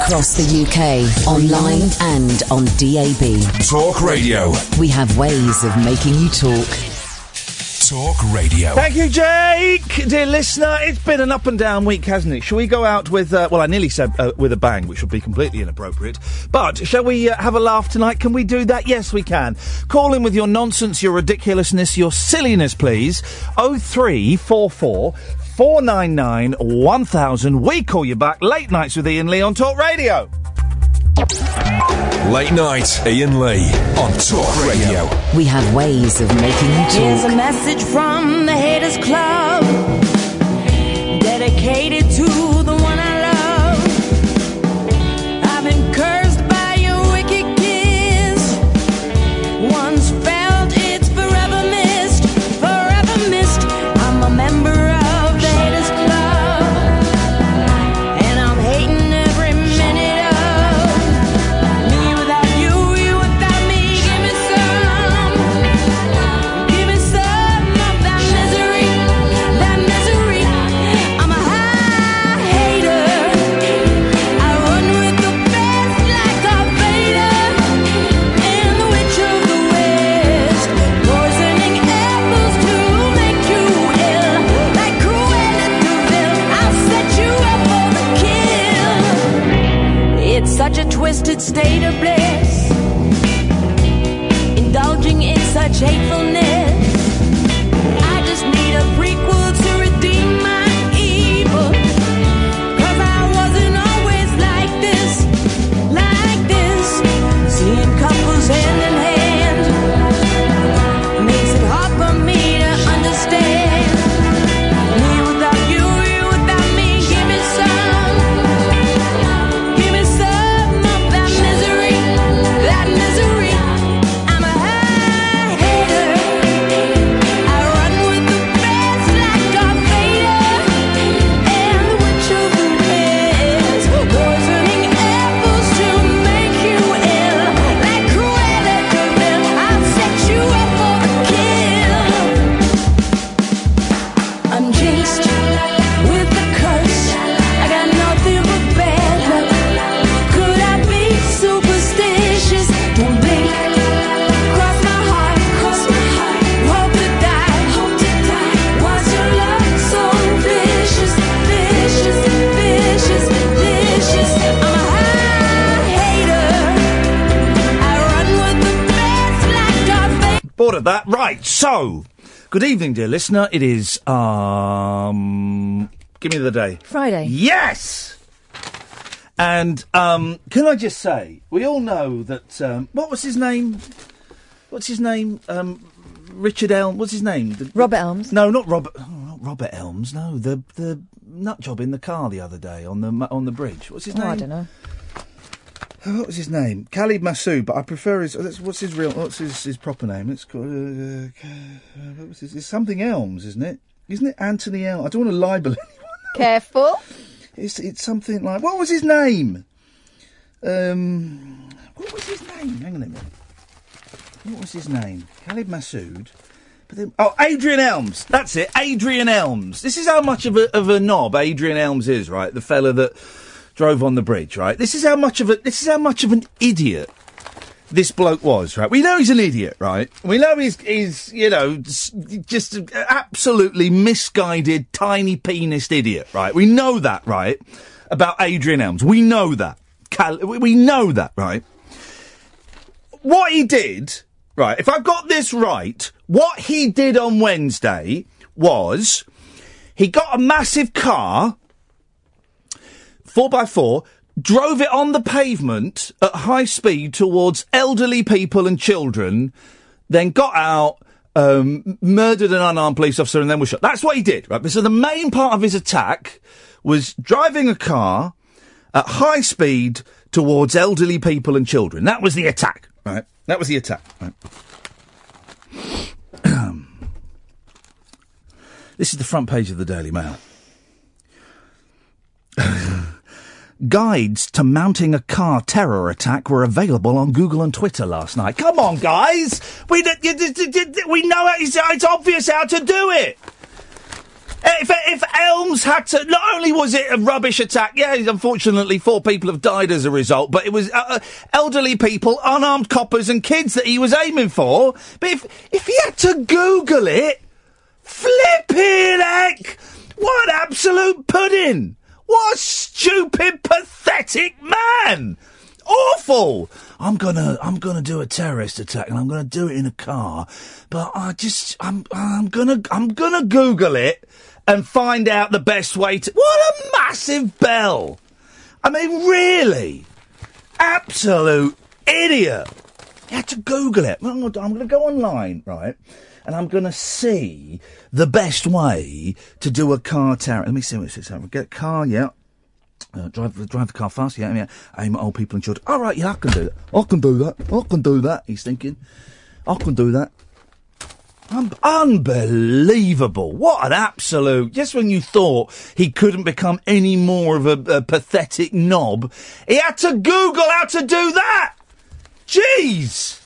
Across the UK, online and on DAB. Talk Radio. We have ways of making you talk. Talk Radio. Thank you, Jake. Dear listener, it's been an up and down week, hasn't it? Shall we go out with, uh, well, I nearly said uh, with a bang, which would be completely inappropriate. But shall we uh, have a laugh tonight? Can we do that? Yes, we can. Call in with your nonsense, your ridiculousness, your silliness, please. 0344 499 1000. We call you back. Late nights with Iain Lee on Talk Radio. Late night, Iain Lee on Talk Radio. We have ways of making you talk. Here's a message from the Haters Club, state of bliss indulging in such hatefulness. Right, so. Good evening, dear listener. It is, um. Give me the day. Friday. Yes! And, um, can I just say, we all know that, um, what was his name? What's his name? Um, Richard Elm. What's his name? The- Robert Elms. no, not Robert. Oh, not Robert Elms. No, the the nut job in the car the other day on the on the bridge. What's his Oh, name? I don't know. What was his name? Khalid Masood, but I prefer his. What's his real? What's his, his proper name? It's called. Uh, uh, what was his, it's something Elms, isn't it? Isn't it Anthony Elms? I don't want to libel anyone. Careful. It's it's something like what was his name? Um, what was his name? Hang on a minute. What was his name? Khalid Masood. But then, oh, Adrian Elms. That's it, Adrian Elms. This is how much of a of a knob Adrian Elms is, right? The fella that drove on the bridge, right? This is how much of a this is how much of an idiot this bloke was, right? We know he's an idiot, right? We know he's he's you know just an absolutely misguided, tiny penis idiot, right? We know that, right? About Adrian Elms, we know that. Cal- we- we know that, right? What he did, right? If I've got this right, what he did on Wednesday was he got a massive car four by four, drove it on the pavement at high speed towards elderly people and children, then got out, um, murdered an unarmed police officer, and then was shot. That's what he did, right? So the main part of his attack was driving a car at high speed towards elderly people and children. That was the attack, right? That was the attack, right? this is the front page of the Daily Mail. Guides to mounting a car terror attack were available on Google and Twitter last night. Come on, guys! We, we know it's, it's obvious how to do it! If, if Elms had to, not only was it a rubbish attack, yeah, unfortunately four people have died as a result, but it was uh, uh, elderly people, unarmed coppers and kids that he was aiming for. But if, if he had to Google it, flipping heck, what absolute pudding! What a stupid, pathetic man! Awful! I'm gonna, I'm gonna do a terrorist attack and I'm gonna do it in a car, but I just, I'm, I'm gonna, I'm gonna Google it and find out the best way to. What a massive bell! I mean, really? Absolute idiot! You had to Google it. I'm I'm gonna go online, right? And I'm gonna see the best way to do a car terror. Let me see what it says. Get a car, yeah. Uh, drive, drive the car fast, yeah, yeah. Aim at old people and children. All right, yeah, I can do that. I can do that. I can do that. He's thinking. I can do that. Un- unbelievable. What an absolute. Just when you thought he couldn't become any more of a, a pathetic knob, he had to Google how to do that. Jeez.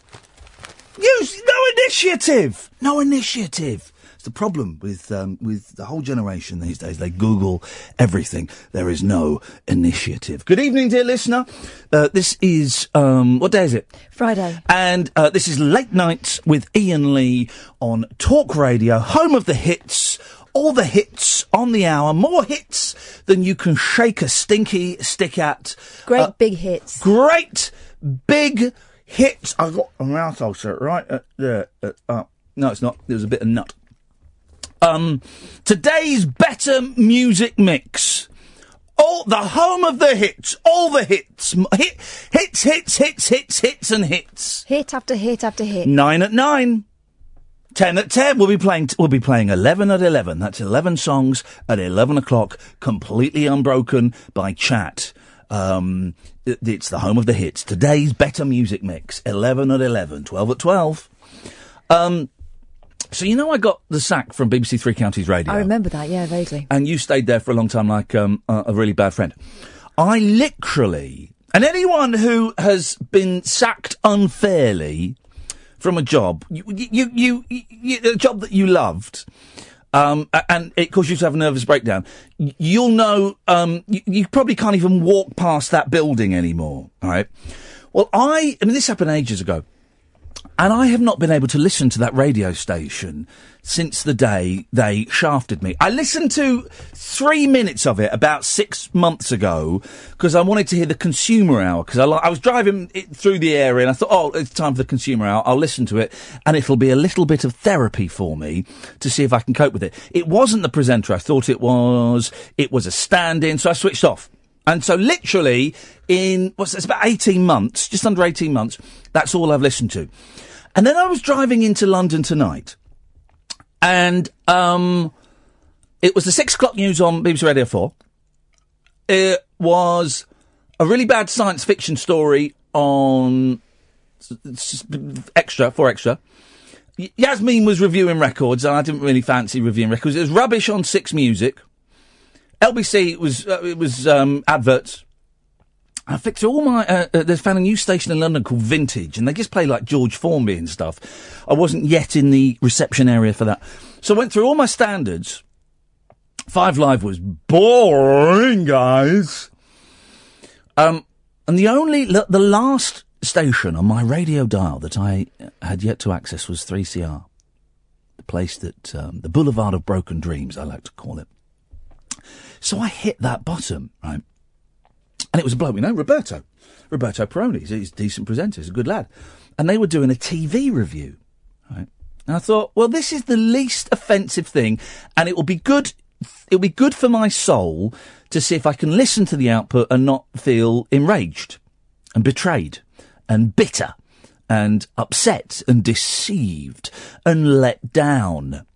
Use no initiative. No initiative. It's the problem with um, with the whole generation these days. They Google everything. There is no initiative. Good evening, dear listener. Uh, this is um, what day is it? Friday. And uh, this is Late Nights with Iain Lee on Talk Radio, home of the hits. All the hits on the hour, more hits than you can shake a stinky stick at. Great Uh, big hits. great big hits. I've got a mouth ulcer right at there. At, uh, no, it's not. There was a bit of nut. Um, today's better music mix. All the home of the hits. All the hits. Hit, hits, hits, hits, hits, hits, and hits. Hit after hit after hit. Nine at nine. Ten at ten. We'll be playing. We'll be playing eleven at eleven. That's eleven songs at eleven o'clock, completely unbroken by chat. Um, it- it's the home of the hits. Today's better music mix. Eleven at 11, 12 at twelve. Um, so you know, I got the sack from BBC Three Counties Radio I remember that, yeah, vaguely. and you stayed there for a long time like um, a, a really bad friend. I literally, and anyone who has been sacked unfairly from a job, you, you, you, you, you a job that you loved, um, and it caused you to have a nervous breakdown, you'll know um, you, you probably can't even walk past that building anymore. All right. Well, I, I mean, this happened ages ago. And I have not been able to listen to that radio station since the day they shafted me. I listened to three minutes of it about six months ago because I wanted to hear the consumer hour because I, I was driving through the area and I thought, oh, it's time for the consumer hour. I'll listen to it and it'll be a little bit of therapy for me to see if I can cope with it. It wasn't the presenter I thought it was. It was a stand-in, so I switched off. And so literally in, what's it's about 18 months, just under 18 months, that's all I've listened to. And then I was driving into London tonight and, um, it was the six o'clock news on BBC Radio 4. It was a really bad science fiction story on extra, for extra. Yasmin was reviewing records and I didn't really fancy reviewing records. It was rubbish on Six Music. LBC was uh, it was um, adverts. I fixed all my. Uh, uh, they found a new station in London called Vintage, and they just play like George Formby and stuff. I wasn't yet in the reception area for that, so I went through all my standards. Five Live was boring, guys. Um, and the only the, last station on my radio dial that I had yet to access was 3CR, the place that um, the Boulevard of Broken Dreams, I like to call it. So I hit that bottom, right? And it was a bloke we know, Roberto. Roberto Peroni. He's, he's a decent presenter. He's a good lad. And they were doing a TV review, right? And I thought, well, this is the least offensive thing, and it will be good. It'll be good for my soul to see if I can listen to the output and not feel enraged and betrayed and bitter and upset and deceived and let down.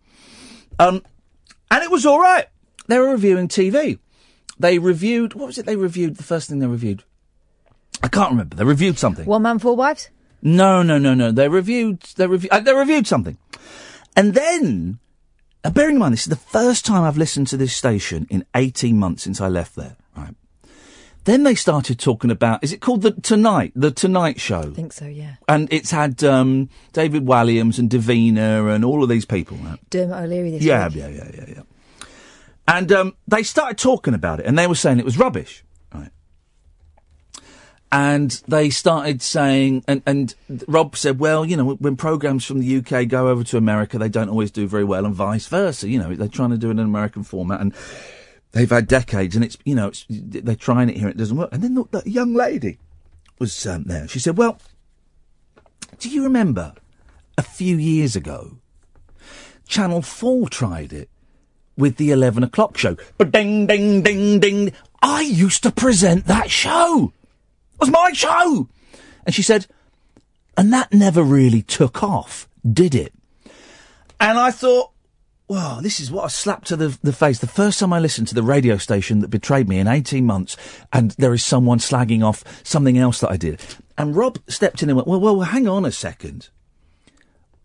Um, and it was all right. They were reviewing TV. They reviewed what was it? They reviewed the first thing they reviewed. I can't remember. They reviewed something. One man, four wives? No, no, no, no. They reviewed. They reviewed. Uh, they reviewed something, and then, uh, bearing in mind, this is the first time I've listened to this station in eighteen months since I left there. Right. Then they started talking about. Is it called the Tonight? The Tonight Show. I think so, yeah. And it's had um, David Walliams and Davina and all of these people. Right? Dermot O'Leary this Yeah, week. yeah, yeah, yeah, yeah. And um, they started talking about it, and they were saying it was rubbish, right? And they started saying, and, and Rob said, well, you know, when programs from the UK go over to America, they don't always do very well, and vice versa. You know, they're trying to do it in an American format, and they've had decades, and it's, you know, it's, they're trying it here, it doesn't work. And then the, the young lady was um, there. She said, well, do you remember a few years ago, Channel 4 tried it with the 11 o'clock show? But ding, ding, ding, ding. I used to present that show. It was my show. And she said, and that never really took off, did it? And I thought, wow, this is what a slap to the, the face. The first time I listened to the radio station that betrayed me in 18 months, and there is someone slagging off something else that I did. And Rob stepped in and went, well, well, well hang on a second.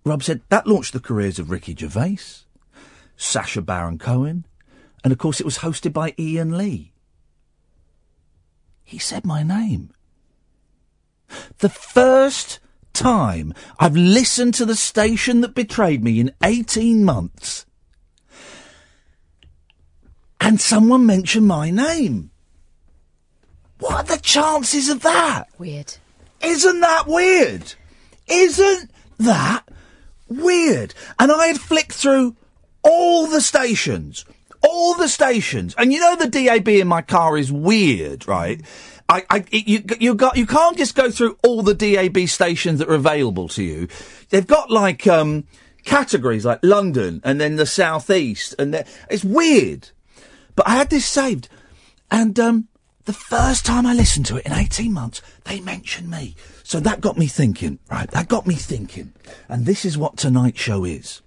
Rob said, that launched the careers of Ricky Gervais, Sacha Baron Cohen, and of course it was hosted by Iain Lee. He said my name. The first time I've listened to the station that betrayed me in 18 months. And someone mentioned my name. What are the chances of that? Weird. Isn't that weird? Isn't that weird? And I had flicked through all the stations, all the stations, and you know the DAB in my car is weird, right? I, I, you, you got, you can't just go through all the DAB stations that are available to you. They've got like um, categories like London and then the southeast, and it's weird. But I had this saved, and um, the first time I listened to it in 18 months, they mentioned me. So that got me thinking, right? That got me thinking. And this is what tonight's show is.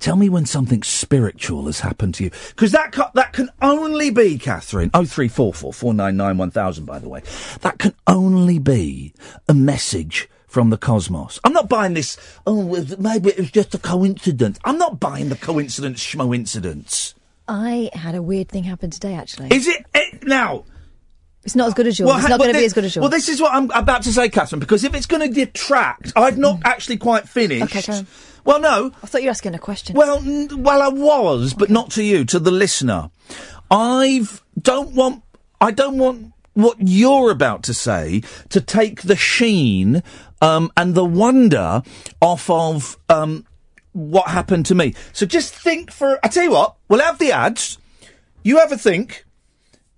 Tell me when something spiritual has happened to you. Because that, ca- that can only be, Katherine, 0344 499 1000, by the way. That can only be a message from the cosmos. I'm not buying this, oh, maybe it was just a coincidence. I'm not buying the coincidence schmoincidence. I had a weird thing happen today, actually. Is it, it now? It's not as good as yours. it's not well, going to be as good as yours. Well, this is what I'm about to say, Katherine, because if it's going to detract, I've not actually quite finished. Okay. Well, no. I thought you were asking a question. Well, n- well, I was, but not to you, to the listener. I've don't want. I don't want what you're about to say to take the sheen um, and the wonder off of um, what happened to me. So just think for. I tell you what. We'll have the ads. You have a think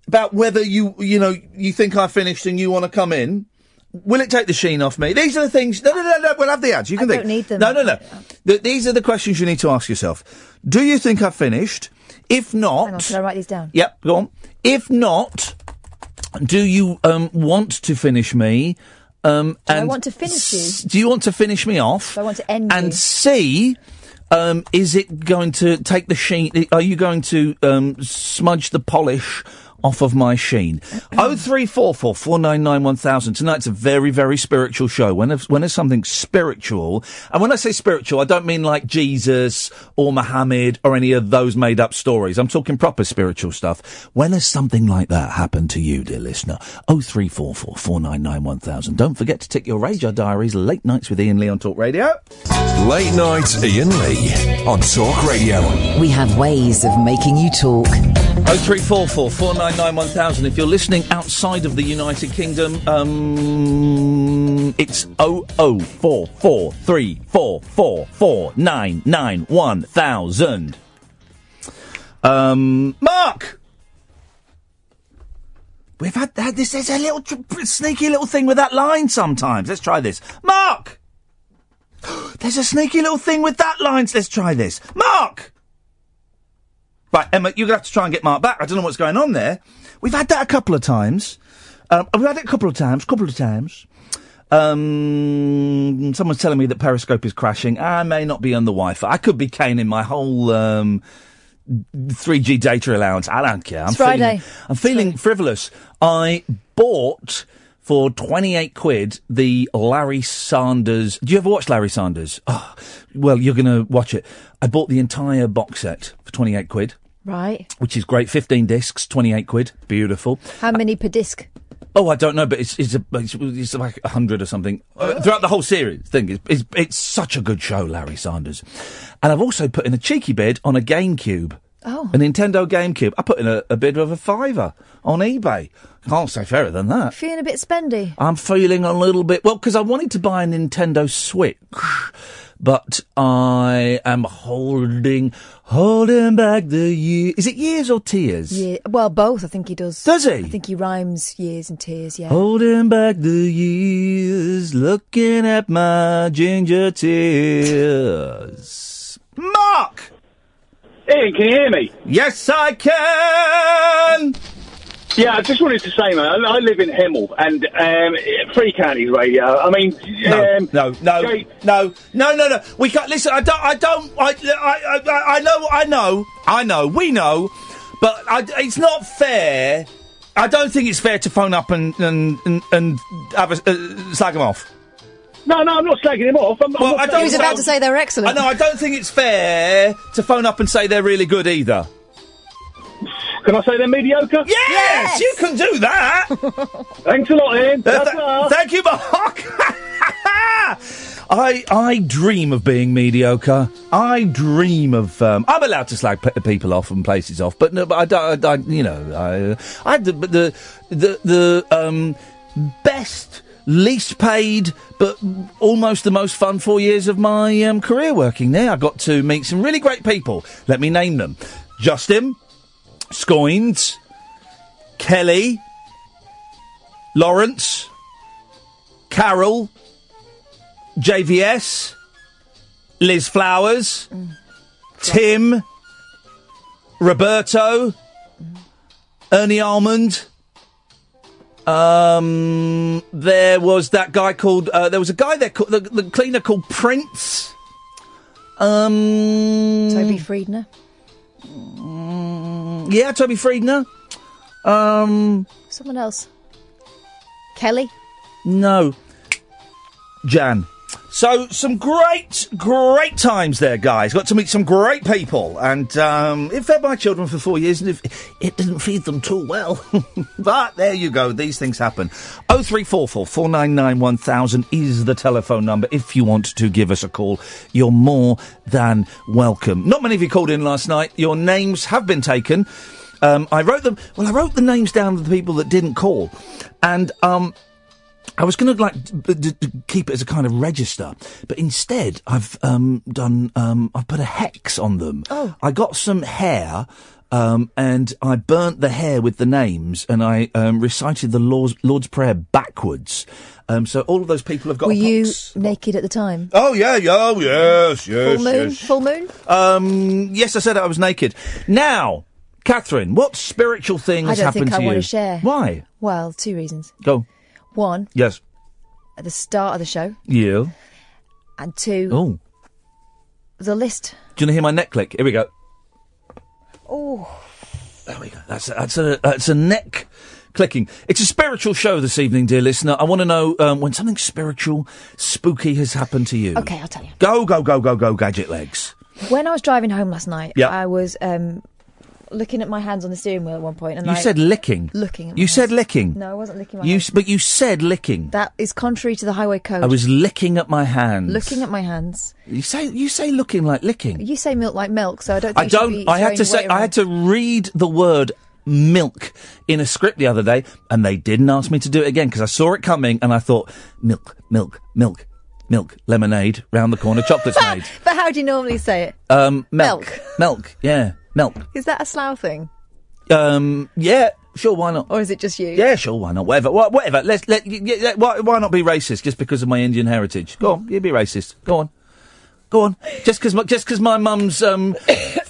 about whether you you know you think I finished and you want to come in. Will it take the sheen off me? These are the things. No, no, no, no. We'll have the ads. You I can think. don't need them. No, no, no. Th- these are the questions you need to ask yourself. Do you think I've finished? If not, Hang on, can I write these down? Yep, go on. If not, do you um, want to finish me? Um, Do I want to finish you? Do you want to finish me off? Do I want to end and you? C, um, is it going to take the sheen? Are you going to um, smudge the polish off of my sheen? Oh three four four four nine nine one thousand. Tonight's a very very spiritual show. When there's, when there's something spiritual, and when I say spiritual, I don't mean like Jesus or Muhammad or any of those made up stories. I'm talking proper spiritual stuff. When has something like that happened to you, dear listener? Oh three four four four nine nine one thousand. Don't forget to tick your radar diaries. Late nights with Iain Lee on Talk Radio. Late night Iain Lee on Talk Radio. We have ways of making you talk. Oh three four four four nine nine one thousand. If you're listening outside of the United Kingdom, um, it's oh oh four four three four four four nine nine one thousand. Um, Mark. We've had, had this. There's a little tr- sneaky little thing with that line sometimes. Let's try this. Mark. There's a sneaky little thing with that line. Let's try this. Mark. Right, Emma, you're going to have to try and get Mark back. I don't know what's going on there. We've had that a couple of times. Um, we've had it a couple of times, couple of times. Um, someone's telling me that Periscope is crashing. I may not be on the Wi-Fi. I could be caning my whole um, 3G data allowance. I don't care. I'm It's Friday. Feeling, I'm feeling frivolous. I bought for 28 quid the Larry Sanders. Do you ever watch Larry Sanders? Oh, well, you're going to watch it. I bought the entire box set for 28 quid Right. which is great. 15 discs, 28 quid. Beautiful. How many per disc? Oh, I don't know, but it's it's, a, it's, it's like a hundred or something uh, throughout the whole series. Thing it's, it's it's such a good show, Larry Sanders, and I've also put in a cheeky bid on a GameCube Oh. A Nintendo GameCube. I put in a, a bid of a fiver on eBay. Can't say fairer than that. Feeling a bit spendy. I'm feeling a little bit well because I wanted to buy a Nintendo Switch, but I am holding holding back the year. Is it years or tears? Yeah. Well, both. I think he does. Does he? I think he rhymes years and tears. Yeah. Holding back the years, looking at my ginger tears. Mark! Iain, can you hear me? Yes, I can! Yeah, I just wanted to say, man, I I live in Hemel and um, Free Counties Radio. I mean, No, um, no, no, Jay- no, no, no, no. We can't listen. I don't. I don't. I. I. I, I know. I know. I know. We know. But I, it's not fair. I don't think it's fair to phone up and and and, and have a, uh, slag them off. No, no, I'm not slagging him off. I'm, I'm Well, not I don't- he was him about off. to say they're excellent. I know. I don't think it's fair to phone up and say they're really good either. Can I say they're mediocre? Yes, you can do that. Thanks a lot, Iain. Uh, th- thank you, Mark. I I dream of being mediocre. I dream of. Um, I'm allowed to slag pe- people off and places off, but no, but I don't. I, I- you know, I I had the but the the the um best. Least paid, but almost the most fun four years of my um, career working there. I got to meet some really great people. Let me name them: Justin, Scoins, Kelly, Lawrence, Carol, JVS, Liz Flowers, Tim, Roberto, Ernie Almond. Um, there was that guy called. Uh, there was a guy there, called, the, the cleaner called Prince. Um, Toby Friedner. Yeah, Toby Friedner. Um, Someone else. Kelly. No. Jan. So, some great, great times there, guys. Got to meet some great people. And um, it fed my children for four years, and if, it didn't feed them too well. but there you go. These things happen. 0344 499 1000 is the telephone number. If you want to give us a call, you're more than welcome. Not many of you called in last night. Your names have been taken. Um, I wrote them. Well, I wrote the names down of the people that didn't call, and um, I was going to like d- d- d- keep it as a kind of register, but instead I've um, done. Um, I've put a hex on them. Oh. I got some hair. Um, and I burnt the hair with the names, and I um, recited the Lord's, Lord's Prayer backwards. Um, so all of those people have got. Were you naked at the time? Oh yeah, yeah, oh, yes, yes, Full moon. yes. Full moon. Um, yes, I said I was naked. Now, Katherine, what spiritual thing I has don't happened think I to you? want to share. Why? Well, two reasons. Go. One, Yes. at the start of the show, You. and two, Oh. the list. Do you want to hear my neck click? Here we go. Oh, There we go. That's a, that's a that's a neck clicking. It's a spiritual show this evening, dear listener. I want to know um, when something spiritual, spooky has happened to you. okay. I'll tell you. Go go go go go gadget legs. When I was driving home last night, Yeah. I was um, looking at my hands on the steering wheel at one point, and You I, said licking. looking. At my You said licking. No, I wasn't licking my You hands. but you said licking. That is contrary to the highway code. I was licking at my hands. looking at my hands. You say you say looking like licking. You say milk like milk, so I don't. Think I don't. I had to say. I had to read the word milk in a script the other day, and they didn't ask me to do it again because I saw it coming, and I thought milk, milk, milk, milk, lemonade round the corner, chocolate's made. But how do you normally say it? Um, milk, Milk. milk, yeah, milk. Is that a Slough thing, Um, yeah, sure, why not? or is it just you? Yeah, sure, why not? Whatever, wha- whatever. Let's let. y- y- why, why not be racist just because of my Indian heritage? Go on, you be racist. Go on, go on. Just because my, just because my mum's um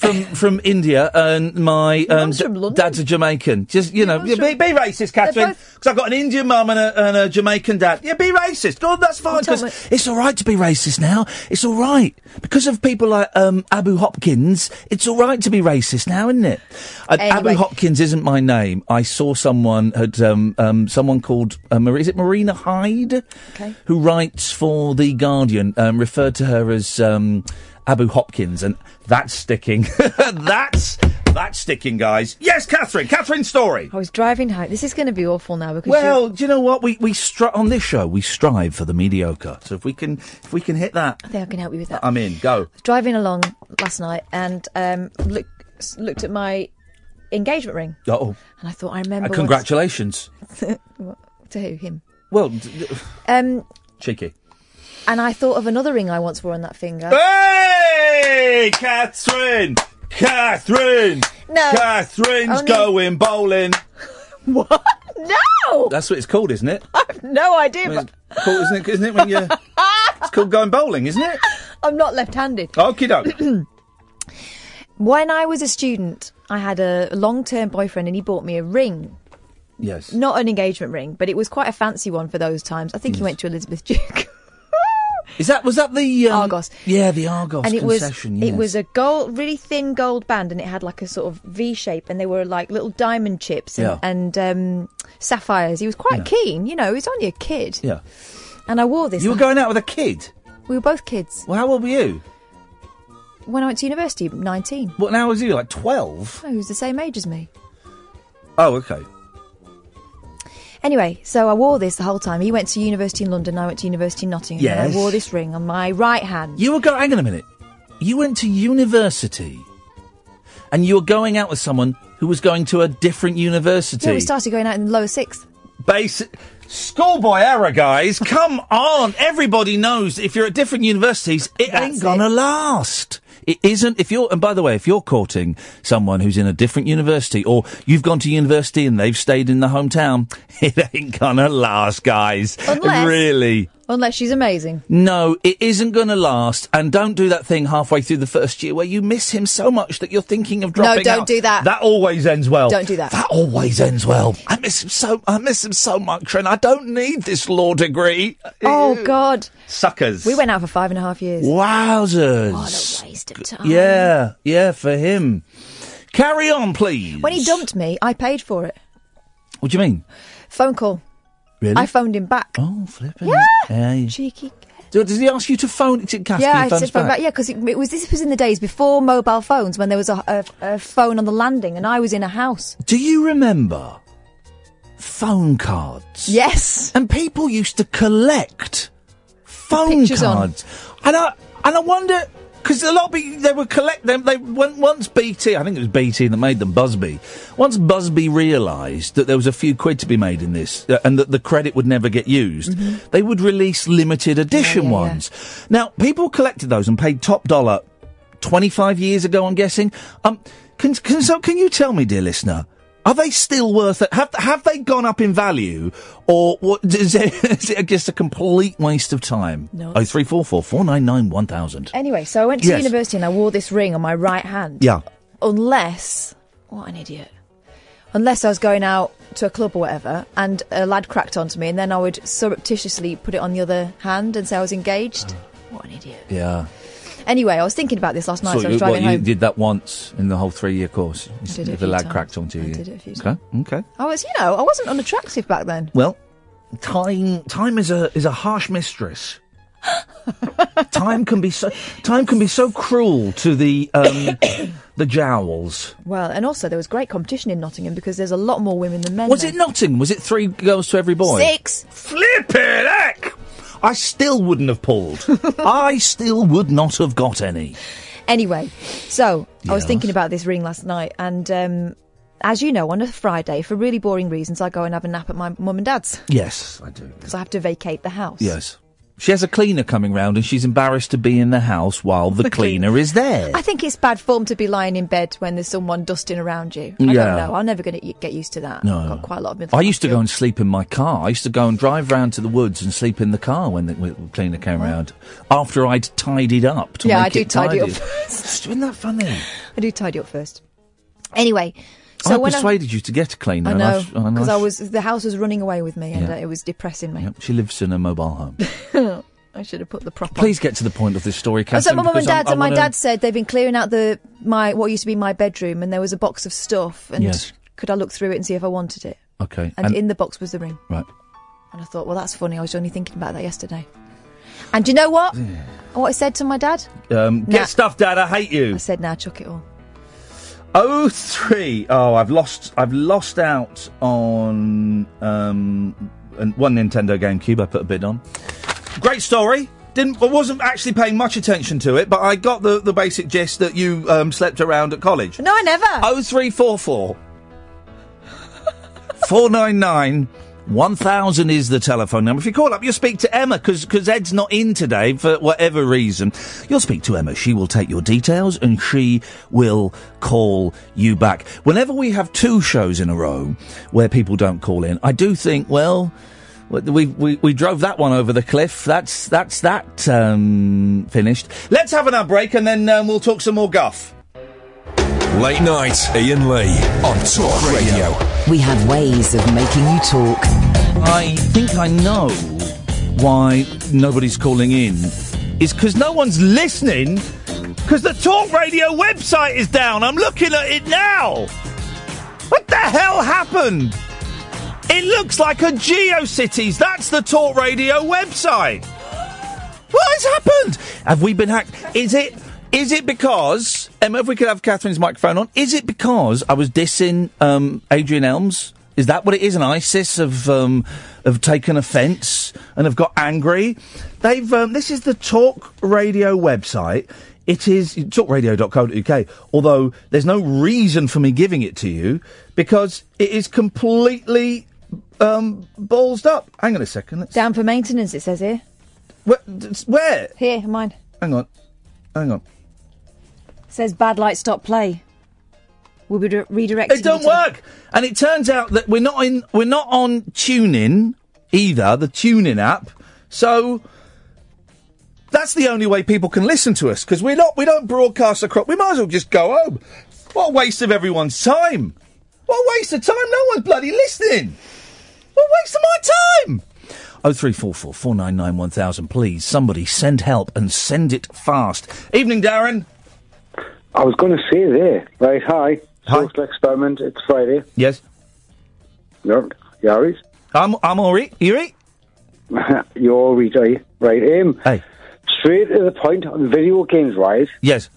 from from India and my um d- dad's a Jamaican. Just you know, yeah, be, be racist, Katherine. Because I've got an Indian mum and a, and a Jamaican dad. Yeah, be racist. Go that's fine. Because it's all right to be racist now. It's all right because of people like um Abu Hopkins. It's all right to be racist now, isn't it? Uh, Abu Hopkins isn't my name. I saw someone had um, um, someone called uh, Mar- is it Marina Hyde, Okay. who writes for the Guardian, um, referred to her as um, Abu Hopkins, and that's sticking. that's That's sticking, guys. Yes, Katherine. Katherine's story. I was driving home. This is going to be awful now because Well, do you know what? We we stri- on this show we strive for the mediocre. So if we can if we can hit that, I think I can help you with that. I'm in. Go. driving along last night and um, look, looked at my engagement ring, Oh, and I thought I remember. uh, congratulations. to who? Him. Well, d- Um, cheeky. And I thought of another ring I once wore on that finger. Hey, Katherine. Katherine. No. Katherine's Only- going bowling. What? No, That's what it's called, isn't it? I have no idea. I mean, But it's called, isn't it? Isn't it when you? it's called going bowling, isn't it? I'm not left-handed. Okie doke. When I was a student, I had a long-term boyfriend, and he bought me a ring. yes. Not an engagement ring, but it was quite a fancy one for those times. I think he went to Elizabeth Duke. Is that was that the um, Argos. Yeah, the Argos and it was concession. it was a gold, really thin gold band, and it had like a sort of V shape, and they were like little diamond chips and, Yeah. and um, sapphires. He was quite keen, you know. He was only a kid, yeah. and I wore this. You were going out with a kid. we were both kids Well, how old were you? when I went to university. Nineteen. What now was you? Like twelve? Oh, he was the same age as me. Oh, okay. Anyway, so I wore this the whole time. He went to university in London. I went to university in Nottingham. and I wore this ring on my right hand. You were going. Hang on a minute. You went to university, and you were going out with someone who was going to a different university. yeah, we started going out in the lower sixth. Basic schoolboy error, guys. Come on, everybody knows if you're at different universities, it That's ain't gonna it. last. It isn't. If you're, and by the way, if you're courting someone who's in a different university, or you've gone to university and they've stayed in the hometown, it ain't gonna last, guys. Unless- really. Unless she's amazing. No, it isn't going to last. And don't do that thing halfway through the first year where you miss him so much that you're thinking of dropping No, don't out. do that. That always ends well. Don't do that. That always ends well. I miss him so. I miss him so much, and I don't need this law degree. Oh God, Suckers. we went out for five and a half years. Wowzers. What a waste of time. Yeah, yeah, for him. Carry on, please. When he dumped me, I paid for it. What do you mean? Phone call. Really? I phoned him back. oh, flipping. Yeah. Hey. Cheeky. Do- Does he ask you to phone? To Kath, Yeah, I said phone back? back. Yeah, because it, it was this was in the days before mobile phones when there was a, a, a phone on the landing and I was in a house. Do you remember phone cards? Yes. And people used to collect phone pictures on. cards. And I and I wonder because a lot of people they would collect them. They when, once BT, I think it was BT that made them Buzby. Once Buzby realised that there was a few quid to be made in this uh, and that the credit would never get used, they would release limited edition yeah, yeah. ones. Now people collected those and paid top dollar. 25 years ago, I'm guessing. Um, can, can, so can you tell me, dear listener, are they still worth it? Have, have they gone up in value? Or what, is, it, is it just a complete waste of time? No. Oh, three four four four nine nine one thousand. Anyway, so I went to Yes. university and I wore this ring on my right hand. Yeah. Unless, what an idiot. Unless I was going out to a club or whatever and a lad cracked onto me and then I would surreptitiously put it on the other hand and say I was engaged. Mm. What an idiot. Yeah. Anyway, I was thinking about this last night, so, I you, was what, driving you home. did that once in the whole three year course? You did it a lad times. cracked onto I you. did it a few okay. Okay. I was, you know, I wasn't unattractive back then. Well, time time is a is a harsh mistress. time can be so time can be so cruel to the um, the jowls. Well, and also there was great competition in Nottingham because there's a lot more women than men. Was there. it Nottingham? Was it three girls to every boy? Six. Flip it, heck! I still wouldn't have pulled. I still would not have got any. Anyway, so I was Yes. thinking about this ring last night, and um, as you know, on a Friday, for really boring reasons, I go and have a nap at my mum and dad's Yes, I do. because I have to vacate the house. Yes. She has a cleaner coming round and she's embarrassed to be in the house while the, The clean- cleaner is there. I think it's bad form to be lying in bed when there's someone dusting around you. I Yeah. don't know. I'm never going to get used to that. No. I've got quite a lot of I used to go and sleep in my car. I used to go and drive round to the woods and sleep in the car when the, when the cleaner came oh. round after I'd tidied up. To Yeah, I do tidy up tidy. first. Isn't that funny? I do tidy up first. Anyway, so I persuaded you to get a cleaner. I know because I I've- was the house was running away with me and Yeah. uh, it was depressing me. Yep, she lives in a mobile home. I should have put the prop. Please get to the point of this story, Katherine. at my mum and because I'm- dad's, I and my wanna- dad said they've been clearing out the my what used to be my bedroom, and there was a box of stuff, and Yes. could I look through it and see if I wanted it? Okay. And, in the box was the ring, right. and I thought, well, that's funny. I was only thinking about that yesterday. And do you know what? What I said to my dad? Um, Nah. Get stuff, Dad. I hate you. I said, "Now chuck it all." Oh three. Oh, I've lost. I've lost out on um one Nintendo GameCube. I put a bid on. Great story. Didn't. I wasn't actually paying much attention to it, but I got the the basic gist that you um, slept around at college. No, I never. Oh three four four. Four nine nine. 1000 is the telephone number. If you call up, you'll speak to Emma because Ed's not in today for whatever reason. You'll speak to Emma. She will take your details and she will call you back. Whenever we have two shows in a row where people don't call in, I do think, well, we, we, we drove that one over the cliff. That's, that's that um, finished. Let's have another break and then um, we'll talk some more guff. Late night, Iain Lee on Talk Radio. We have ways of making you talk. I think I know why nobody's calling in. Is because no one's listening. Because the Talk Radio website is down. I'm looking at it now. What the hell happened? It looks like a GeoCities. That's the Talk Radio website. What has happened? Have we been hacked? Is it? Is it because Emma? If we could have Katherine's microphone on, is it because I was dissing um, Adrian Elms? Is that what it is? An ISIS have um, have taken offence and have got angry. They've. Um, this is the Talk Radio website. It is talkradio.co.uk. Although there's no reason for me giving it to you because it is completely um, ballsed up. Hang on a second. Let's, Down for maintenance, it says here. where, where? Here, mine. Hang on. Hang on. Says bad light, stop play. We'll be re- redirecting. It don't work. And it turns out that we're not in we're not on TuneIn either, the TuneIn app. So that's the only way people can listen to us because we're not we don't broadcast across. We might as well just go home. What a waste of everyone's time. What a waste of time. No one's bloody listening. What a waste of my time. Oh three four four four nine nine one thousand. Please, somebody send help and send it fast. Evening, Darren. I was going to say there, right? Hi, Hi. social experiment. It's Friday. Yes. You're Yaris. I'm I'm all right. You right? You're all right, right? Right. Um, Hey. straight to the point on video games, right? Yes.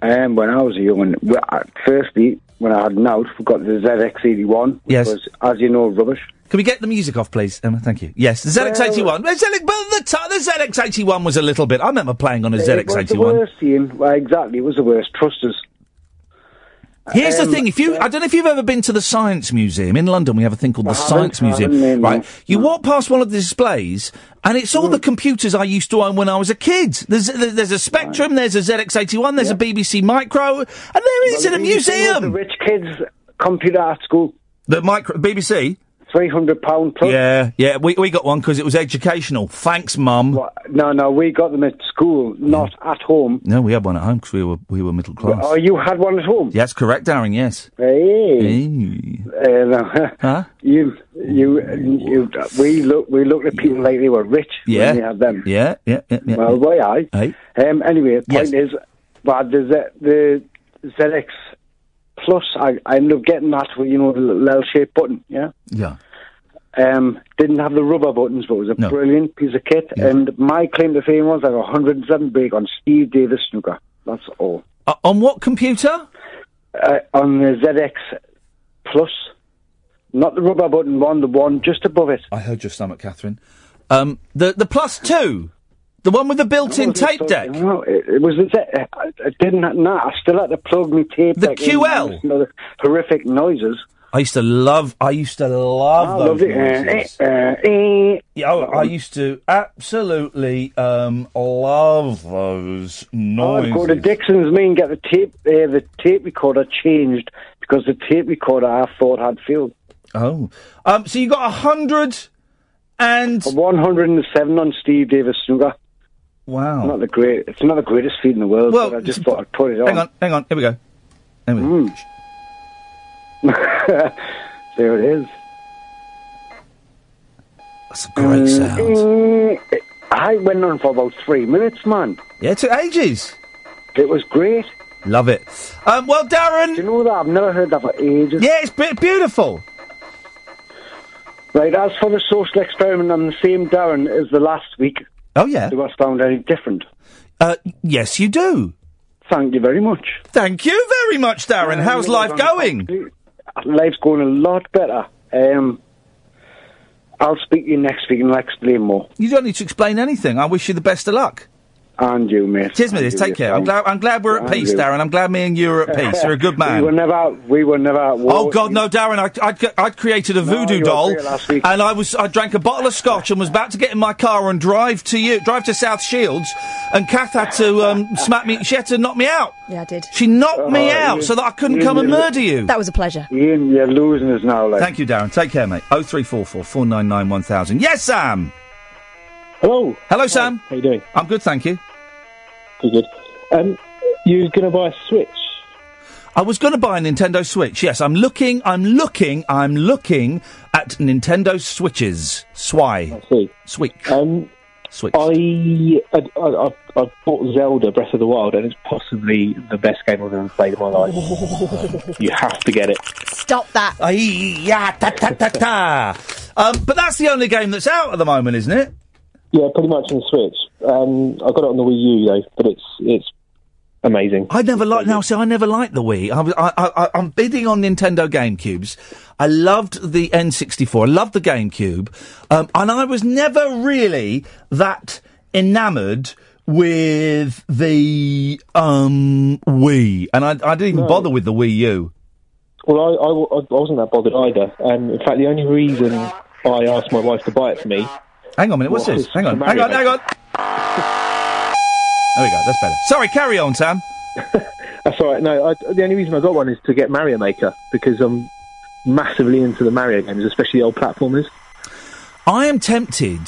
Um, when I was a young, well, uh, firstly, when I had an out, we got the ZX81, which Yes. was, as you know, rubbish. Can we get the music off, please, Emma? Thank you. Yes, the ZX81. The ZX, but the, t- the ZX81 was a little bit. I remember playing on a ZX It was the ZX81. worst scene. Well, exactly, it was the worst. Trust us. Here's Um, the thing: if you, I don't know if you've ever been to the Science Museum in London. We have a thing called the Science Museum, right? You walk past one of the displays, and it's all Mm. the computers I used to own when I was a kid. There's there's a Spectrum, there's a ZX81, there's a BBC Micro, and there is in a Well, you think of The museum. rich kids' computer at school, The micro BBC. Three hundred pound plus. Yeah, yeah, we we got one because it was educational. Thanks, Mum. No, no, we got them at school, not at home. No, we had one at home because we were we were middle class. Oh, you had one at home. That's correct, Darren. Yes. Hey. Hey. Uh, no. Huh? You, you, you. We look, we looked at people like they were rich Yeah. when they had them. Yeah, yeah, yeah, yeah. Well, why I? Hey. Um, anyway, the Yes. point is, well, the Z- the ZX Plus, I, I ended up getting that with you know the little L-shaped button. Yeah. Yeah. Um, didn't have the rubber buttons, but it was a No. brilliant piece of kit. And my claim to fame was I got 107 break on Steve Davis snooker. That's all. Uh, on what computer? Uh, on the ZX Plus, not the rubber button one, the one just above it. I heard your stomach, Katherine. Um, the the plus two, the one with the built-in tape deck. No, it, it was Z- I, I didn't. No, I still had to plug my tape The deck QL? to the horrific noises. I used to love. I used to love loved those it. Uh, noises. eh, uh, eh. Yeah, oh, I used to absolutely um, love those noises. I'd go to Dixon's me and get the tape, uh, the tape recorder changed because the tape recorder I thought had failed. Oh, um, so you got a hundred and 107 on Steve Davis snooker. Wow. Not the great. It's not the greatest feed in the world, Well, but I just thought I'd put it on. Hang on, hang on. Here we go. Here we go. there it is. That's a great sound. Mm, I went on for about three minutes, man. Yeah, it took ages. It was great. Love it. Um, well, Darren. Do you know that? I've never heard that for ages. Yeah, it's be- beautiful. Right, as for the social experiment, I'm the same Darren as the last week. Oh yeah. Do I sound any different? Uh, yes, you do. Thank you very much. Thank you very much, Darren. How's Um, life going? Life's going a lot better. Um, I'll speak to you next week and I'll explain more. You don't need to explain anything. I wish you the best of luck. And you, mate. Cheers, me And this. you, Take care. I'm glad, I'm glad we're at And peace, you. Darren. I'm glad me and you are at peace. You're a good man. we were never. We were never. At war. Oh God, no, Darren! I, I'd, I'd created a voodoo you were doll, great last week. and I was I drank a bottle of scotch and was about to get in my car and drive to you, drive to South Shields, and Kath had to um, smack me. She had to knock me out. Yeah, I did. She knocked me Oh, out you- so that I couldn't you- come and murder you. That was a pleasure. Iain, you're losing us now, like. Thank you, Darren. Take care, mate. Oh three four four four nine nine one thousand. Yes, Sam. Hello. Hello, Sam. How you doing? I'm good, thank you. Good, good. Um, you going to buy a Switch? I was going to buy a Nintendo Switch. Yes, I'm looking. I'm looking. I'm looking at Nintendo Switches. Swy. I see. Switch. Um, Switch. I, I, I, I've, I've bought Zelda Breath of the Wild, and it's possibly the best game I've ever played in my life. you have to get it. Stop that. Ay, ya, ta, ta, ta, ta. Um, but that's the only game that's out at the moment, isn't it? Yeah, pretty much on the Switch. Um, I got it on the Wii U though, but it's it's amazing. I never liked. Now, see, I never liked the Wii. I, was- I, I, I'm bidding on Nintendo GameCubes. I loved the N64. I loved the GameCube, um, and I was never really that enamoured with the um, Wii, and I, I didn't even bother with the Wii U. Well, I, I, I wasn't that bothered either. Um, in fact, the only reason I asked my wife to buy it for me. Hang on a minute. What's Well, this? Hang on. Hang on. Hang on. There we go. That's better. Sorry. Carry on, Sam. That's all right. No, I, the only reason I got one is to get Mario Maker because I'm massively into the Mario games, especially the old platformers. I am tempted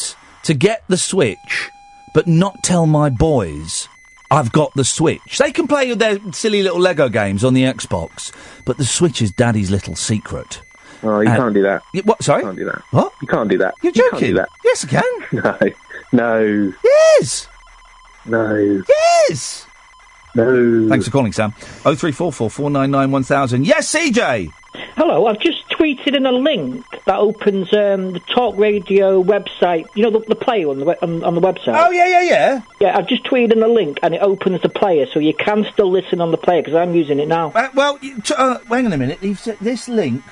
to get the Switch, but not tell my boys I've got the Switch. They can play their silly little Lego games on the Xbox, but the Switch is Daddy's little secret. Oh, you Uh, can't do that. Y- what? Sorry? You can't do that. What? You can't do that. You're You can't joking? do that. Yes, I can. No, no, Yes. no, Yes. no. Thanks for calling, Sam. Oh three four four four nine nine one thousand. Yes, CJ. Hello, I've just tweeted in a link that opens um, the Talk Radio website. You know the, the player on the we- on, on the website. Oh yeah, yeah, yeah. Yeah, I've just tweeted in a link and it opens the player, so you can still listen on the player because I'm using it now. Uh, well, you- t- uh, hang on a minute. You've said this link.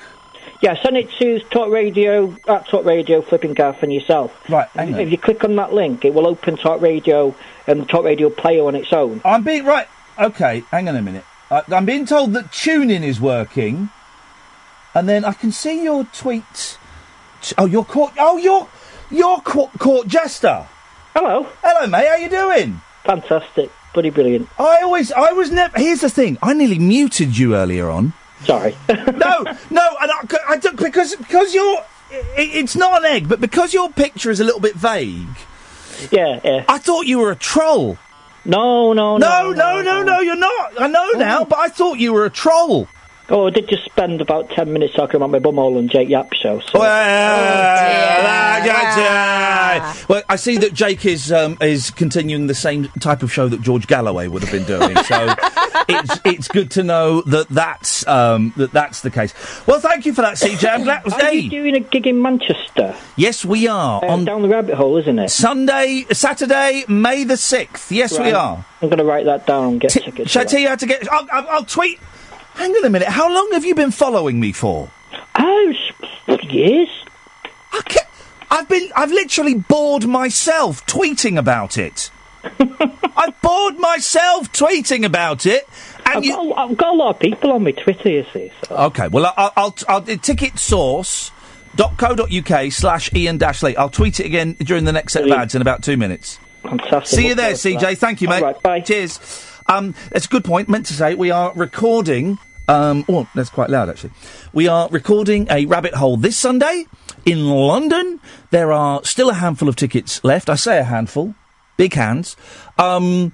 Yeah, send it to Talk Radio at Talk Radio Flipping Gaff and yourself. Right, hang on. If you click on that link, it will open Talk Radio and Talk Radio player on its own. I'm being right. Okay, hang on a minute. I, I'm being told that tuning is working, and then I can see your tweet. Oh, your court. Oh, your your court, court jester. Hello, Hello, mate. How you doing? fantastic, bloody brilliant. I always, I was never. Here's the thing. I nearly muted you earlier on. Sorry. no, no, and I, I don't, because because you're. It, it's not an egg, but because your picture is a little bit vague, yeah, yeah. I thought you were a troll. No, no, No, no, no, no, no, you're not. I know now, but I thought you were a troll. Oh, I did just spend about ten minutes talking about my bumhole and Jake Yapp show. So. Well, well, I see that Jake is um, is continuing the same type of show that George Galloway would have been doing. So it's it's good to know that that's um, that that's the case. Well, thank you for that, CJ. I'm glad. Are you doing a gig in Manchester? yes, we are Uh, on down the rabbit hole, isn't it? Sunday, Saturday, May the sixth. Yes, we are. I'm going to write that down and get T- tickets. shall I tell you how to get? I'll, I'll, I'll tweet. Hang on a minute. How long have you been following me for? Oh, years. Ca- I've been, I've literally bored myself tweeting about it. I've bored myself tweeting about it, and I've, you. got, a- I've got a lot of people on my Twitter, you see. So. Okay, well, I- I'll, I'll, I'll ticket source. .co.uk slash Iain Dash Lee. I'll tweet it again during the next set of ads in about two minutes. Fantastic. See you there, CJ. that. Thank you, mate. Right, bye. Cheers. Um, that's a good point. Meant to say we are recording. Um, oh, that's quite loud actually. We are recording a rabbit hole this Sunday in London. There are still a handful of tickets left. I say a handful, big hands. Um,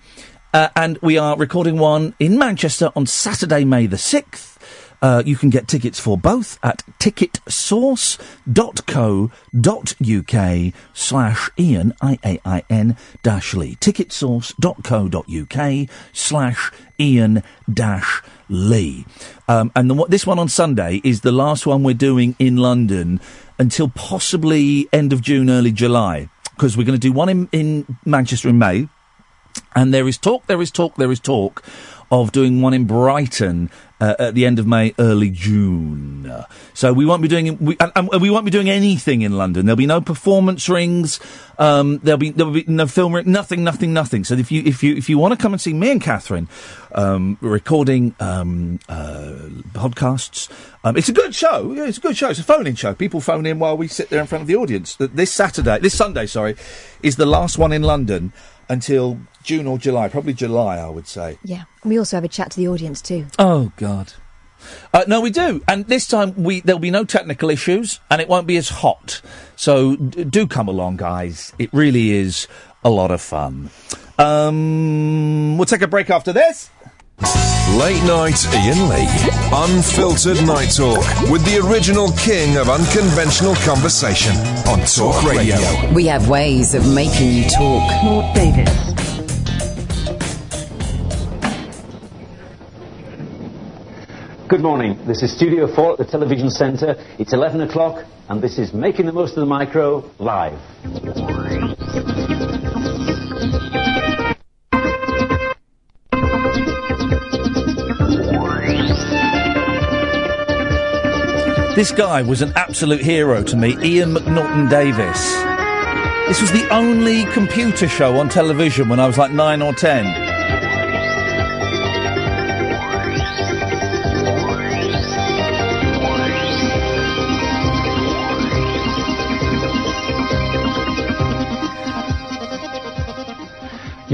uh, and we are recording one in Manchester on Saturday, May the sixth. Uh, you can get tickets for both at ticketsource.co.uk slash Iain, I-A-I-N dash Lee. Ticketsource.co.uk slash Iain dash Lee. Um, and the, this one on Sunday is the last one we're doing in London until possibly end of June, early July. Because we're going to do one in, in Manchester in May. And there is talk, there is talk, there is talk of doing one in Brighton uh, at the end of May, early June. So we won't be doing we, and, and we won't be doing anything in London. There'll be no performance rings. Um, there'll be there'll be no film ring. Nothing, nothing, nothing. So if you if you if you want to come and see me and Katherine um, recording um, uh, podcasts, um, it's a good show. Yeah, it's a good show. It's a phone-in show. People phone in while we sit there in front of the audience. Th- This Saturday, this Sunday, sorry, is the last one in London until June or July. Probably July, I would say. Yeah. We also have a chat to the audience too. Oh God. Uh, no, we do, and this time we there'll be no technical issues, and it won't be as hot. So d- do come along, guys. It really is a lot of fun. Um, we'll take a break after this. Late night Iain Lee. Unfiltered night talk with the original king of unconventional conversation on Talk Radio. We have ways of making you talk. Lord Davis. Good morning. This is Studio 4 at the Television Centre. It's 11 o'clock, and this is Making the Most of the Micro live. This guy was an absolute hero to me, Ian McNaughton Davis. This was the only computer show on television when I was like nine or ten.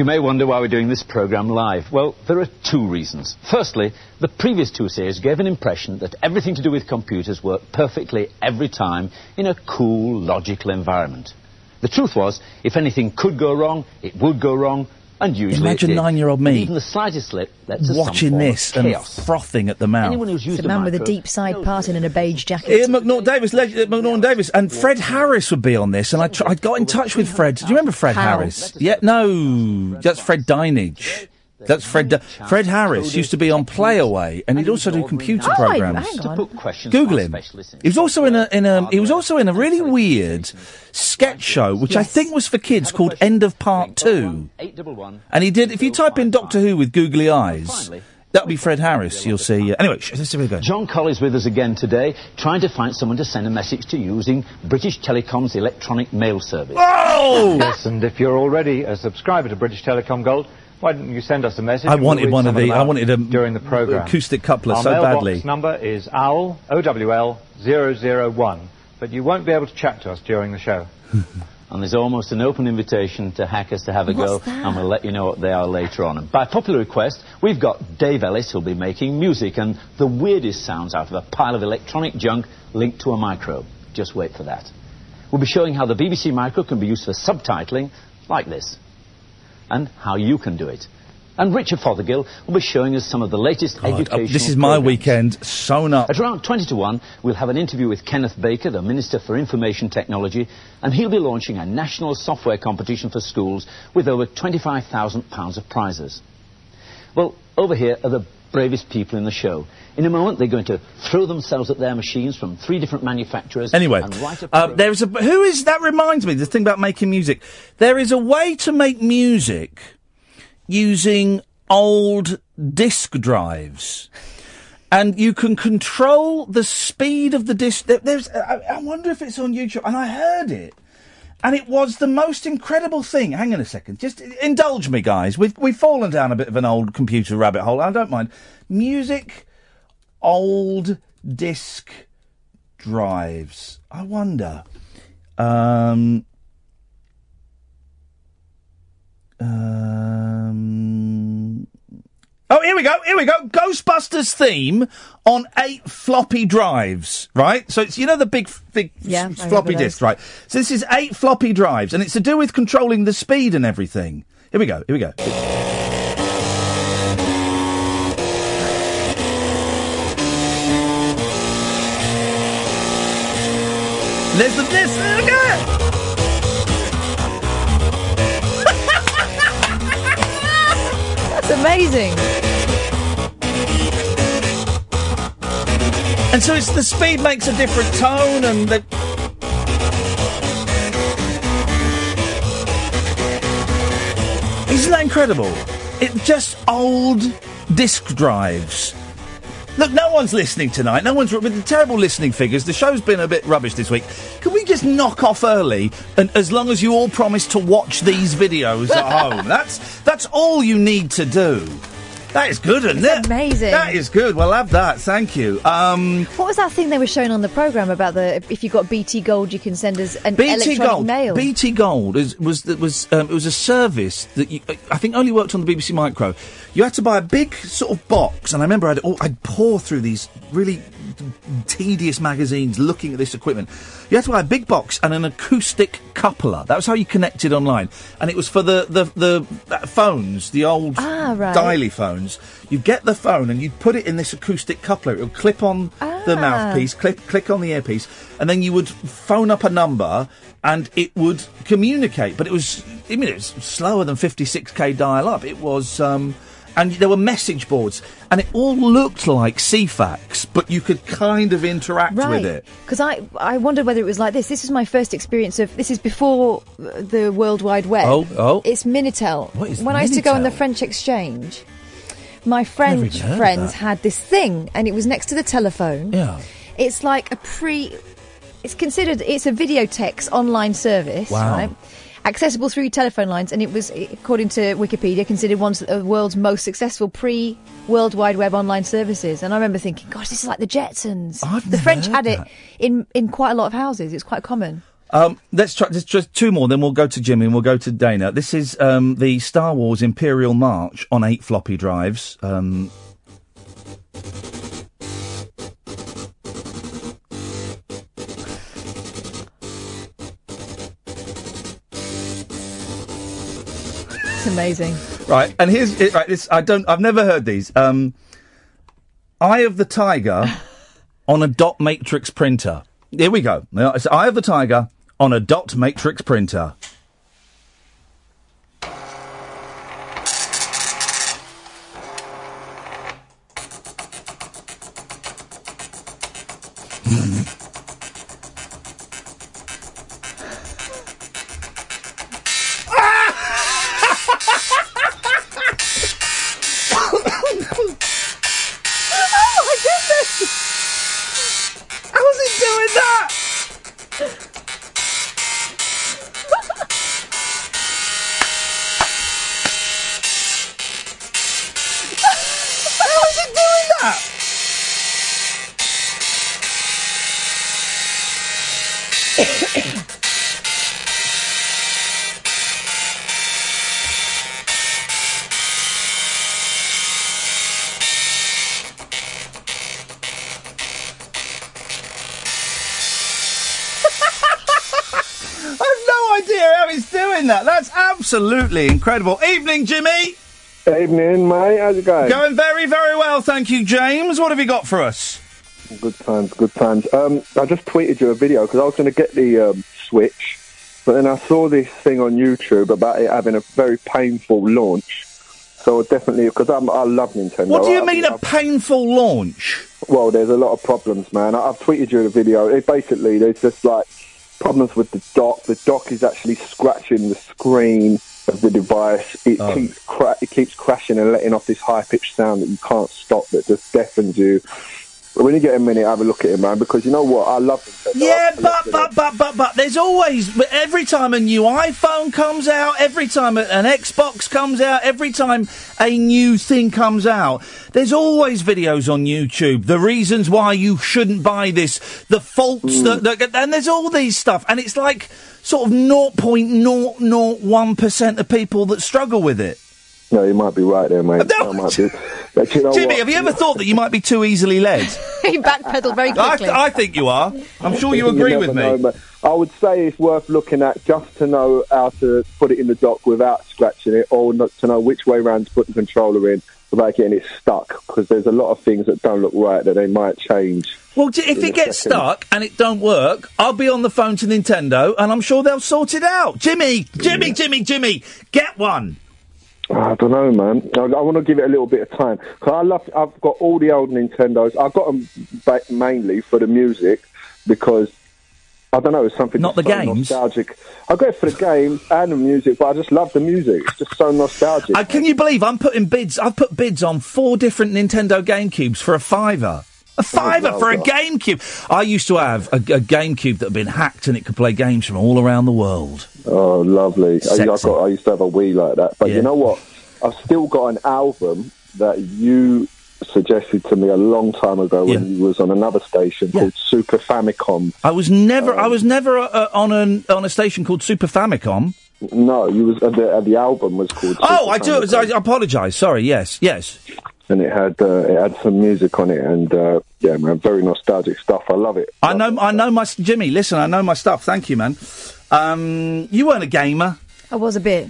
You may wonder why we're doing this programme live. Well, there are two reasons. Firstly, the previous two series gave an impression that everything to do with computers worked perfectly every time in a cool, logical environment. The truth was, if anything could go wrong, it would go wrong, and usually Imagine nine-year-old me Even the slightest slip led to Watching form of this and frothing at the mouth. Anyone who's used It's a man with a deep side parting and a beige jacket. Ian McNaughton Davis, leg- uh, McNaughton Davis, and Fred Harris would be on this, and I, tr- I got in touch with Fred. Do you remember Fred How? Harris? Yeah, no, that's Fred Dinage. That's Fred. Di- Fred Harris used to be on Playaway, and he'd also do computer Oh, programs. hang on. To put questions Google him. He was also in a in a he was also in a really weird sketch show, which I think was for kids, called End of Part Two. 811 And he did. If you type in Doctor Who with googly eyes, that'll be Fred Harris. You'll see. Uh, anyway, sh- let's see where we go. John Collins with us again today, trying to find someone to send a message to using British Telecom's electronic mail service. Oh! Yes, and if you're already a subscriber to British Telecom Gold, why don't you send us a message? I wanted one of the. I wanted a during the program. acoustic coupler Our so mailbox badly. number is owl OWL 001, but you won't be able to chat to us during the show. And there's almost an open invitation to hackers to have a go, that? and we'll let you know what they are later on. And by popular request, we've got Dave Ellis who'll be making music and the weirdest sounds out of a pile of electronic junk linked to a micro. Just wait for that. We'll be showing how the BBC Micro can be used for subtitling, like this, and how you can do it. And Richard Fothergill will be showing us some of the latest God, uh, educational this is my programmes. weekend sewn up. At around 20 to 1, we'll have an interview with Kenneth Baker, the Minister for Information Technology, and he'll be launching a national software competition for schools with over £25,000 of prizes. Well, over here are the bravest people in the show. In a moment, they're going to throw themselves at their machines from three different manufacturers. Anyway, and write a uh, program- there's a who is that reminds me the thing about making music. There is a way to make music using old disk drives. And you can control the speed of the disc. There, there's, I, I wonder if it's on YouTube. And I heard it, and it was the most incredible thing. Hang on a second, just indulge me, guys. We've we've fallen down a bit of an old computer rabbit hole. I don't mind. Music, old disc drives. I wonder. Um. Um. Oh, here we go. Here we go. Ghostbusters theme on eight floppy drives. Right. So it's you know the big big Yeah, s- floppy disk, right? So this is eight floppy drives, and it's to do with controlling the speed and everything. Here we go. Here we go. There's the disc. Look at it. That's amazing. And so it's the speed makes a different tone, and the. Isn't that incredible? It's just old disk drives. Look, no one's listening tonight. No one's with the terrible listening figures. The show's been a bit rubbish this week. Can we just knock off early? And as long as you all promise to watch these videos at home, that's that's all you need to do. That is good, isn't it? amazing. That is good. We'll have that. Thank you. Um, What was that thing they were showing on the programme about the if you got BT Gold, you can send us an BT electronic Gold. mail? BT Gold is, was that was um, it was a service that you, I think only worked on the BBC Micro. You had to buy a big sort of box, and I remember I'd oh, I'd pour through these really tedious magazines looking at this equipment. You had to buy a big box and an acoustic coupler. That was how you connected online, and it was for the the the uh, phones, the old Ah, right. dialy phones. You get the phone and you put it in this acoustic coupler. It would clip on the Ah. mouthpiece, click click on the earpiece, and then you would phone up a number and it would communicate. But it was, I mean, it was slower than 56k dial up. It was, um, and there were message boards, and it all looked like Ceefax, but you could kind of interact with it. Because I, I wondered whether it was like this. This is my first experience of. This is before uh, the World Wide Web. Oh, oh. It's Minitel. What is when I used to go on the French exchange, my French even heard of friends had this thing, and it was next to the telephone. Yeah. It's like a pre. It's considered. It's a videotex online service, Wow. right? Accessible through telephone lines, and it was, according to Wikipedia, considered one of the world's most successful pre-World Wide Web online services. And I remember thinking, "Gosh, this is like the Jetsons." the French had it in in quite a lot of houses. It's quite common. Um, let's try just, just two more, then we'll go to Jimmy and we'll go to Dana. This is um, the Star Wars Imperial March on eight floppy drives. Um, It's amazing. Right, and here's it, right. This I don't. I've never heard these. Um, Eye of the Tiger on a dot matrix printer. Here we go. It's Eye of the Tiger on a dot matrix printer. Absolutely incredible. Evening, Jimmy. Evening, mate. How's it going? Going very, very well, thank you, James. What have you got for us? Good times, good times. Um, I just tweeted you a video because I was going to get the um, Switch, but then I saw this thing on YouTube about it having a very painful launch. So definitely, because I love Nintendo. What do you I- mean a painful launch? Well, there's a lot of problems, man. I- I've tweeted you the video. It basically, there's just like problems with the dock. The dock is actually scratching the screen of the device. It Oh. keeps cra- it keeps crashing and letting off this high pitched sound that you can't stop. That just deafens you. But when you get a minute, have a look at it, man. Because you know what? I love Nintendo. Yeah, but but but but but there's always every time a new iPhone comes out, every time an Xbox comes out, every time a new thing comes out, there's always videos on YouTube. The reasons why you shouldn't buy this, the faults that, hmm. that and there's all these stuff, and it's like sort of 0.001 percent of people that struggle with it. No, you might be right there, mate. No. That might be. But you know Jimmy, what? have you ever thought that you might be too easily led? he backpedaled very I, quickly. th- I think you are. I'm sure you agree never with me. know, I would say it's worth looking at just to know how to put it in the dock without scratching it, or not to know which way round to put the controller in without getting it stuck. Because there's a lot of things that don't look right that they might change. Well, if it gets second. stuck and it don't work, I'll be on the phone to Nintendo and I'm sure they'll sort it out. Jimmy, Jimmy, Jimmy, Jimmy, get one. I don't know, man. I, I want to give it a little bit of time. 'Cause I love. I've got all the old Nintendos. I got them back mainly for the music because I don't know. It's something Not the so games? nostalgic. I go for the game and the music, but I just love the music. It's just so nostalgic. Uh, can you believe I'm putting bids? I've put bids on four different Nintendo GameCubes for a fiver. A fiver well for a. GameCube. I used to have a, a GameCube that had been hacked and it could play games from all around the world. Oh, lovely. I, I, got, I used to have a Wii like that. But Yeah. you know what? I've still got an album that you suggested to me a long time ago when you was on another station called Super Famicom. I was never, I was never uh, uh, on an on a station called Super Famicom. No, you was uh, the, uh, the album was called. Oh, Super I do. Famicom. I apologise. Sorry. Yes, yes. And it had uh, it had some music on it, and uh, yeah, man, very nostalgic stuff. I love it. I know. I know my Jimmy. Listen, I know my stuff. Thank you, man. Um, you weren't a gamer. I was a bit.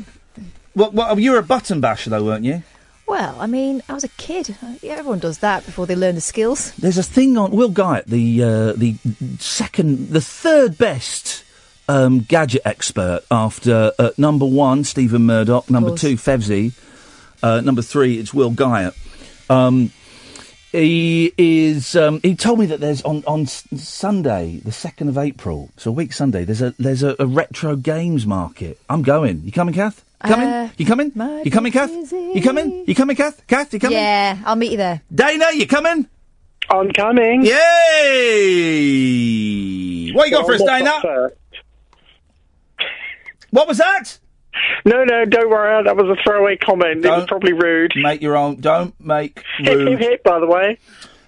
Well, well, you were a button basher, though, weren't you? Well, I mean, I was a kid. Yeah, everyone does that before they learn the skills. There's a thing on Will Guyatt, the uh, the second, the third best um, gadget expert after uh, number one Stephen Murdoch, number two Fevsy, uh, number three it's Will Guyatt. Um, he is. Um, he told me that there's on on Sunday, the second of April, so a week Sunday. There's a there's a, a retro games market. I'm going. You coming, Kath? Coming? Uh, you coming? You coming, Kath? You coming? You coming, Kath? Kath, you coming? Yeah, I'll meet you there. Dana, you coming? I'm coming. Yay! What you got for us, Dana? What was that? No, no, don't worry. That was a throwaway comment. It was probably rude. Make your own. Don't make Hip, rude. hip, hip, by the way.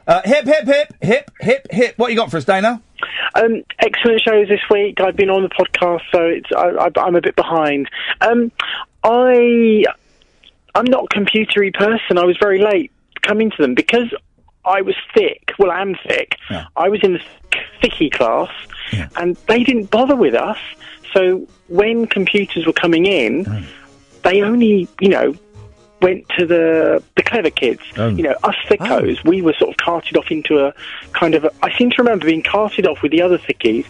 Uh, hip, hip, hip, hip, hip, hip. What you got for us, Dana? Um, excellent shows this week. I've been on the podcast, so it's I, I, I'm a bit behind. Um, I I'm not a computery person. I was very late coming to them because I was thick. Well, I'm thick. I was in the thicky class, and they didn't bother with us. So when computers were coming in, they only you know went to the the clever kids. Oh. You know, us thickos, we were sort of carted off into a kind of. A, I seem to remember being carted off with the other thickies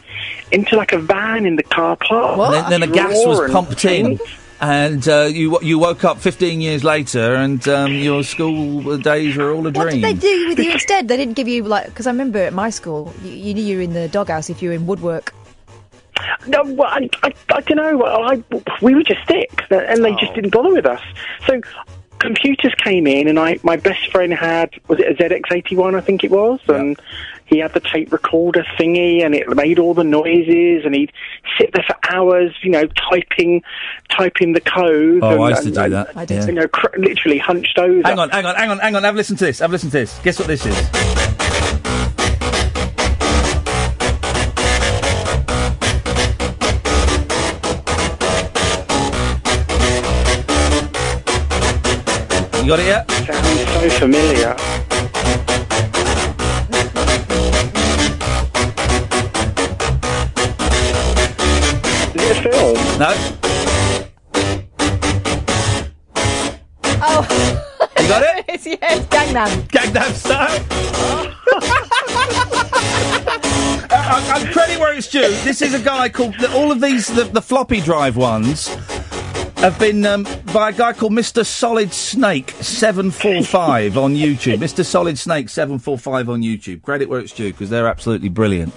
into like a van in the car park. And then, then a gas was pumped in, and uh, you you woke up 15 years later, and um, your school days were all a What dream. did they do with you instead? They didn't give you like because I remember at my school, you, you knew you were in the doghouse if you were in woodwork. No, well, I, I, I don't know. Well, I, we were just thick, uh, and they Oh. just didn't bother with us. So computers came in, and I my best friend had was it a ZX81, I think it was, and he had the tape recorder thingy, and it made all the noises, and he'd sit there for hours, you know, typing typing the code. Oh, and, I used to and- do and, that. I did. You know, cr- literally hunched over. Hang on, hang on, hang on, hang on. Have listened to this. Have listened to this. Guess what this is? You got it yet? Sounds so familiar. Is it a film? No. Oh, You got it? it's, yeah, it's Gangnam. Gangnam Style. I, uh, I'm credit where it's due. This is a guy called. the- All of these, the, the floppy drive ones, have been um, by a guy called Mr. Solid Snake seven four five on YouTube. Mr. Solid Snake seven four five on YouTube. Credit where it's due because they're absolutely brilliant.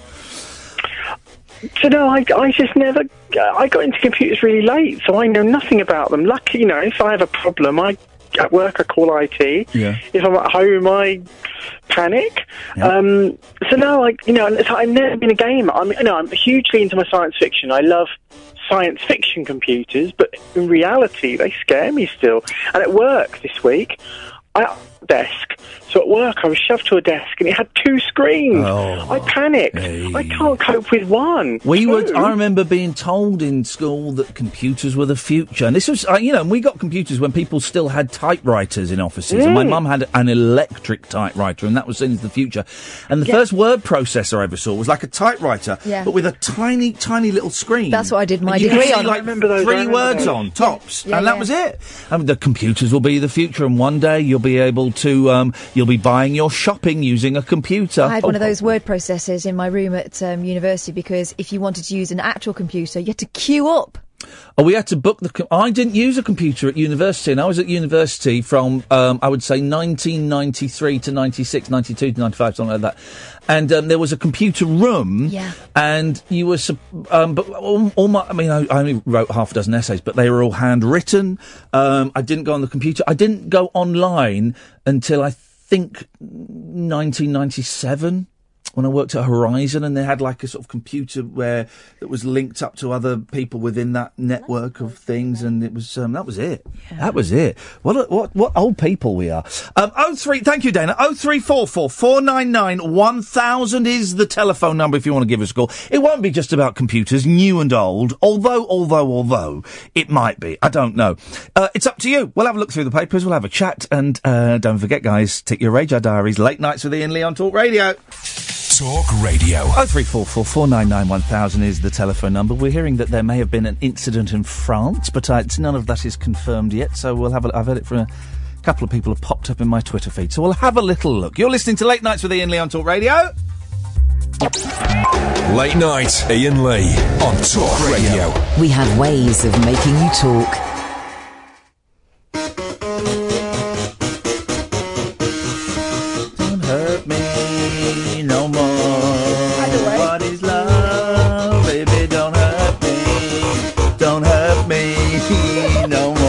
So no, I, I just never. I got into computers really late, so I know nothing about them. Lucky, you know, if I have a problem, I at work I call IT. Yeah. If I'm at home, I panic. Um, so now, I you know, I've never been a gamer. I'm you know, I'm hugely into my science fiction. I love science fiction computers, but in reality, they scare me still. And at work this week, I desk. So at work, I was shoved to a desk, and it had two screens. Oh. I panicked. I can't cope with one. We Two? were. I remember being told in school that computers were the future, and this was, uh, you know, and we got computers when people still had typewriters in offices, and my Mm. mum had an electric typewriter, and that was seen as the future. And the Yeah. first word processor I ever saw was like a typewriter, Yeah. but with a tiny, tiny little screen. That's what I did my degree on. Like I remember those, three words those. on tops, Yeah, and that was it. And the computers will be the future, and one day you'll be able to, um, you'll be buying your shopping using a computer. I had one of Oh, those word processors in my room at um, university because if you wanted to use an actual computer, you had to queue up. Oh, we had to book the. Com- I didn't use a computer at university, and I was at university from um, I would say 1993 to 96, 92 to 95, something like that. And um, there was a computer room, Yeah. and you were. Um, but all, all my, I mean, I, I only wrote half a dozen essays, but they were all handwritten. Um, I didn't go on the computer. I didn't go online until I think 1997 when I worked at Horizon, and they had like a sort of computer where that was linked up to other people within that network of things, and it was um, that was it. That was it. What what what old people we are. Um, oh three, thank you, Dana. Oh three four four four nine nine one thousand is the telephone number if you want to give us a call. It won't be just about computers, new and old. Although, although, although it might be. I don't know. Uh, it's up to you. We'll have a look through the papers. We'll have a chat, and uh, don't forget, guys, take your radar diaries. Late nights with Iain Lee on Talk Radio. Talk Radio. Oh three four four four nine nine one thousand is the telephone number. We're hearing that there may have been an incident in France, but uh, none of that is confirmed yet. So we'll have. A, I've heard it from a couple of people have popped up in my Twitter feed. So we'll have a little look. You're listening to Late Nights with Iain Lee on Talk Radio. Late night, Iain Lee on Talk Radio. We have ways of making you talk. Don't hurt me no more. What is love, baby? Don't hurt me. Don't hurt me no more.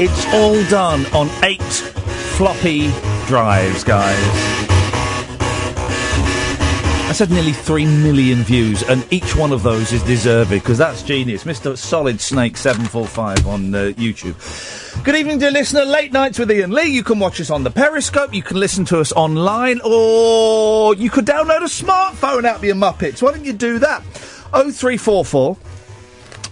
It's all done on eight floppy drives, guys. I said nearly three million views, and each one of those is deserving because that's genius. Mr. Solid Snake seven four five on uh, YouTube. Good evening, dear listener. Late nights with Iain Lee. You can watch us on the Periscope. You can listen to us online, or you could download a smartphone app. You muppets. Why don't you do that? Oh three four four.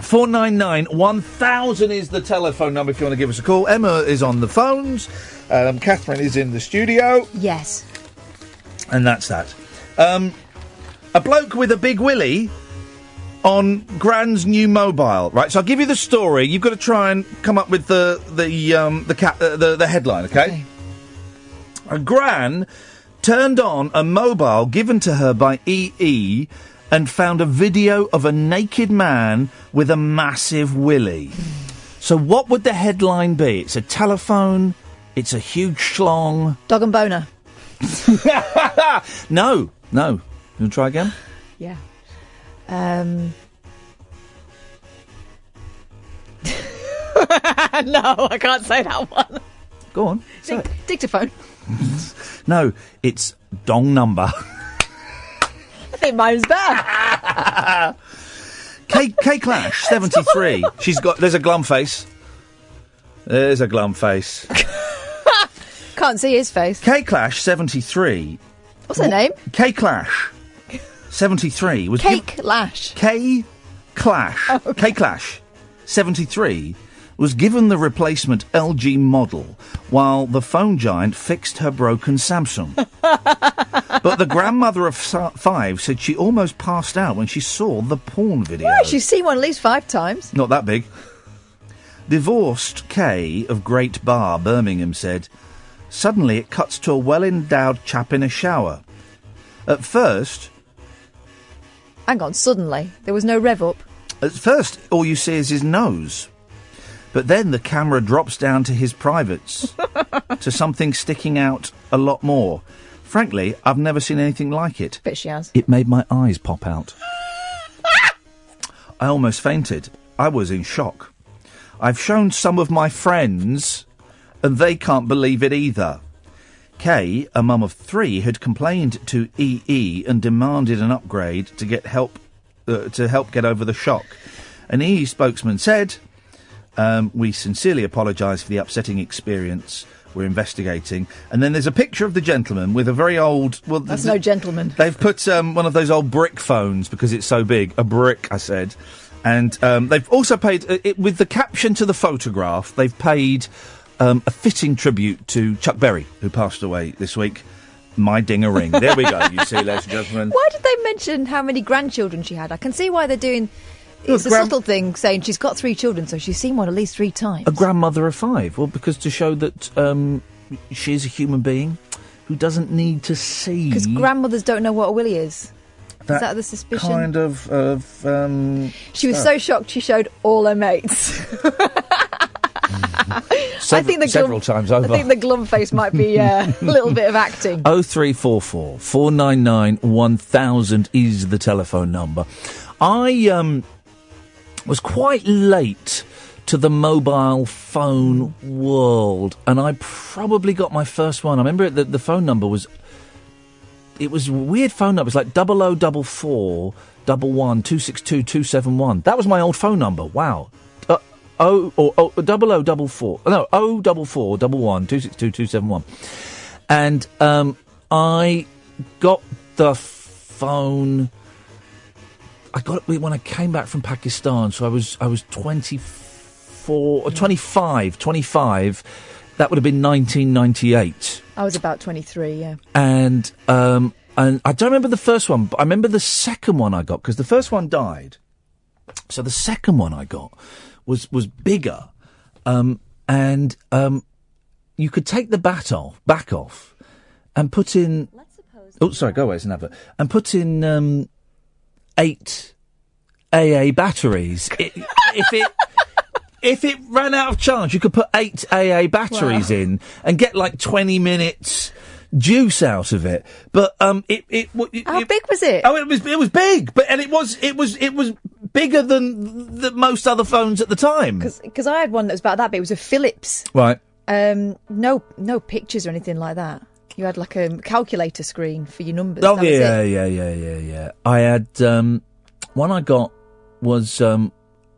499 1000 is the telephone number if you want to give us a call. Emma is on the phones. Um, Katherine is in the studio. Yes. And that's that. Um, a bloke with a big willy on Gran's new mobile. Right, so I'll give you the story. You've got to try and come up with the the um, the, uh, the the headline. Okay. A Gran turned on a mobile given to her by EE and found a video of a naked man with a massive willy. So what would the headline be? It's a telephone. It's a huge schlong. Dog and boner. no, no. You want to try again? Yeah. Um. no, I can't say that one. Go on. Dic- dictaphone. No, it's dong number. I think mine's better. K Kay Clash seventy three. She's got. There's a glum face. There's a glum face. Can't see his face. Kay Clash seventy three. What's her name? Kay Clash seventy three was giv- oh, Cake Lash. Kay Clash. Kay Clash 73 was given the replacement LG model while the phone giant fixed her broken Samsung. but the grandmother of five said she almost passed out when she saw the porn video. Yeah, she's seen one at least five times. Not that big. Divorced K of Great Barr, Birmingham, said, Suddenly it cuts to a well endowed chap in a shower. At first, Hang on, suddenly. There was no rev up. At first, all you see is his nose. But then the camera drops down to his privates, to something sticking out a lot more. Frankly, I've never seen anything like it. Bet she has. It made my eyes pop out. I almost fainted. I was in shock. I've shown some of my friends, and they can't believe it either. Kay, a mum of three, had complained to EE and demanded an upgrade to get help uh, to help get over the shock. An EE spokesman said, um, "We sincerely apologise for the upsetting experience. We're investigating." And then there's a picture of the gentleman with a very old. Well, That's th- no gentleman. They've put um, one of those old brick phones because it's so big. A brick, I said. And um, they've also paid, uh, it, with the caption to the photograph, they've paid um, a fitting tribute to Chuck Berry, who passed away this week. My ding a ring. There we go, you see, ladies and gentlemen. Why did they mention how many grandchildren she had? I can see why they're doing. It's a subtle thing saying she's got three children, so she's seen one at least three times. A grandmother of five. Well, because to show that um, she is a human being who doesn't need to see Because grandmothers don't know what a willy is. that is that the suspicion? kind of of um, She was stuff. so shocked she showed all her mates. I think the several glum, times over. I think the glum face might be uh, a little bit of acting. Oh three four four four nine nine one thousand is the telephone number. I um was quite late to the mobile phone world, and I probably got my first one. I remember the the phone number was it was weird phone number. It was like double o double four double one two six two two seven one. That was my old phone number. Wow. O or oh, double O double four no O double four double one two six two two seven one, and um, I got the phone. I got it when I came back from Pakistan. So I was I was twenty four or 25, 25. That would have been nineteen ninety eight I was about 23, yeah. and um, and I don't remember the first one, but I remember the second one I got because the first one died. So the second one I got was was bigger, um, and um, you could take the bat off, back off, and put in. Oh, sorry, go away. It's an advert. And put in um, eight AA batteries. I if it if it ran out of charge, you could put eight AA batteries Wow. in and get like twenty minutes juice out of it. But um, it it, it How big was it? Oh, it was it was big, but and it was it was it was bigger than the most other phones at the time. Because I had one that was about that big. It was a Philips. Right. Um, no, no pictures or anything like that. You had like a calculator screen for your numbers. Oh yeah, it. yeah, yeah, yeah, yeah. I had um, one I got was um,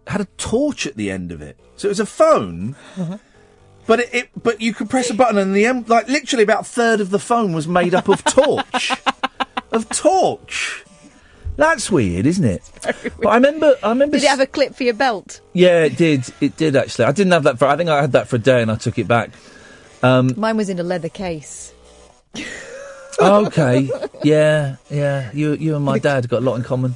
had a torch at the end of it, so it was a phone. But it, it, but you could press a button and the em- like literally about a third of the phone was made up of torch, of torch. That's weird, isn't it? But I remember, I remember. Did it have a clip for your belt? Yeah, it did. It did actually. I didn't have that for. I think I had that for a day and I took it back. Um, Mine was in a leather case. okay. Yeah, yeah. You, you and my dad got a lot in common.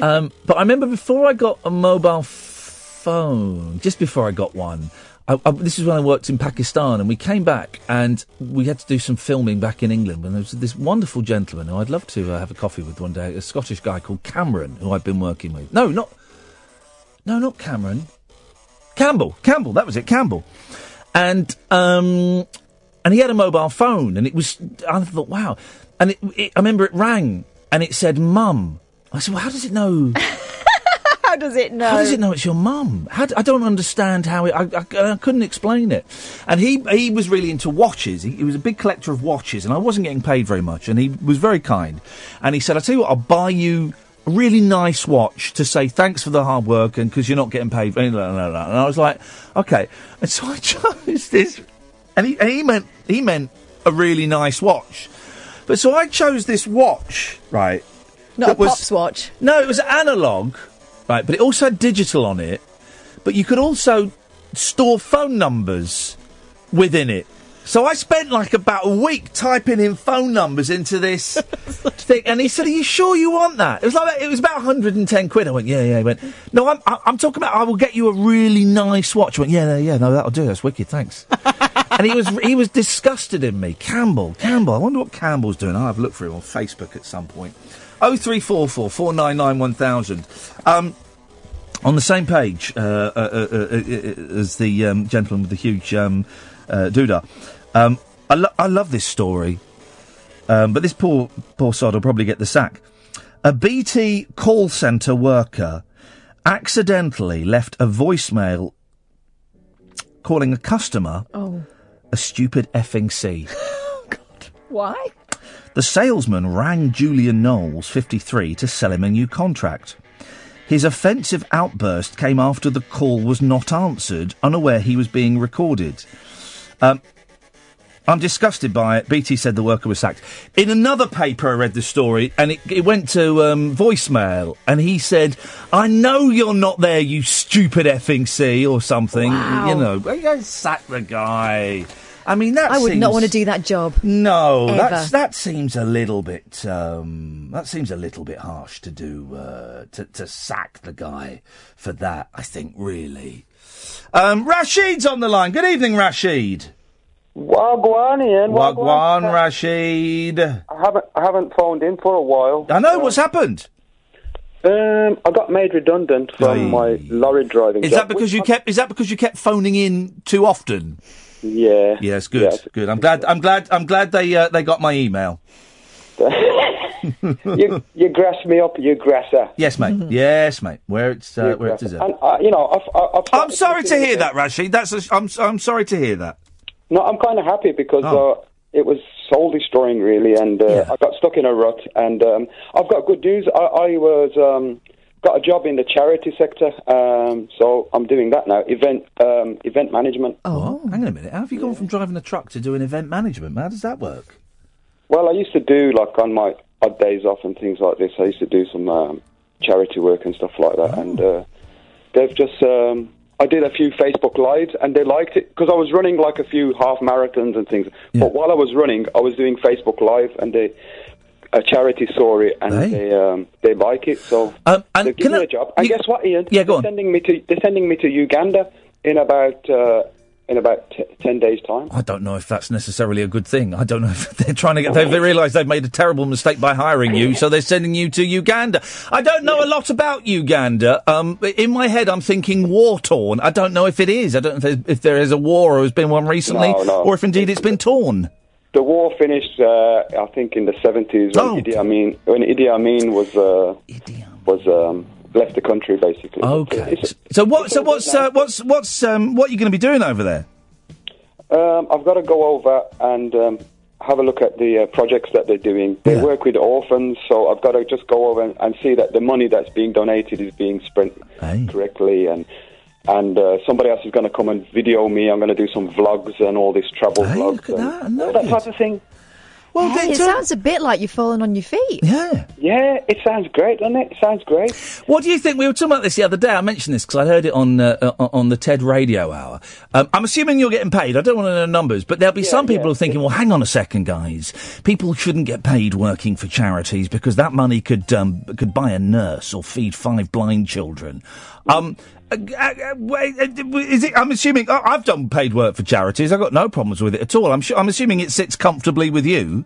Um, but I remember before I got a mobile phone, just before I got one, I, I, this is when I worked in Pakistan, and we came back and we had to do some filming back in England. And there was this wonderful gentleman who I'd love to uh, have a coffee with one day, a Scottish guy called Cameron, who I'd been working with. No, not, no, not Cameron. Campbell, Campbell, that was it, Campbell. And um, and he had a mobile phone, and it was. I thought, wow. And it, it, I remember it rang, and it said "mum." I said, "Well, how does it know? How does it know? How does it know it's your mum? How d- I don't understand how it. I, I, I couldn't explain it." And he he was really into watches. He, he was a big collector of watches, and I wasn't getting paid very much. And he was very kind, and he said, "I tell you what, I'll buy you." A really nice watch to say thanks for the hard work and because you're not getting paid for anything like that. And I was like, okay. And so I chose this and he, and he meant he meant a really nice watch. But so I chose this watch, right? Not a Pops watch. No, it was analog, right? But it also had digital on it. But you could also store phone numbers within it. So I spent like about a week typing in phone numbers into this thing, and he said, "Are you sure you want that?" It was like it was about 110 quid. I went, "Yeah, yeah." He went, "No, I'm I'm talking about I will get you a really nice watch." I went, "Yeah, yeah, yeah, no, that'll do. That's wicked, thanks." and he was he was disgusted in me. Campbell, Campbell. I wonder what Campbell's doing. I'll have a look for him on Facebook at some point. Oh three four four four nine nine one thousand. Um, on the same page uh, uh, uh, uh, uh, as the um, gentleman with the huge um, uh, doodah. Um, I, lo- I love this story, um, but this poor poor sod will probably get the sack. A BT call centre worker accidentally left a voicemail calling a customer Oh. a stupid effing C. God, why? The salesman rang Julian Knowles, 53, to sell him a new contract. His offensive outburst came after the call was not answered, unaware he was being recorded. Um, I'm disgusted by it. BT said the worker was sacked. In another paper, I read the story, and it, it went to um, voicemail, and he said, "I know you're not there, you stupid effing C, or something." Wow. You know, "Go sack the guy. I mean, that I would not want to do that job. no, Ever. that's that seems a little bit um, that seems a little bit harsh to do uh, to to sack the guy for that. I think really. Um, Rashid's on the line. Good evening, Rashid. Wagwan, Iain. Wagwan, Rashid. I haven't I haven't phoned in for a while. I know. What's happened? Um, I got made redundant from my lorry driving. Is job, that because you kept? Is that because you kept phoning in too often? Yeah. Yes. Good. good. I'm glad. I'm glad. I'm glad they uh, they got my email. you you grass me up, you grasser. Yes, mate. Yes, mate. Where it's uh, where it's deserved. And uh, you know, I've, I've I'm sorry to hear that, Rashid. That's a, I'm I'm sorry to hear that. No, I'm kind of happy because Oh. uh, it was soul destroying, really, and uh, I got stuck in a rut. And um, I've got good news. I, I was um, got a job in the charity sector, um, so I'm doing that now. Event um, event management. Oh, hang on a minute. How have you gone from driving a truck to doing event management? How does that work? Well, I used to do like on my odd days off and things like this. I used to do some um, charity work and stuff like that, and uh, they've just. Um, I did a few Facebook lives, and they liked it because I was running like a few half marathons and things. But while I was running, I was doing Facebook live, and they a charity saw it, and they um, they like it. So Um, and they give me a job. And guess what, Iain? Yeah, go they're Sending me to they're sending me to Uganda in about uh, in about t- ten days' time. I don't know if that's necessarily a good thing. I don't know if they're trying to get. They've they realise they've made a terrible mistake by hiring you, so they're sending you to Uganda. I don't know a lot about Uganda. Um, in my head, I'm thinking war torn. I don't know if it is. I don't know if, if there is a war or has been one recently, No, no. or if indeed it's been torn. The war finished, uh, I think, in the seventies when Oh. Idi Amin when Idi Amin was uh, was um, left the country basically. Okay. So what? So what's uh, what's what's um, what are you going to be doing over there? Um, I've got to go over and um, have a look at the uh, projects that they're doing. They work with orphans, so I've got to just go over and, and see that the money that's being donated is being spent correctly, and and uh, somebody else is going to come and video me. I'm going to do some vlogs and all this travel vlogs and all that type of thing. Well, it sounds a bit like you're falling on your feet. Yeah. Yeah, it sounds great, doesn't it? It sounds great. What do you think? We were talking about this the other day. I mentioned this because I heard it on uh, uh, on the TED Radio Hour. Um, I'm assuming you're getting paid. I don't want to know numbers, but there'll be some people who are thinking, "Well, hang on a second, guys. People shouldn't get paid working for charities because that money could um, could buy a nurse or feed five blind children." Um, is it? I'm assuming oh, I've done paid work for charities. I've got no problems with it at all. I'm sure. I'm assuming it sits comfortably with you.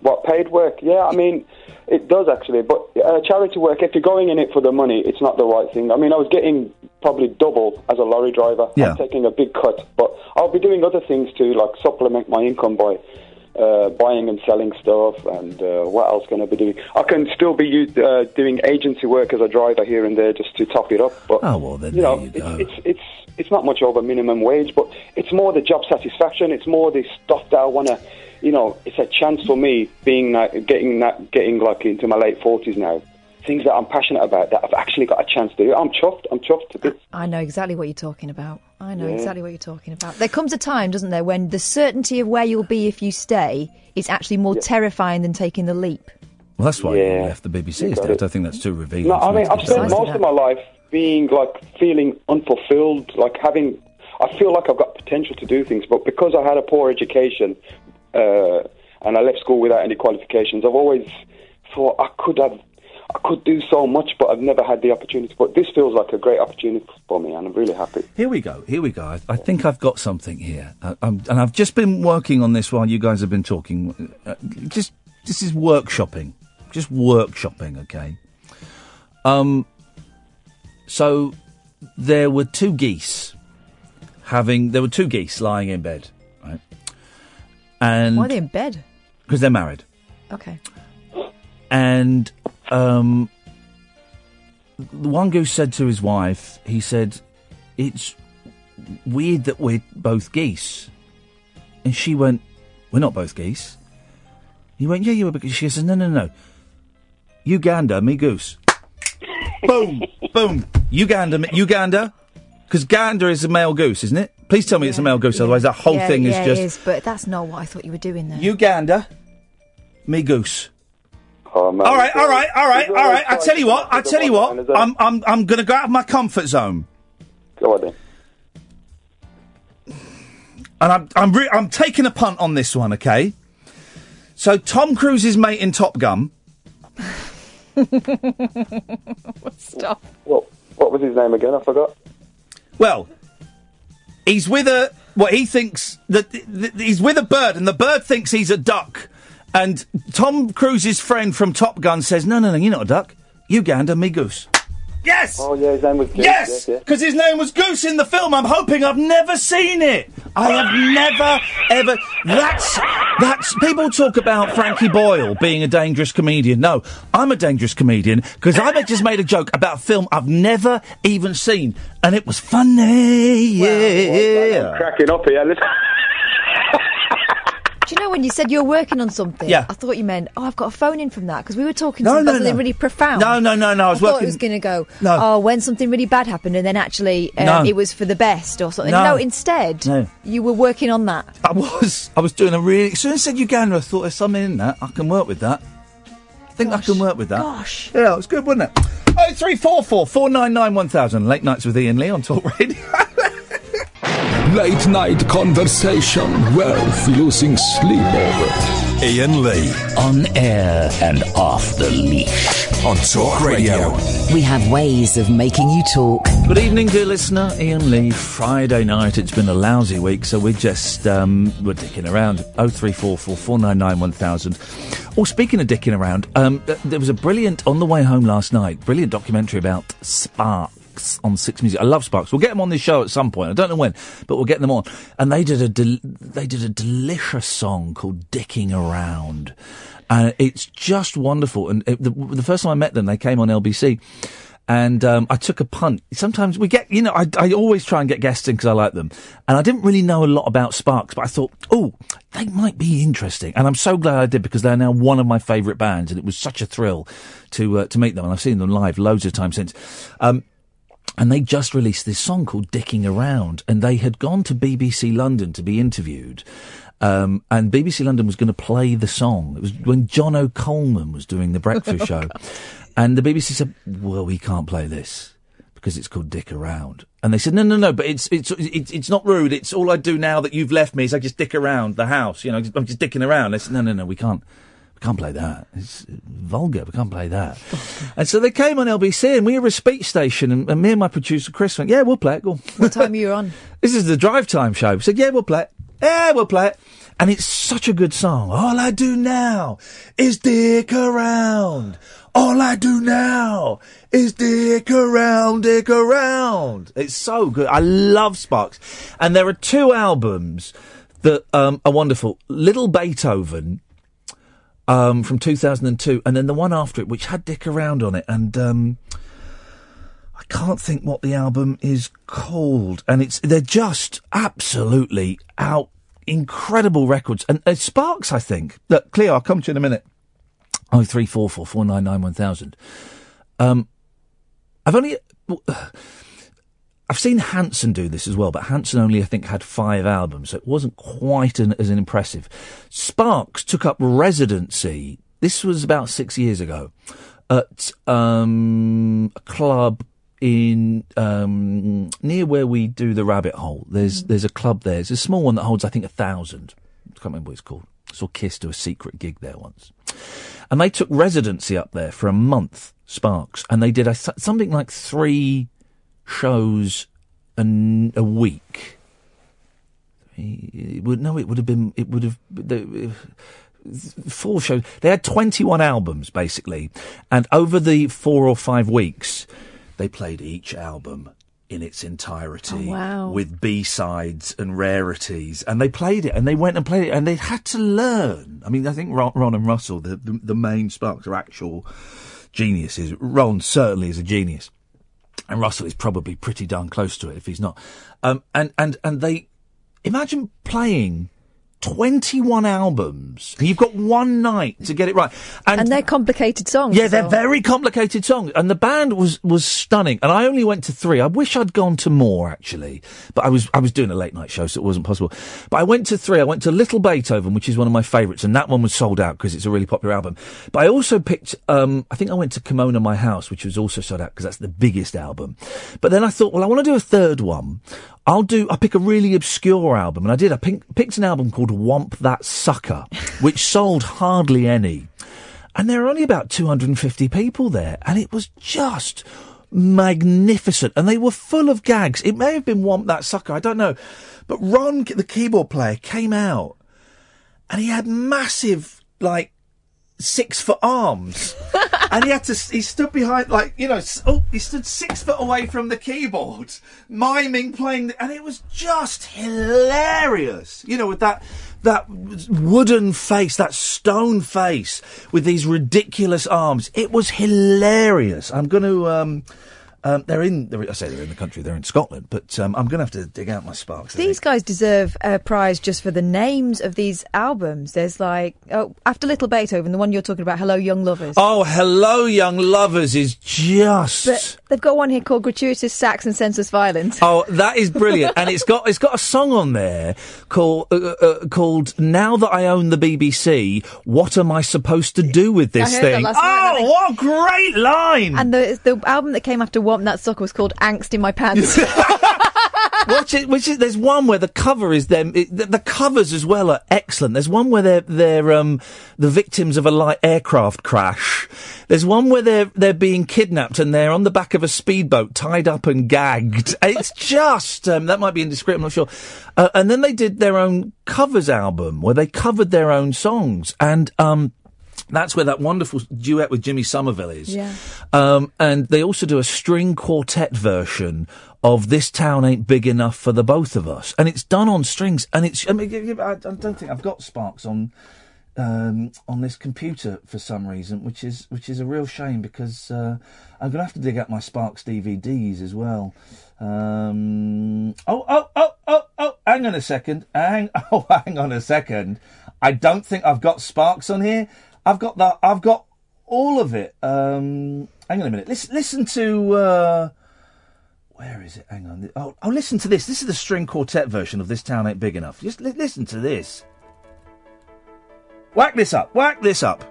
What paid work? Yeah, I mean, it does actually. But uh, charity work, if you're going in it for the money, it's not the right thing. I mean, I was getting probably double as a lorry driver. Yeah. I'm taking a big cut, but I'll be doing other things to like supplement my income by uh, buying and selling stuff. And uh, what else can I be doing? I can still be uh, doing agency work as a driver here and there just to top it up. But oh well, then you know, it's, it's it's it's not much over minimum wage, but it's more the job satisfaction. It's more the stuff that I want to, you know, it's a chance for me being that, getting that, getting like into my late forties now. Things that I'm passionate about that I've actually got a chance to do. I'm chuffed. I'm chuffed to bits. I know exactly what you're talking about. I know Yeah. exactly what you're talking about. There comes a time, doesn't there, when the certainty of where you'll be if you stay is actually more terrifying than taking the leap. Well, that's why you left the BBC. Is that? it. I think that's too revealing. No, I mean I've spent most of my life being like feeling unfulfilled, like having. I feel like I've got potential to do things, but because I had a poor education uh, and I left school without any qualifications, I've always thought I could have. I could do so much, but I've never had the opportunity. But this feels like a great opportunity for me, and I'm really happy. Here we go. Here we go. I, I think I've got something here, uh, um, and I've just been working on this while you guys have been talking. Uh, just this is workshopping, just workshopping. Okay. Um. So there were two geese having. There were two geese lying in bed, right? And Why are they in bed? because they're married. Okay. and um, the one goose said to his wife, he said, "It's weird that we're both geese," and she went, "We're not both geese." He went, "Yeah, you are." Because she says, "No, no, no, Uganda, me goose." boom, boom, Uganda, me- Uganda, because gander is a male goose, isn't it? Please tell me it's a male goose, otherwise that whole yeah, thing yeah, is just it is, but that's not what I thought you were doing there. Uganda, me goose. Um, oh, man. Um, all right, all right, all right, all right. I tell you what, I The tell you what. I'm, I'm, I'm going to go out of my comfort zone, Go on then. and I'm, I'm, re- I'm taking a punt on this one. Okay. So Tom Cruise's mate in Top Gun. Stop. What What was his name again? I forgot. Well, he's with a what he thinks that th- th- he's with a bird, and the bird thinks he's a duck. And Tom Cruise's friend from Top Gun says, "No, no, no, you're not a duck. You gander, me goose." Yes. Oh yeah, his name was Goose, Yes, yeah. because his name was Goose in the film. I'm hoping I've never seen it. I have never ever. That's that's. People talk about Frankie Boyle being a dangerous comedian. No, I'm a dangerous comedian because I just made a joke about a film I've never even seen, and it was funny. Yeah. I'm cracking up here. Do you know when you said you were working on something? Yeah. I thought you meant, oh, I've got a phone in from that because we were talking No, something no, something no. really profound. No, no, no, no. I was thought working. it was going to go, No. oh, when something really bad happened and then actually um, No. it was for the best or something. No. Instead, you were working on that. I was. I was doing a really. As soon as I said Uganda, I thought there's something in that. I can work with that. I think I can work with that. Gosh. Yeah, it was good, wasn't it? Oh three four four four nine nine one thousand. Late nights with Iain Lee on Talk Radio. Late night conversation worth losing sleep over. Iain Lee. On air and off the leash. On Talk Radio. We have ways of making you talk. Good evening, dear listener. Iain Lee. Friday night. It's been a lousy week, so we're just um, we're dicking around. Oh three four four four nine nine one thousand. Oh, speaking of dicking around, um, there was a brilliant on the way home last night. Brilliant documentary about Sparks on Six Music. I love Sparks. We'll get them on this show at some point. I don't know when, but we'll get them on. And they did a del- they did a delicious song called "Dicking Around." And it's just wonderful. And it, the, the first time I met them, they came on LBC and um, I took a punt. Sometimes we get, you know, I, I always try and get guests in because I like them, and I didn't really know a lot about Sparks, but I thought, oh, they might be interesting, and I'm so glad I did because they're now one of my favourite bands, and it was such a thrill to uh, to meet them, and I've seen them live loads of times since. Um, and they just released this song called Dicking Around, and they had gone to BBC London to be interviewed. Um, and BBC London was going to play the song. It was when John O'Coleman was doing the breakfast show. And the BBC said, well, we can't play this because it's called Dick Around. And they said, no, no, no, but it's, it's, it's, it's not rude. It's all I do now that you've left me is I just dick around the house. You know, I'm just dicking around. They said, no, no, no, we can't. Can't play that. It's vulgar. We can't play that. and so they came on LBC and we were a speech station and, and me and my producer Chris went, yeah, we'll play it. Go. What time are you on? This is the drive time show. We said, yeah, we'll play it. Yeah, we'll play it. And it's such a good song. All I do now is dick around. All I do now is dick around, dick around. It's so good. I love Sparks. And there are two albums that um, are wonderful. Little Beethoven um, from 2002, and then the one after it, which had Dick Around on it. And um, I can't think what the album is called. And it's they're just absolutely out, incredible records. And uh, Sparks, I think. Look, Cleo, I'll come to you in a minute. Oh three four four four nine nine one thousand. Um, I've only. I've seen Hanson do this as well, but Hanson only, I think, had five albums, so it wasn't quite an, as impressive. Sparks took up residency. This was about six years ago at um, a club in um, near where we do the Rabbit Hole. There's there's a club there. It's a small one that holds, I think, a thousand. I can't remember what it's called. I saw Kiss do a secret gig there once, and they took residency up there for a month. Sparks, and they did a, something like three shows an, a week. It would no, it would have been. It would have. The, four shows. They had 21 albums, basically. And over the four or five weeks, they played each album in its entirety Oh, wow. with B-sides and rarities. And they played it and they went and played it and they had to learn. I mean, I think Ron, Ron and Russell, the, the, the main Sparks, are actual geniuses. Ron certainly is a genius. And Russell is probably pretty darn close to it if he's not. Um, and, and, and they, imagine playing 21 albums. You've got one night to get it right. And, And they're complicated songs. yeah, they're so- very complicated songs, and the band was was stunning. And I only went to three. I wish I'd gone to more actually, but I was I was doing a late night show, so it wasn't possible. But I went to three. I went to Little Beethoven, which is one of my favourites, and that one was sold out because it's a really popular album. But I also picked. Um, I think I went to Kimono My House, which was also sold out because that's the biggest album. But then I thought, well, I want to do a third one. I'll do. I pick a really obscure album, and I did. I pick, picked an album called Whomp That Sucker, which sold hardly any. And there are only about 250 people there. And it was just magnificent, and they were full of gags. It may have been Whomp That Sucker, I don't know, but Ron, the keyboard player, came out, and he had massive, like, six foot arms. and he had to, he stood behind, like, you know, oh, he stood six foot away from the keyboard, miming playing, the, and it was just hilarious. You know, with that, that wooden face, that stone face with these ridiculous arms. It was hilarious. I'm going to, um, um, they're in, they're, I say they're in the country, they're in Scotland, but um, I'm going to have to dig out my sparks. These guys deserve a prize just for the names of these albums. There's like, oh, after Little Beethoven, the one you're talking about, Hello Young Lovers. Oh, Hello Young Lovers is just. But they've got one here called Gratuitous Sax and Senseless Violins. Oh, that is brilliant, and it's got it's got a song on there called uh, uh, called "Now That I Own the BBC, What Am I Supposed to Do with this I heard that thing?" last night, oh, what a great line! And the the album that came after That Sucker was called Angst in My Pants. Watch it. Which is, there's one where the cover is them. It, the, the covers as well are excellent. There's one where they're they're um the victims of a light aircraft crash. There's one where they're they're being kidnapped and they're on the back of a speedboat, tied up and gagged. It's just um, that might be indiscreet. I'm not sure. Uh, and then they did their own covers album where they covered their own songs and um. That's where that wonderful duet with Jimmy Somerville is. Yeah. Um, and they also do a string quartet version of "This Town Ain't Big Enough for the Both of Us," and it's done on strings. And it's I mean, I don't think I've got Sparks on um, on this computer for some reason, which is which is a real shame because uh, I'm going to have to dig up my Sparks DVDs as well. Um, oh, oh, oh, oh, oh! Hang on a second. Hang, oh, hang on a second. I don't think I've got Sparks on here. I've got that. I've got all of it. Um, hang on a minute. Listen, listen to. Uh, where is it? Hang on. Oh, oh, listen to this. This is the string quartet version of "This Town Ain't Big Enough." Just li- listen to this. Whack this up. Whack this up.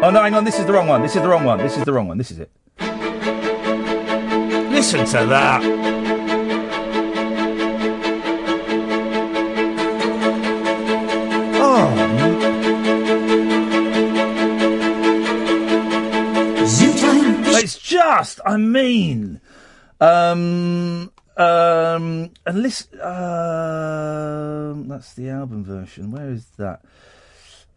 Oh no, hang on. This is the wrong one. This is the wrong one. This is the wrong one. This is it. Listen to that. Just, I mean, um, um, and listen, um, that's the album version. Where is that?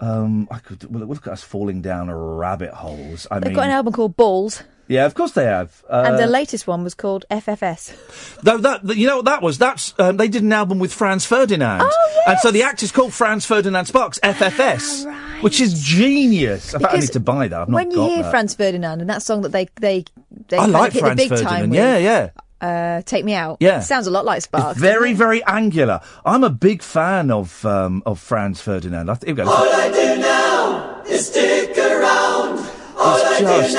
Um, I could well, look at us falling down rabbit holes. I They've mean, got an album called Balls, yeah, of course they have. Uh, and the latest one was called FFS. Though that, that- you know what that was? That's um, they did an album with Franz Ferdinand, Oh, yes! and so the act is called Franz Ferdinand Sparks FFS, which is genius. In I need to buy that. I've not when you got hear that. Franz Ferdinand and that song that they they they I kind like hit Franz the big Ferdinand. time with, yeah, yeah. Uh, Take Me Out. Yeah. sounds a lot like Sparks. It's very, very angular. I'm a big fan of um, of Franz Ferdinand. I th- here we go. All I do now is stick around. All I just- do now is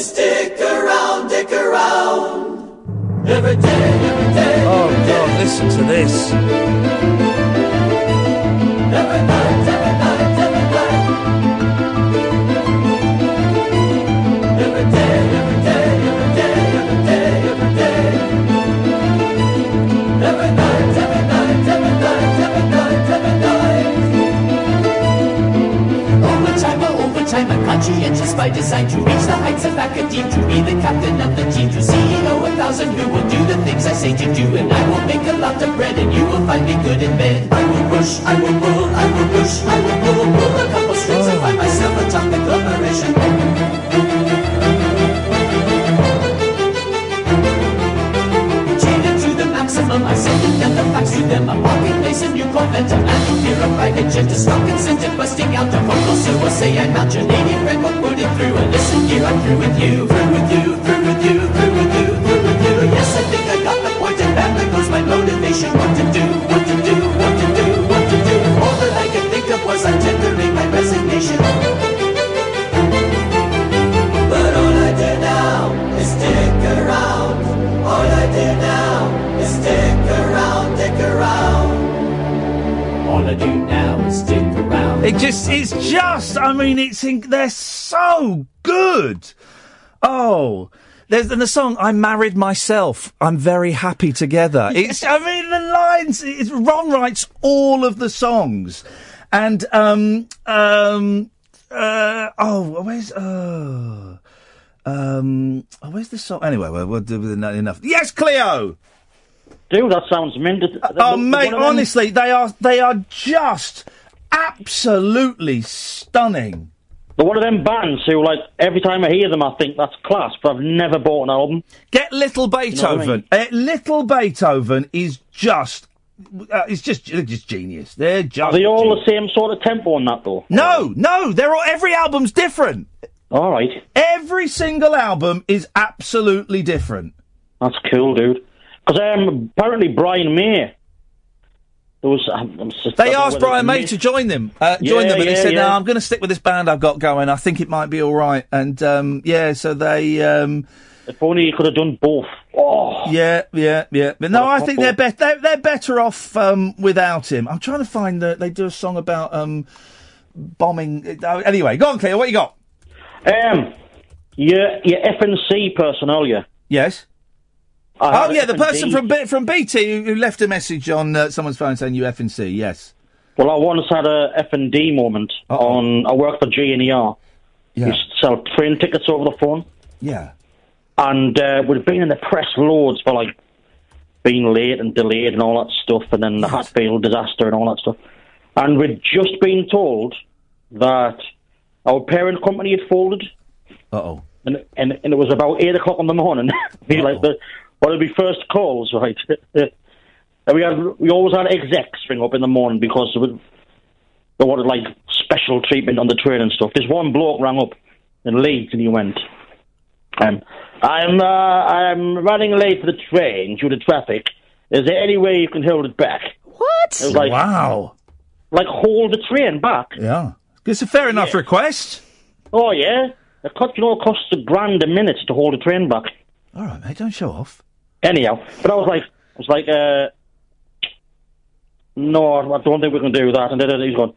stick around, dick around. Every day, every day. Oh God, listen to this. Conscientious by design to reach the heights of academe, to be the captain of the team, to CEO a thousand who will do the things I say to do, and I will make a lot of bread, and you will find me good in bed. I will push, I will pull, I will push, I will pull, pull a couple strings and find myself atop the conglomeration. To the maximum, I it down the facts to them. I'm walking place a new Corvette, a man who fear a private jet, a stock incentive busting out the vocal, so I'm out Canadian red book, put it through, and listen here, I'm through with you, through with you, through with you, through with you, through with you. Yes, I think I got the point, and that goes my motivation. What to do, what to do, what to do, what to do. All that I could think of was I'm tendering my resignation. It just, it's just, I mean, it's, in, they're so good. Oh. There's and the song "I Married Myself." I'm very happy together. It's, I mean, the lines. It's, Ron writes all of the songs, and um, um, Uh, oh, where's uh, um, oh, where's the song? Anyway, we'll, we'll do with enough. Yes, Cleo. Dude, that sounds mint. Oh, mate, honestly, they are they are just absolutely stunning. But one of them bands who, like, every time I hear them, I think that's class, but I've never bought an album. Get Little You know I Beethoven. Uh, Little Beethoven is just, uh, it's just, they're just genius. They're just. Are they all the same sort of tempo on that, though? No, no, they're all. Every album's different. All right. Every single album is absolutely different. That's cool, dude. Because um, apparently Brian May. There was. I'm, I'm They asked Brian May to join them. Uh, join Yeah, them, and he yeah, said, "No. I'm going to stick with this band I've got going. I think it might be all right." And um, yeah, so they. Um, if only you could have done both. Oh. Yeah, yeah, yeah. But no, I think they're, bet they're they're better off um, without him. I'm trying to find that they do a song about um, bombing. Uh, anyway, go on, Cleo. What you got? Um, your your FNC personnel, yeah. Yes. I oh yeah, the person from B- from BT who, who left a message on uh, someone's phone saying you F and C. Yes. Well, I once had a F&D moment on. I worked for GNER. Yeah. Used to sell train tickets over the phone. Yeah. And uh, we'd been in the press loads for like being late and delayed and all that stuff, and then the Hatfield disaster and all that stuff. And we'd just been told that our parent company had folded. Uh oh. And, and and it was about eight o'clock in the morning. like the one of the first calls, right? and we had we always had execs ring up in the morning because they, would, they wanted like special treatment on the train and stuff. This one bloke rang up in Leeds and he went, um, "I'm uh, I'm running late for the train due to traffic. Is there any way you can hold it back?" What? It like, wow. Like hold the train back. Yeah. It's a fair enough request. Oh yeah, it cost you know it costs a grand a minute to hold a train back. All right, mate. Don't show off. Anyhow, but I was like, I was like, uh, no, I don't think we can do that. And then he's going,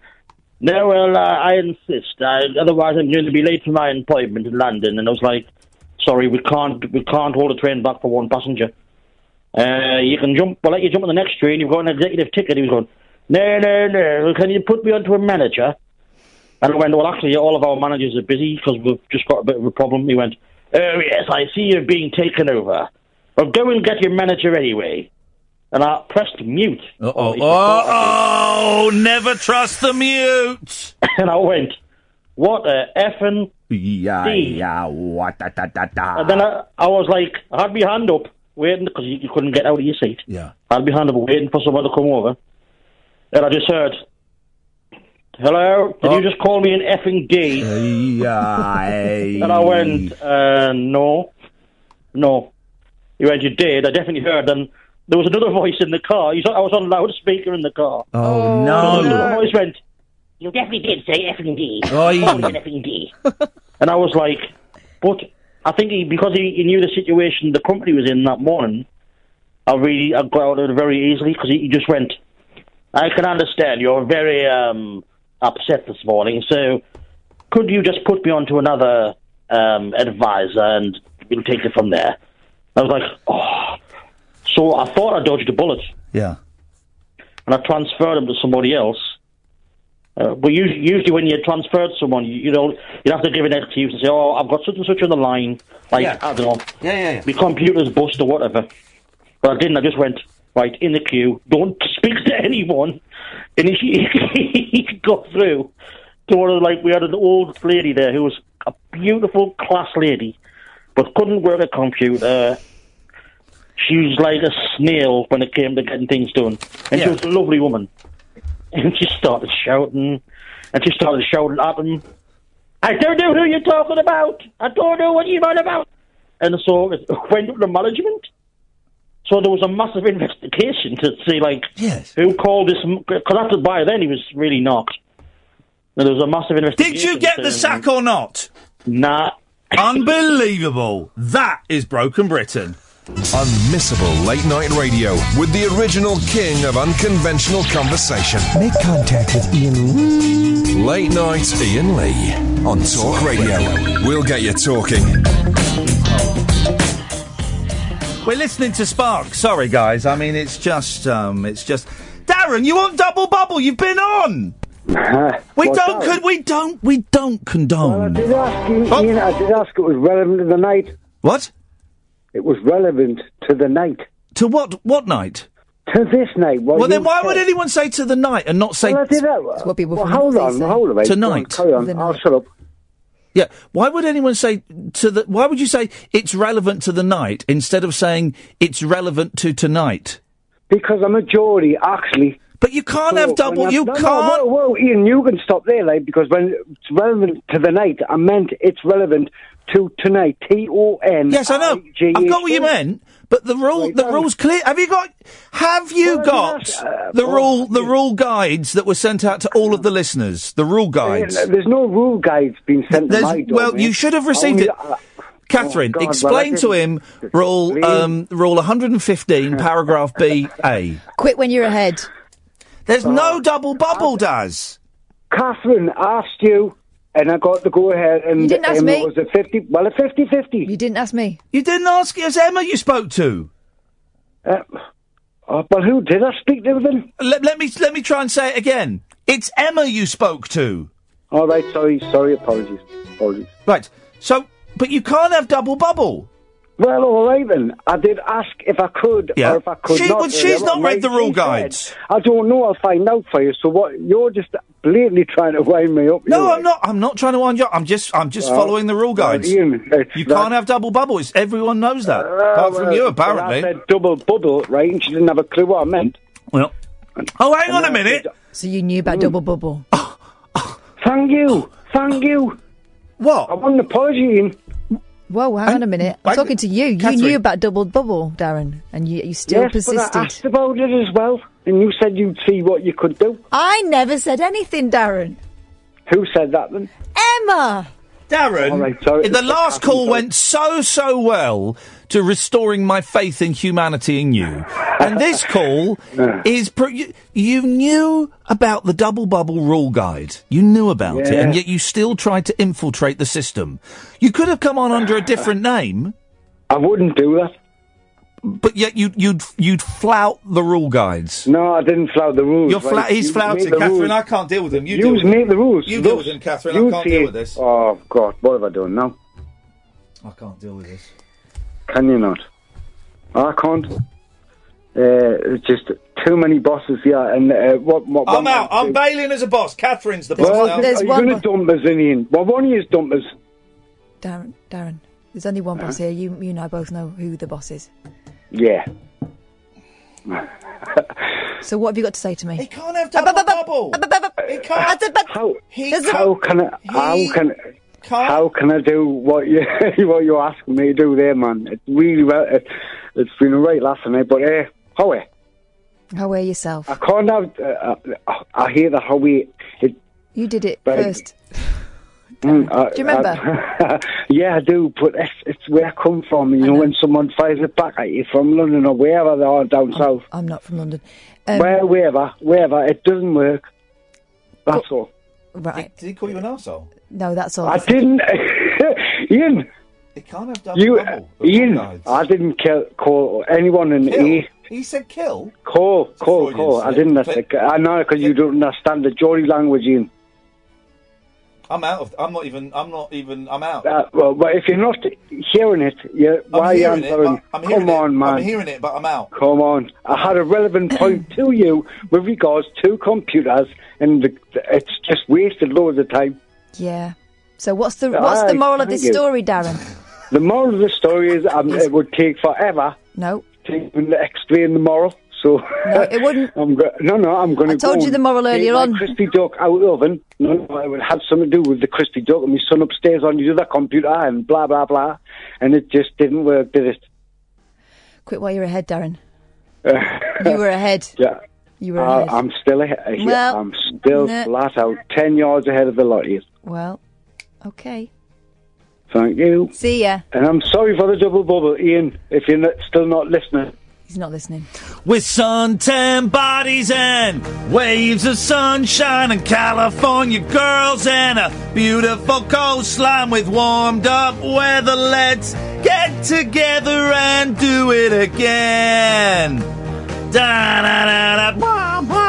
no, well, uh, I insist. I, otherwise, I'm going to be late for my appointment in London. And I was like, sorry, we can't, we can't hold a train back for one passenger. Uh, you can jump. We'll let you jump on the next train. You've got an executive ticket. He was going, no, no, no. Can you put me onto a manager? And I went, well, actually, all of our managers are busy because we've just got a bit of a problem. He went, oh, yes, I see you're being taken over. Well, go and get your manager anyway. And I pressed mute. Uh oh. Oh, oh, never trust the mute. and I went, what a effing Yeah, D. yeah, what da da da da. And then I, I was like, I had my hand up, waiting, because you, you couldn't get out of your seat. Yeah. I had my hand up, waiting for someone to come over. And I just heard, hello, did you just call me an effing D? Yeah. and I went, uh, no, no. He went, you did, I definitely heard. And there was another voice in the car. He's, I was on loudspeaker in the car. Oh, And another no. voice went, you definitely did say F and D. Oi. Always an effing D. and I was like, but I think he, because he, he knew the situation the company was in that morning, I really I got out of it very easily because he, he just went, I can understand you're very um, upset this morning, so could you just put me onto another um, advisor and we'll take it from there? I was like, oh. So I thought I dodged a bullet Yeah. and I transferred him to somebody else. Uh, but usually, usually when you transferred someone, you, you know, you have to give an excuse and say, "Oh, I've got such and such on the line." Like Yeah. I don't know, Yeah, yeah, yeah. my computer's bust or whatever. But I didn't. I just went right in the queue. Don't speak to anyone, and he, he got through to one of the, like we had an old lady there who was a beautiful class lady, but couldn't work a computer. She was like a snail when it came to getting things done, and she was a lovely woman. And she started shouting, and she started shouting at him. I don't know who you're talking about. I don't know what you're on about. And so it went up to management. So there was a massive investigation to see, like, yes. who called this. Because after by then he was really knocked. And there was a massive investigation. Did you get the sack or not? Nah. Unbelievable. That is Broken Britain. Unmissable late night radio with the original king of unconventional conversation. Make contact with Iain Lee. Late night Iain Lee on Talk Radio. We'll get you talking. We're listening to Spark. Sorry, guys. I mean, it's just, um, it's just. Darren, you want double bubble? You've been on. We What's don't. that? Con- we don't. We don't condone. I Did ask you, oh. Iain, I did ask it was relevant to the night. What? It was relevant to the night. To what? What night? To this night. What well, then why said. would anyone say to the night and not say Well, I did uh, that. what people well, hold the on, North say. hold on, mate. Tonight. Go carry on. I'll shut up. Yeah. Why would anyone say to the? Why would you say it's relevant to the night instead of saying it's relevant to tonight? Because a majority actually. But you can't have double. You no, can't. No, whoa, whoa, Iain, you can stop there, like, because when it's relevant to the night, I meant it's relevant to tonight. T O N. Yes, I know. I've got what you meant, but the rule, the rules clear. Have you got? Have you Well, got yes, uh, the well, rule? The rule guides that were sent out to all of the listeners. The rule guides. There's no rule guides being sent to There's- my door. well, mate. you should have received Only- it. uh, Katherine, God, well, explain to him rule um, rule 115, paragraph B A. Quit when you're ahead. There's no double bubble, Daz. Katherine asked you, and I got to go ahead and You didn't ask um, me. it was a 50, well, a 50-50. You didn't ask me. You didn't ask. It's Emma you spoke to. Uh, oh, well, who did I speak to then? Let, let me let me try and say it again. It's Emma you spoke to. All right, sorry, sorry, apologies, apologies. Right. So, but you can't have double bubble. Well, all right then. I did ask if I could, Yeah. or if I could She- not. well, she's Uh, not read the she rule said, guides. I don't know. I'll find out for you. So what? You're just blatantly trying to wind me up. No, I'm not. I'm not trying to wind you up. I'm just I'm just Well, following the rule well, guides. Iain, you that- can't have double bubbles. Everyone knows that. apart from well, you, apparently. I said double bubble, right? And she didn't have a clue what I meant. Well. Oh, hang on a minute. So you knew about double bubble. oh Thank you, thank you. What? I want an apology, Iain. Whoa, hang on a minute. I'm I- talking to you. You knew about double bubble, Darren, and you, you still yes, persisted. but I asked about it as well, and you said you'd see what you could do. I never said anything, Darren. Who said that then? Emma. Darren, All right, sorry. the last call went so so well to restoring my faith in humanity in you, and this call is pro- you, you knew about the double bubble rule guide. You knew about it, and yet you still tried to infiltrate the system. You could have come on under a different name. I wouldn't do that. But yet you'd you'd you'd flout the rule guides. No, I didn't flout the rules. You're fla- right? he's You flouting, the Katherine. rules. I can't deal with him. You You deal with the rules. You deal with him, Katherine. I can't deal with this. Oh God, what have I done now? I can't deal with this. Can you not? I can't. Uh, just too many bosses here, and uh, what? what I'm out. I'm bailing as a boss. Katherine's the boss Well, now. are you going to dump us in Iain? Well, one of you dump us. Darren, Darren, there's only one boss here. You, you and I both know who the boss is. Yeah. So what have you got to say to me? He can't have double bubble. He can't. How? He How can I? How he can? How can I do what you what you're asking me to do there, man? It's really well. It, it's been a right laugh tonight, but uh, Howie, How are yourself? I can't have. Uh, uh, I hear that Howie. It, You did it But- first. Mm, uh, Do you remember? uh, yeah, I do, but it's, it's where I come from. You know, when someone fires it back at you from London or wherever they are down south, I'm not from London. Um, where, wherever, wherever, it doesn't work. That's all. Right. Did he call you an arsehole? No, that's all. I didn't, Iain. He can't have double You, bubble. Iain, I didn't kill, call anyone in Kill? E. He said kill. Call, call, call. I didn't. Think, I know because you don't understand the Geordie language, Iain. I'm out of. I'm not even. I'm not even. I'm out. Uh, well, but if you're not hearing it, you why are you hearing it, answering? but- I'm hearing Come it. on, man. I'm hearing it, but I'm out. Come on. I had a relevant point to you with regards to computers, and the, it's just wasted loads of time. Yeah. So what's the what's the moral of this you. story, Darren? The moral of the story is um, it would take forever No. to explain the moral. So No, it wouldn't. I'm go- no, no, I'm going to. I told you the moral earlier on. Crispy duck out of the oven. No, no, it would have something to do with the crispy duck and my son upstairs on the other computer and blah blah blah, and it just didn't work, did it? Quit while you're ahead, Darren. You were ahead. Yeah. You were Uh, ahead. I'm still ahead. Well, I'm still nah. flat out ten yards ahead of the lot you. Well, okay. Thank you. See ya. And I'm sorry for the double bubble, Iain. If you're not, still not listening. He's not listening. With suntan bodies and waves of sunshine and California girls and a beautiful coastline with warmed up weather. Let's get together and do it again. Da da da da.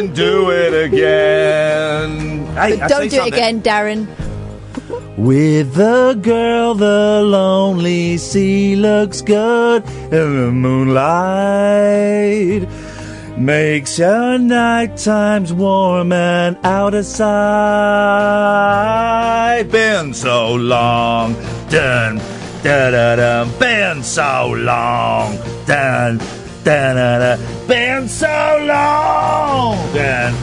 Oh, do it again. Hey, don't do something. it again, Darren. With the girl, the lonely sea looks good in the moonlight. Makes your night times warm and out of sight. Been so long, done. Da da da, been so long, done. Been so long, dun.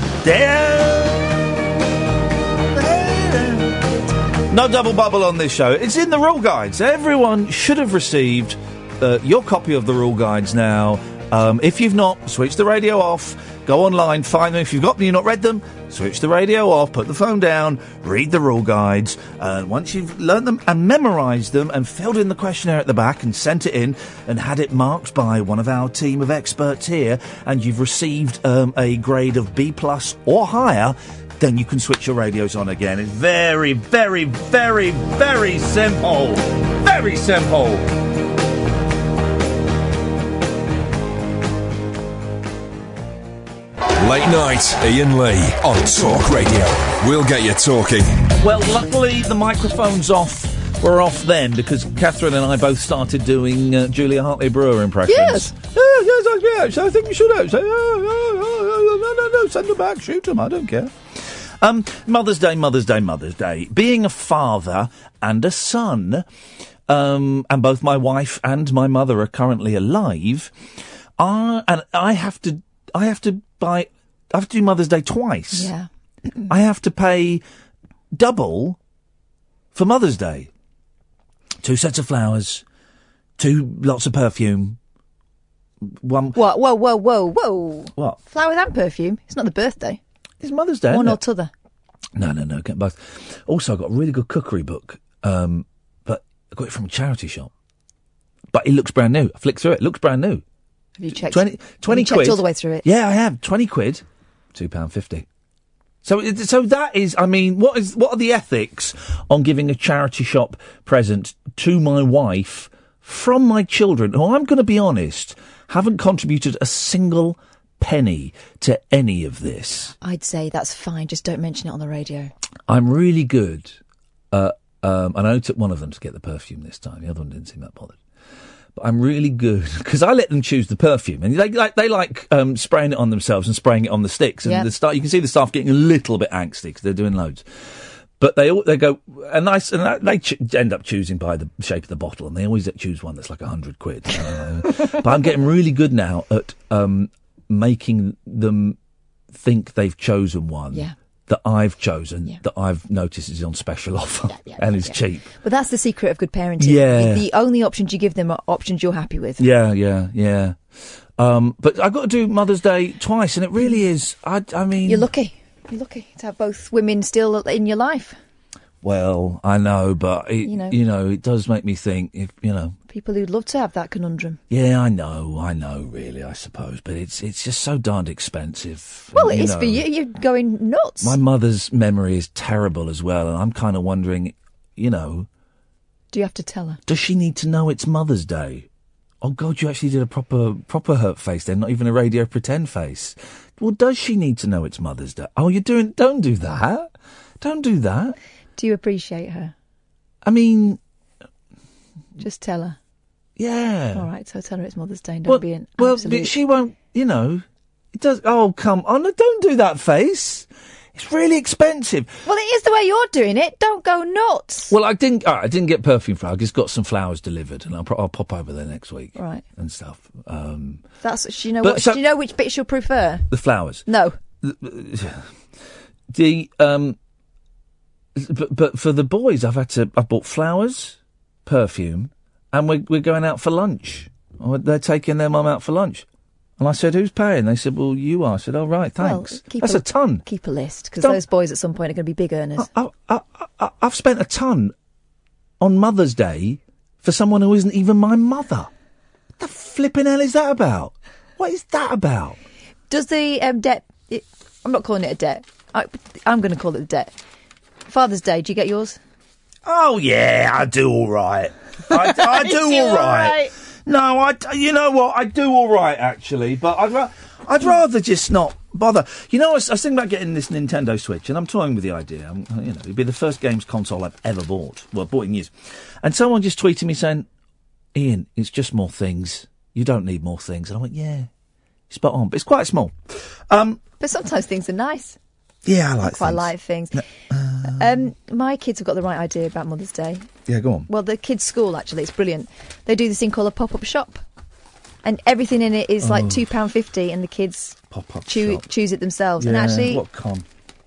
No double bubble on this show. It's in the rule guides. Everyone should have received uh, your copy of the rule guides now. Um, if you've not, switch the radio off. Go online, find them. If you've got them, you've not read them, switch the radio off, put the phone down, read the rule guides. And once you've learned them and memorised them and filled in the questionnaire at the back and sent it in and had it marked by one of our team of experts here, and you've received um, a grade of B plus or higher, then you can switch your radios on again. It's very, very, very, very simple. Very simple. Late night, Iain Lee on Talk Radio. We'll get you talking. Well, luckily the microphone's off. We're off then because Katherine and I both started doing uh, Julia Hartley Brewer impressions. Yes. Yeah, yes, I, yes, I think you should have. Say, oh, oh, oh, no, no, no, send them back, shoot them, I don't care. Um, Mother's Day, Mother's Day, Mother's Day. Being a father and a son, um, and both my wife and my mother are currently alive, I, and I have to, I have to buy, I have to do Mother's Day twice. Yeah. I have to pay double for Mother's Day. Two sets of flowers, two lots of perfume, one. What? Whoa, whoa, whoa, whoa. What? Flowers and perfume. It's not the birthday. It's Mother's Day. One or t'other. No, no, no, get both. Also, I got a really good cookery book, um, but I got it from a charity shop. But it looks brand new. I flicked through it. It looks brand new. Have you checked? 20, have 20 you checked quid. all the way through it? Yeah, I have. 20 quid. £2.50. So, so that is, I mean, what is, what are the ethics on giving a charity shop present to my wife from my children, who I'm going to be honest, haven't contributed a single penny to any of this? I'd say that's fine. Just don't mention it on the radio. I'm really good. Uh, um, and I only took one of them to get the perfume this time. The other one didn't seem that bothered. But I'm really good because I let them choose the perfume, and they like they like um, spraying it on themselves and spraying it on the sticks. And Yeah. the staff, you can see the staff getting a little bit angsty because they're doing loads. But they all they go and I and they ch- end up choosing by the shape of the bottle, and they always choose one that's like a hundred quid. But I'm getting really good now at um, making them think they've chosen one Yeah. That I've chosen that I've noticed is on special offer and is cheap. But that's the secret of good parenting. Yeah. The only options you give them are options you're happy with. Yeah, yeah, yeah. Um, but I've got to do Mother's Day twice, and it really is. I, I mean, You're lucky. You're lucky to have both women still in your life. Well, I know, but it, You know. you know, it does make me think. If you know, People who'd love to have that conundrum. yeah, I know, I know, really, I suppose, but it's it's just so darned expensive. Well, it is know. for you. You're going nuts. My mother's memory is terrible as well, and I'm kind of wondering, you know, Do you have to tell her? does she need to know it's Mother's Day? Oh God, you actually did a proper proper hurt face then, not even a radio pretend face. Well, does she need to know it's Mother's Day? Oh, you're doing. Don't do that. Don't do that. Do you appreciate her? I mean, Just tell her. yeah. All right, so tell her it's Mother's Day. and Don't Well, be an well, absolute... she won't. You know, it does. Oh, come on! Don't do that face. It's really expensive. Well, it is the way you're doing it. Don't go nuts. Well, I didn't. right, I didn't get perfume for. her. I just got some flowers delivered, and I'll, I'll pop over there next week Right. and stuff. Um, That's. Do you know But what? so- do you know which bit she'll prefer? the flowers. No. The um, but but for the boys, I've had to. I've bought flowers, perfume, and we're we're going out for lunch. Or They're taking their mum out for lunch, and I said, "Who's paying?" They said, "Well, you are." I said, "Oh right, thanks." Well, That's a, a ton. Keep a list because those boys at some point are going to be big earners. I, I, I, I've spent a ton on Mother's Day for someone who isn't even my mother. What the flipping hell is that about? What is that about? Does the um, debt? It, I'm not calling it a debt. I, I'm going to call it a debt. Father's Day. Do you get yours? Oh yeah, I do all right. I, I do all right. right. No, I. You know what? I do all right actually, but I'd ra- I'd rather just not bother. You know, I was, I was thinking about getting this Nintendo Switch, and I'm toying with the idea. I'm, you know, it'd be the first games console I've ever bought. Well, bought in years. And someone just tweeted me saying, "Iain, it's just more things. You don't need more things." And I went, "Yeah, spot on." But it's quite small. Um, But sometimes things are nice. Yeah, I like Quite things. like things. um, my kids have got the right idea about Mother's Day. Yeah, go on. Well, the kids' school actually, it's brilliant. They do this thing called a pop-up shop, and everything in it is Oh. like two pound fifty, and the kids Pop-up choo- choose it themselves. and actually, what con?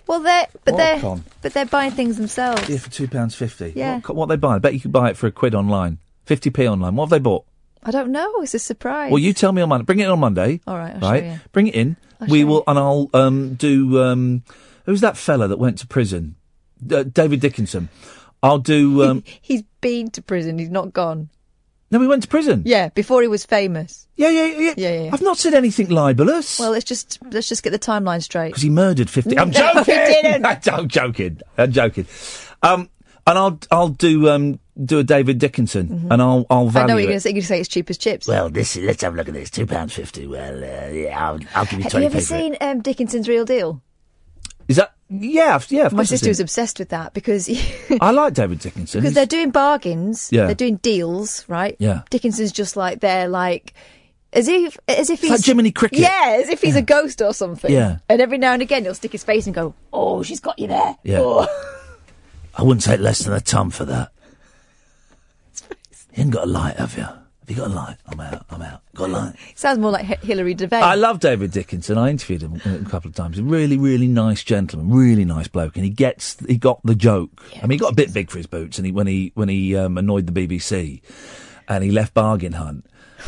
well, they're but What they're con. but they're buying things themselves. Yeah, for two pounds fifty. Yeah. What, what they buy? I bet you could buy it for a quid online. Fifty p online. What have they bought? I don't know. It's a surprise. Well, you tell me on Monday. Bring it in on Monday. All right, I'll show right. you. Bring it in. I'll we will, and I'll um, do. Um, who's that fella that went to prison? Uh, David Dickinson. I'll do. Um, He's been to prison. He's not gone. no, he went to prison. Yeah, before he was famous. Yeah, yeah, yeah. Yeah, yeah. I've not said anything libelous. Well, let's just let's just get the timeline straight. because he murdered fifty. I'm No, he joking. didn't. I'm joking. I'm joking. Um, and I'll I'll do um do a David Dickinson, and I'll I'll Mm-hmm. I know what you're going to say. You're going to say it's cheap as chips. Well, this is, let's have a look at this. Two pounds fifty. Well, uh, yeah, I'll, I'll give you Have twenty. you ever p for it. seen um, Dickinson's Real Deal? Is that? Yeah, yeah. Of My sister was obsessed with that because I like David Dickinson. because they're doing bargains. Yeah. They're doing deals, right? Yeah. Dickinson's just like they're like as if as if he's like Jiminy Cricket. Yeah, as if he's a ghost or something. Yeah. And every now and again he'll stick his face and go, "Oh, she's got you there." Yeah. Oh. I wouldn't take less than a ton for that. You ain't got a light, have you? You got a light? I'm out. I'm out. Got a light. Sounds more like H- Hillary Devane. I love David Dickinson. I interviewed him a couple of times. A really, really nice gentleman, really nice bloke, and he gets he got the joke. I mean, he got a bit big for his boots, and he when he when he um, annoyed the BBC, and he left Bargain Hunt.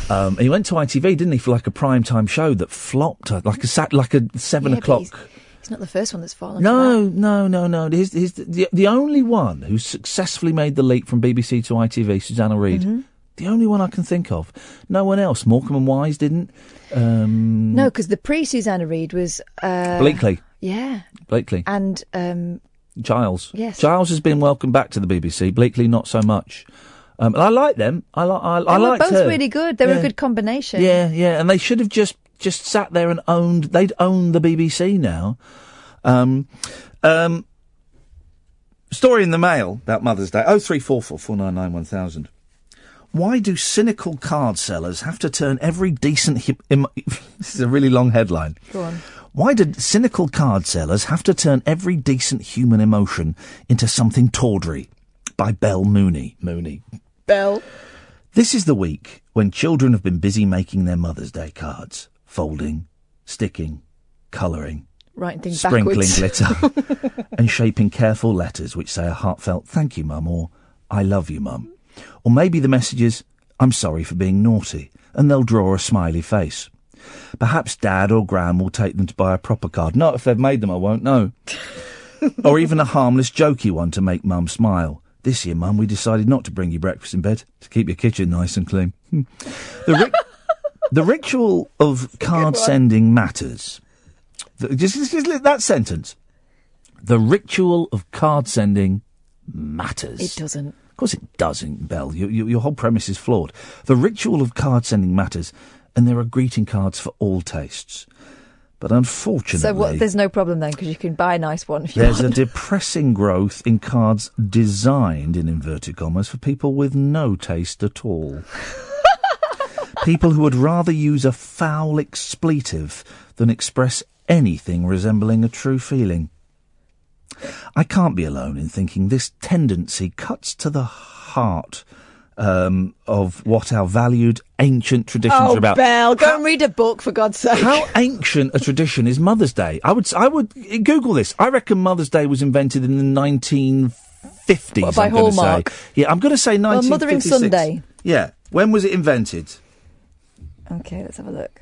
Um, and he went to ITV, didn't he, for like a prime time show that flopped, uh, like a sat like a seven Yeah, o'clock. He's, not the first one that's fallen. No, no, no, no. He's, he's the, the only one who successfully made the leap from BBC to ITV, Susanna Reid. Mhm. The only one I can think of. No one else. Morecambe and Wise didn't. Um, No, because the pre Susanna Reid was uh, Bleakley. Yeah, Bleakley. and um, Chiles. Yes. Chiles has been welcomed back to the BBC. Bleakley, not so much. Um, and I like them. I, li- I, I liked both her. really good. They were Yeah. a good combination. Yeah, yeah, and they should have just just sat there and owned. They'd owned the BBC now. Um, um, story in the mail about Mother's Day. Oh three four four four nine nine one thousand. Why do cynical card sellers have to turn every decent? Hip, Im- this is a really long headline. Go on. Why did cynical card sellers have to turn every decent human emotion into something tawdry? By Bel Mooney. Mooney. Bel. This is the week when children have been busy making their Mother's Day cards, folding, sticking, colouring, Writing things sprinkling backwards. glitter, and shaping careful letters which say a heartfelt thank you, Mum, or I love you, Mum. Or maybe the message is I'm sorry for being naughty, and they'll draw a smiley face. Perhaps Dad or Gran will take them to buy a proper card. Not if they've made them, I won't know. or even a harmless, jokey one to make Mum smile. This year, Mum, we decided not to bring you breakfast in bed to keep your kitchen nice and clean. Hmm. The, ri- the ritual of card sending matters. The- just, just, just that sentence. The ritual of card sending matters. It doesn't. Of course it doesn't, Bel. Your, your, your whole premise is flawed. The ritual of card sending matters, and there are greeting cards for all tastes. But unfortunately, So what? There's no problem then because you can buy a nice one if you there's a depressing growth in cards designed, in inverted commas, for people with no taste at all. people who would rather use a foul expletive than express anything resembling a true feeling. I can't be alone in thinking this tendency cuts to the heart um, of what our valued ancient traditions oh, are about. Bel, go and read a book for God's sake. How ancient a tradition is Mother's Day? I would, I would Google this. I reckon Mother's Day was invented in the 1950s. What, by I'm Hallmark? Yeah, I'm going to say Well, Mothering Sunday. Yeah. When was it invented? Okay, let's have a look.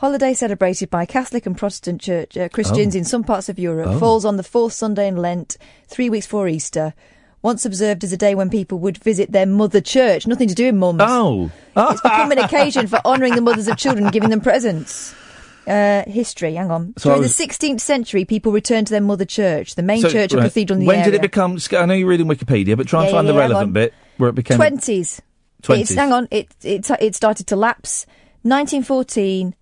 Holiday celebrated by Catholic and Protestant church uh, Christians Oh. in some parts of Europe Oh. falls on the fourth Sunday in Lent, three weeks before Easter. Once observed as a day when people would visit their mother church, nothing to do with mums. Oh, it's become an occasion for honouring the mothers of children and giving them presents. Uh, history, hang on. So During was- the 16th century, people returned to their mother church, the main So, church or cathedral in the When area. did it become? I know you're reading Wikipedia, but try and Yeah, find yeah, the yeah, relevant bit where it became. Twenties. 20s. Hang on. It it it started to lapse. 1914.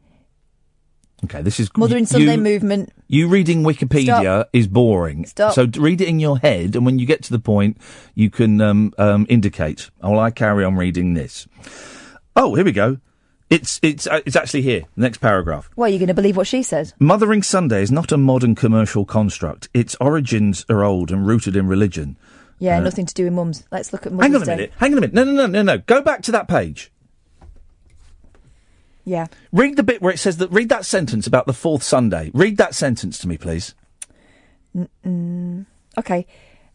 Okay, this is Mothering you- Sunday you- movement. You reading Wikipedia Stop. is boring. Stop. So read it in your head, and when you get to the point, you can um, um, indicate. Oh, well, I carry on reading this. Oh, here we go. It's it's uh, it's actually here. Next paragraph. Well, you're going to believe what she says. Mothering Sunday is not a modern commercial construct. Its origins are old and rooted in religion. Yeah, Uh, nothing to do with mums. Let's look at Mother's Hang on a Day. minute. Hang on a minute. No, no, no, no, no. Go back to that page. Yeah. Read the bit where it says that. Read that sentence about the fourth Sunday. Read that sentence to me, please. Mm-mm. okay.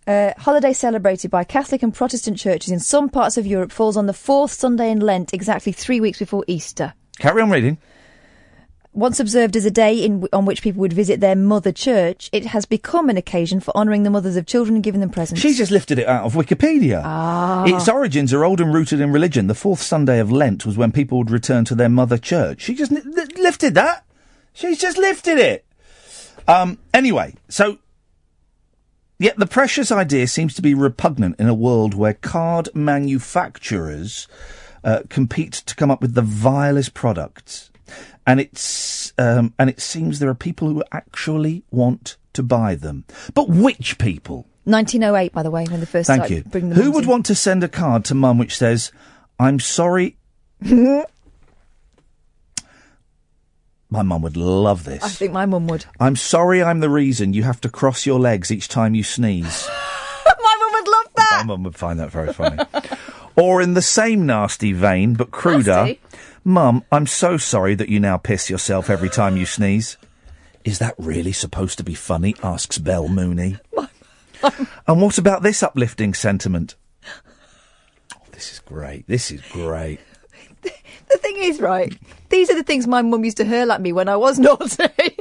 Uh, holiday celebrated by Catholic and Protestant churches in some parts of Europe falls on the fourth Sunday in Lent, exactly three weeks before Easter. Carry on reading. Once observed as a day in, on which people would visit their mother church, it has become an occasion for honouring the mothers of children and giving them presents. She's just lifted it out of Wikipedia. Ah. Its origins are old and rooted in religion. The fourth Sunday of Lent was when people would return to their mother church. She just li- lifted that. She's just lifted it. Um, anyway, so. Yet the precious idea seems to be repugnant in a world where card manufacturers uh, compete to come up with the vilest products. And it's um, and it seems there are people who actually want to buy them. But which people? 1908, by the way, when the first Thank you. bringing the Who would in. want to send a card to mum which says, I'm sorry? My mum would love this. I think my mum would. I'm sorry I'm the reason you have to cross your legs each time you sneeze. my mum would love that. My mum would find that very funny. or in the same nasty vein, but cruder, Nasty? Mum, I'm so sorry that you now piss yourself every time you sneeze. Is that really supposed to be funny? asks Bel Mooney. and what about this uplifting sentiment? Oh, this is great. This is great. The thing is, right, these are the things my mum used to hurl at me when I was naughty.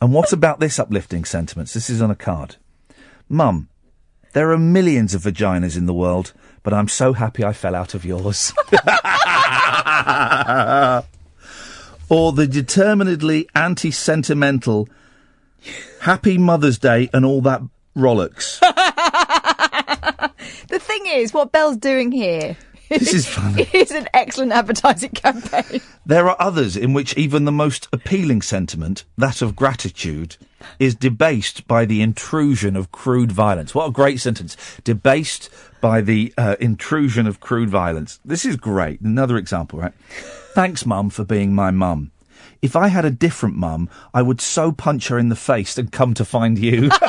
And what about this uplifting sentiment? This is on a card. Mum, there are millions of vaginas in the world, but I'm so happy I fell out of yours. or the determinedly anti sentimental Happy Mother's Day and all that rollocks. the thing is, what Bel's doing here This is funny. is an excellent advertising campaign. There are others in which even the most appealing sentiment, that of gratitude, is debased by the intrusion of crude violence. What a great sentence. Debased by the uh, intrusion of crude violence. This is great. Another example, right? Thanks, Mum, for being my mum. If I had a different mum, I would so punch her in the face and come to find you.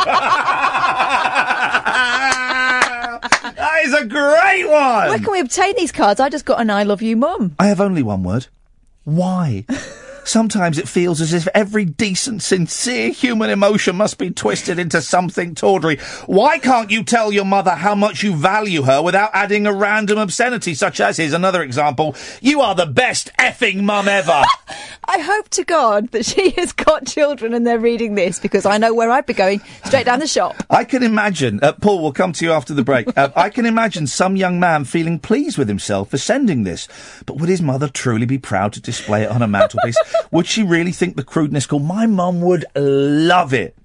that is a great one! Where can we obtain these cards? I just got an I love you mum. I have only one word. Why? Sometimes it feels as if every decent, sincere human emotion must be twisted into something tawdry. Why can't you tell your mother how much you value her without adding a random obscenity, such as, here's another example, you are the best effing mum ever. I hope to God that she has got children and they're reading this because I know where I'd be going straight down the shop. I can imagine, uh, Paul, we'll come to you after the break. Uh, I can imagine some young man feeling pleased with himself for sending this. But would his mother truly be proud to display it on a mantelpiece? Would she really think the crudeness cool? My mum would love it.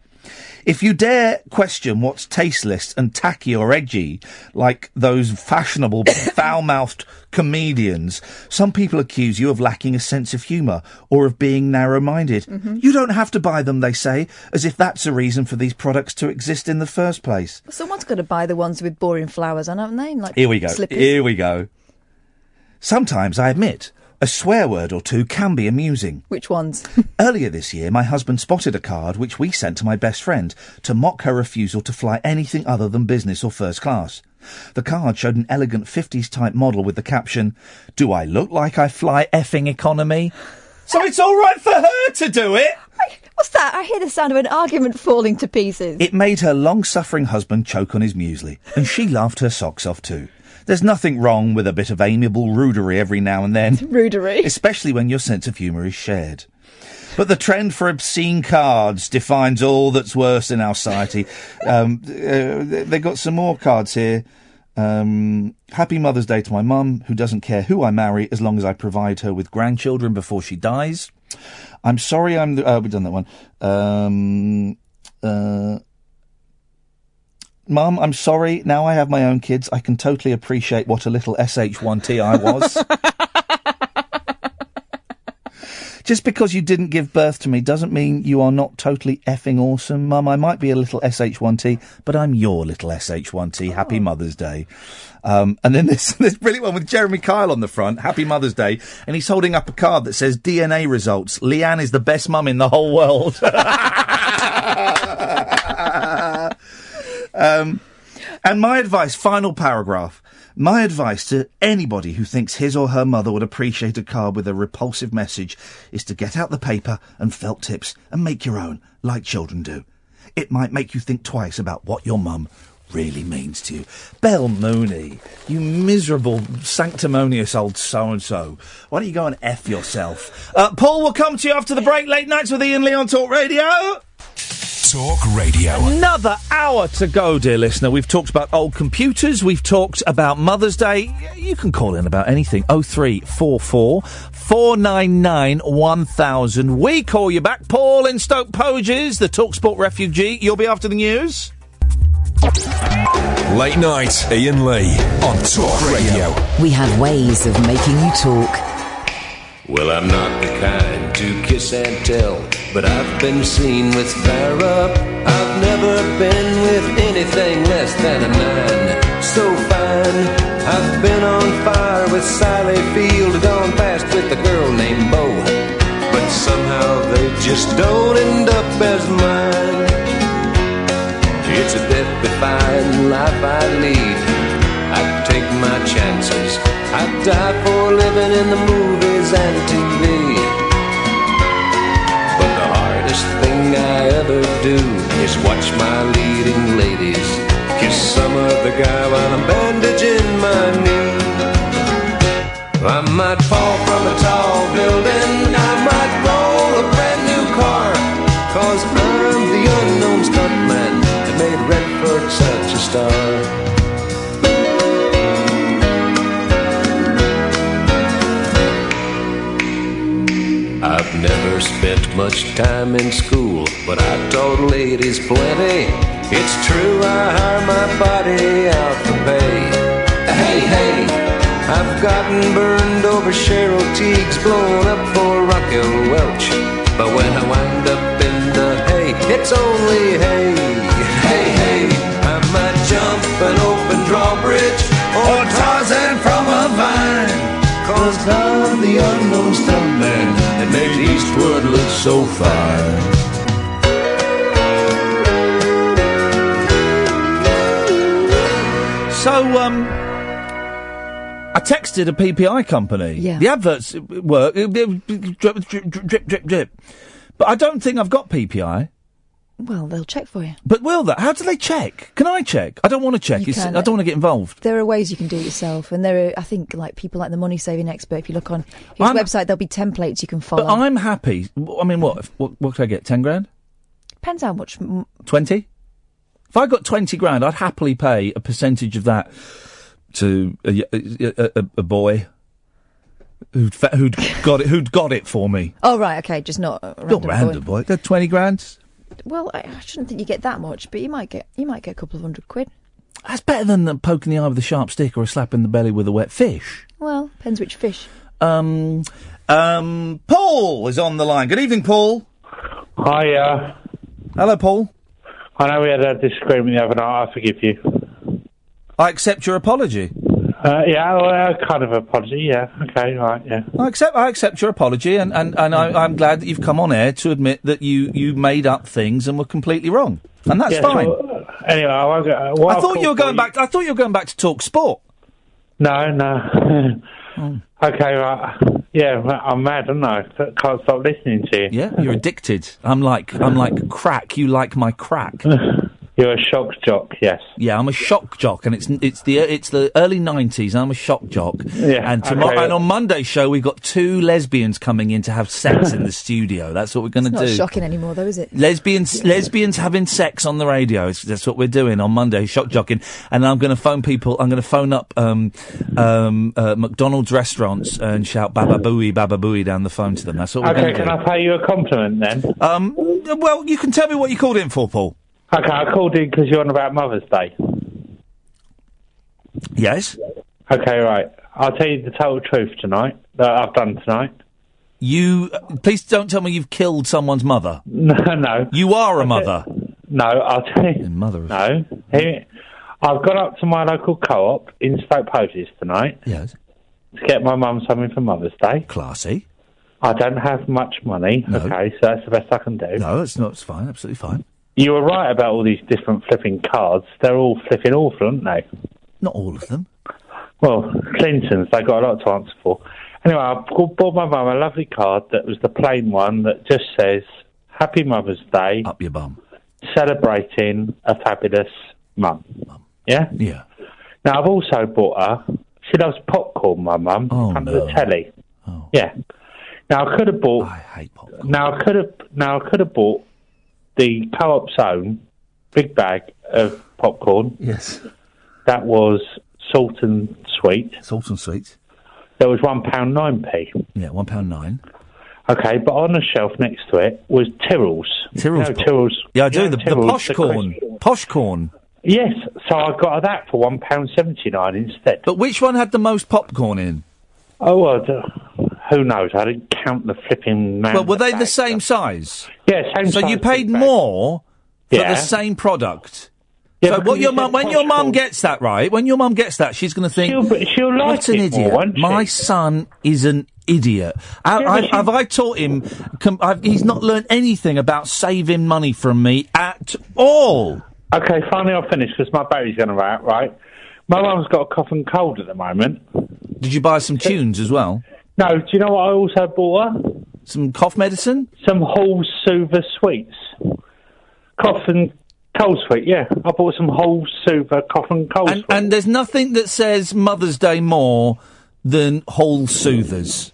If you dare question what's tasteless and tacky or edgy, like those fashionable, foul-mouthed comedians, some people accuse you of lacking a sense of humour or of being narrow-minded. Mhm. You don't have to buy them, they say, as if that's a reason for these products to exist in the first place. Someone's got to buy the ones with boring flowers on, haven't they? Like Here we go. Slippers. Here we go. Sometimes, I admit, a swear word or two can be amusing. Which ones? Earlier this year, my husband spotted a card which we sent to my best friend to mock her refusal to fly anything other than business or first class. The card showed an elegant 50s type model with the caption, Do I look like I fly effing economy? So it's all right for her to do it. What's that? I hear the sound of an argument falling to pieces. It made her long suffering husband choke on his muesli, and she laughed her socks off too. There's nothing wrong with a bit of amiable rudery every now and then. Rudery. Especially when your sense of humour is shared. But the trend for obscene cards defines all that's worse in our society. Um, uh, they got some more cards here. Um, Happy Mother's Day to my mum, who doesn't care who I marry as long as I provide her with grandchildren before she dies. I'm sorry I'm the, uh, we've done that one. Um, uh, Mum, I'm sorry. Now I have my own kids. I can totally appreciate what a little SH1T I was. Just because you didn't give birth to me doesn't mean you are not totally effing awesome, Mum. I might be a little SH1T, but I'm your little SH1T. Happy Mother's Day. Um, and then this, this brilliant one with Jeremy Kyle on the front. Happy Mother's Day. And he's holding up a card that says DNA results. Leanne is the best mum in the whole world. um, and my advice, final paragraph. My advice to anybody who thinks his or her mother would appreciate a card with a repulsive message is to get out the paper and felt tips and make your own, like children do. It might make you think twice about what your mum really means to you. Bel Mooney, you miserable, sanctimonious old so-and-so. Why don't you go and F yourself? Uh, Paul will come to you after the break. Late nights with Iain Lee on Talk Radio. Talk Radio. Another hour to go, dear listener. We've talked about old computers. We've talked about Mother's Day. You can call in about anything. 0344 499 1000. We call you back. Paul in Stoke Poges, the Talksport refugee. You'll be after the news. Late night, Iain Lee on Talk Radio. We have ways of making you talk. Well, I'm not the kind to kiss and tell, but I've been seen with Farrah. I've never been with anything less than a nine. So fine, I've been on fire with Sally Field, gone past with a girl named Bo. But somehow they just don't end up as mine. It's a death-defying life I lead. Take my chances. I die for living in the movies and TV. But the hardest thing I ever do is watch my leading ladies kiss some other guy while I'm bandaging my knee. I might fall from a tall building. I might roll a brand new car. Cause I'm the unknown stuntman that made Redford such a star. Never spent much time in school, but I taught ladies plenty. It's true, I hire my body out for pay. Hey, hey, I've gotten burned over Cheryl Tiegs, blown up for Raquel Welch. But when I wind up in the hay, it's only hay. Hey, hey, I might jump an open drawbridge or Tarzan from a vine. Cause I'm the unknown stuntman that makes Eastwood look so fine. So, um, I texted a PPI company. Yeah. The adverts work. Drip, drip, drip, drip, drip, drip. But I don't think I've got PPI. Well, they'll check for you. But will that? How do they check? Can I check? I don't want to check. You It's, can. I don't want to get involved. There are ways you can do it yourself, and there are, I think, like people like the Money Saving Expert. If you look on his I'm- website, there'll be templates you can follow. But I'm happy. I mean, what? If, what, what could I get? Ten grand? Depends how much. m- Twenty? If I got twenty grand, I'd happily pay a percentage of that to a boy who'd who'd got it who'd got it for me. Oh right, okay, just not a random, Not random boy. boy. Got twenty grand. Well, I, I shouldn't think you get that much, but you might get you might get a couple of hundred quid. That's better than a poke in the eye with a sharp stick or a slap in the belly with a wet fish. Well, depends which fish. Um, um, Paul is on the line. Good evening, Paul. Hiya. Hello, Paul. I know we had a disagreement the other night. I forgive you. I accept your apology. Uh, yeah, well, uh, kind of apology. Yeah. Okay. Right. Yeah. I accept. I accept your apology, and and, and I, I'm glad that you've come on air to admit that you you made up things and were completely wrong, and that's Yeah, fine. so, uh, anyway, I, won't go, uh, I thought you were going back. I thought you were going back to talk sport. No, no. Oh. okay. Right. Yeah. I'm mad, aren't I? Can't stop listening to you. Yeah, you're addicted. I'm like I'm like crack. You like my crack. You're a shock jock. Yes. Yeah, I'm a shock jock, and it's it's the it's the early '90s. I'm a shock jock. Yeah, And tomorrow, okay. and on Monday's show, we've got two lesbians coming in to have sex in the studio. That's what we're going It's to not do. shocking anymore, though, is it? Lesbians, lesbians having sex on the radio. It's, that's what we're doing on Monday, shock jocking. And I'm going to phone people. I'm going to phone up um, um, uh, McDonald's restaurants and shout "Baba Booey, Baba Booey" down the phone to them. That's what we're Okay. going to Can. I pay you a compliment then? Um. Well, you can tell me what you called in for, Paul. Okay. I called in because you're on about Mother's Day. Yes. Okay. Right. I'll tell you the total truth tonight that I've done tonight. You please don't tell me you've killed someone's mother. No, no. You are a mother. No, I'll tell you. Mother. No. Here, I've gone up to my local co-op in Stoke Poges tonight. Yes. To get my mum something for Mother's Day. Classy. I don't have much money. Okay, so that's the best I can do. No, it's not. It's fine. Absolutely fine. You were right about all these different flipping cards. They're all flipping awful, aren't they? Not all of them. Well, Clintons, they got a lot to answer for. Anyway, I bought my mum a lovely card that was the plain one that just says Happy Mother's Day. Up your bum. Celebrating a fabulous mum. Yeah? Yeah. Now, I've also bought her, she loves popcorn, my mum, Oh, under no. the telly. Oh. Yeah. Now, I could have bought. I hate popcorn. Now, I could have, now, I could have bought the co op's own big bag of popcorn. Yes. That was salt and sweet. Salt and sweet. There was one pound nine p. Yeah, one pound nine. Okay, but on the shelf next to it was Tyrrell's. Tyrrell's You know, Tyrrell's. Yeah, I do. you know, the, the posh the corn. crisp- Posh corn. Yes, so I got that for one pound seventy nine instead. But which one had the most popcorn in? Oh well, who knows? I didn't count the flipping man. well, were they the same size? Yeah, same So size you paid bag. more for Yeah. the same product. Yeah, so what your mum, when your mum gets that right, when your mum gets that, she's going to think, She'll- she'll like "What an it more, idiot! My son is an idiot." I, Yeah, I, she- have I taught him? Com- I've, he's not learned anything about saving money from me at all. Okay, finally I'll finish because my battery's going to run out. Right, my mum's got a cough and cold at the moment. Did you buy some tunes as well? No, do you know what I also bought her? Some cough medicine? Some Halls Soother sweets. Cough and cold sweet, yeah. I bought some Halls Soother cough and cold And, and there's nothing that says Mother's Day more than Halls soothers.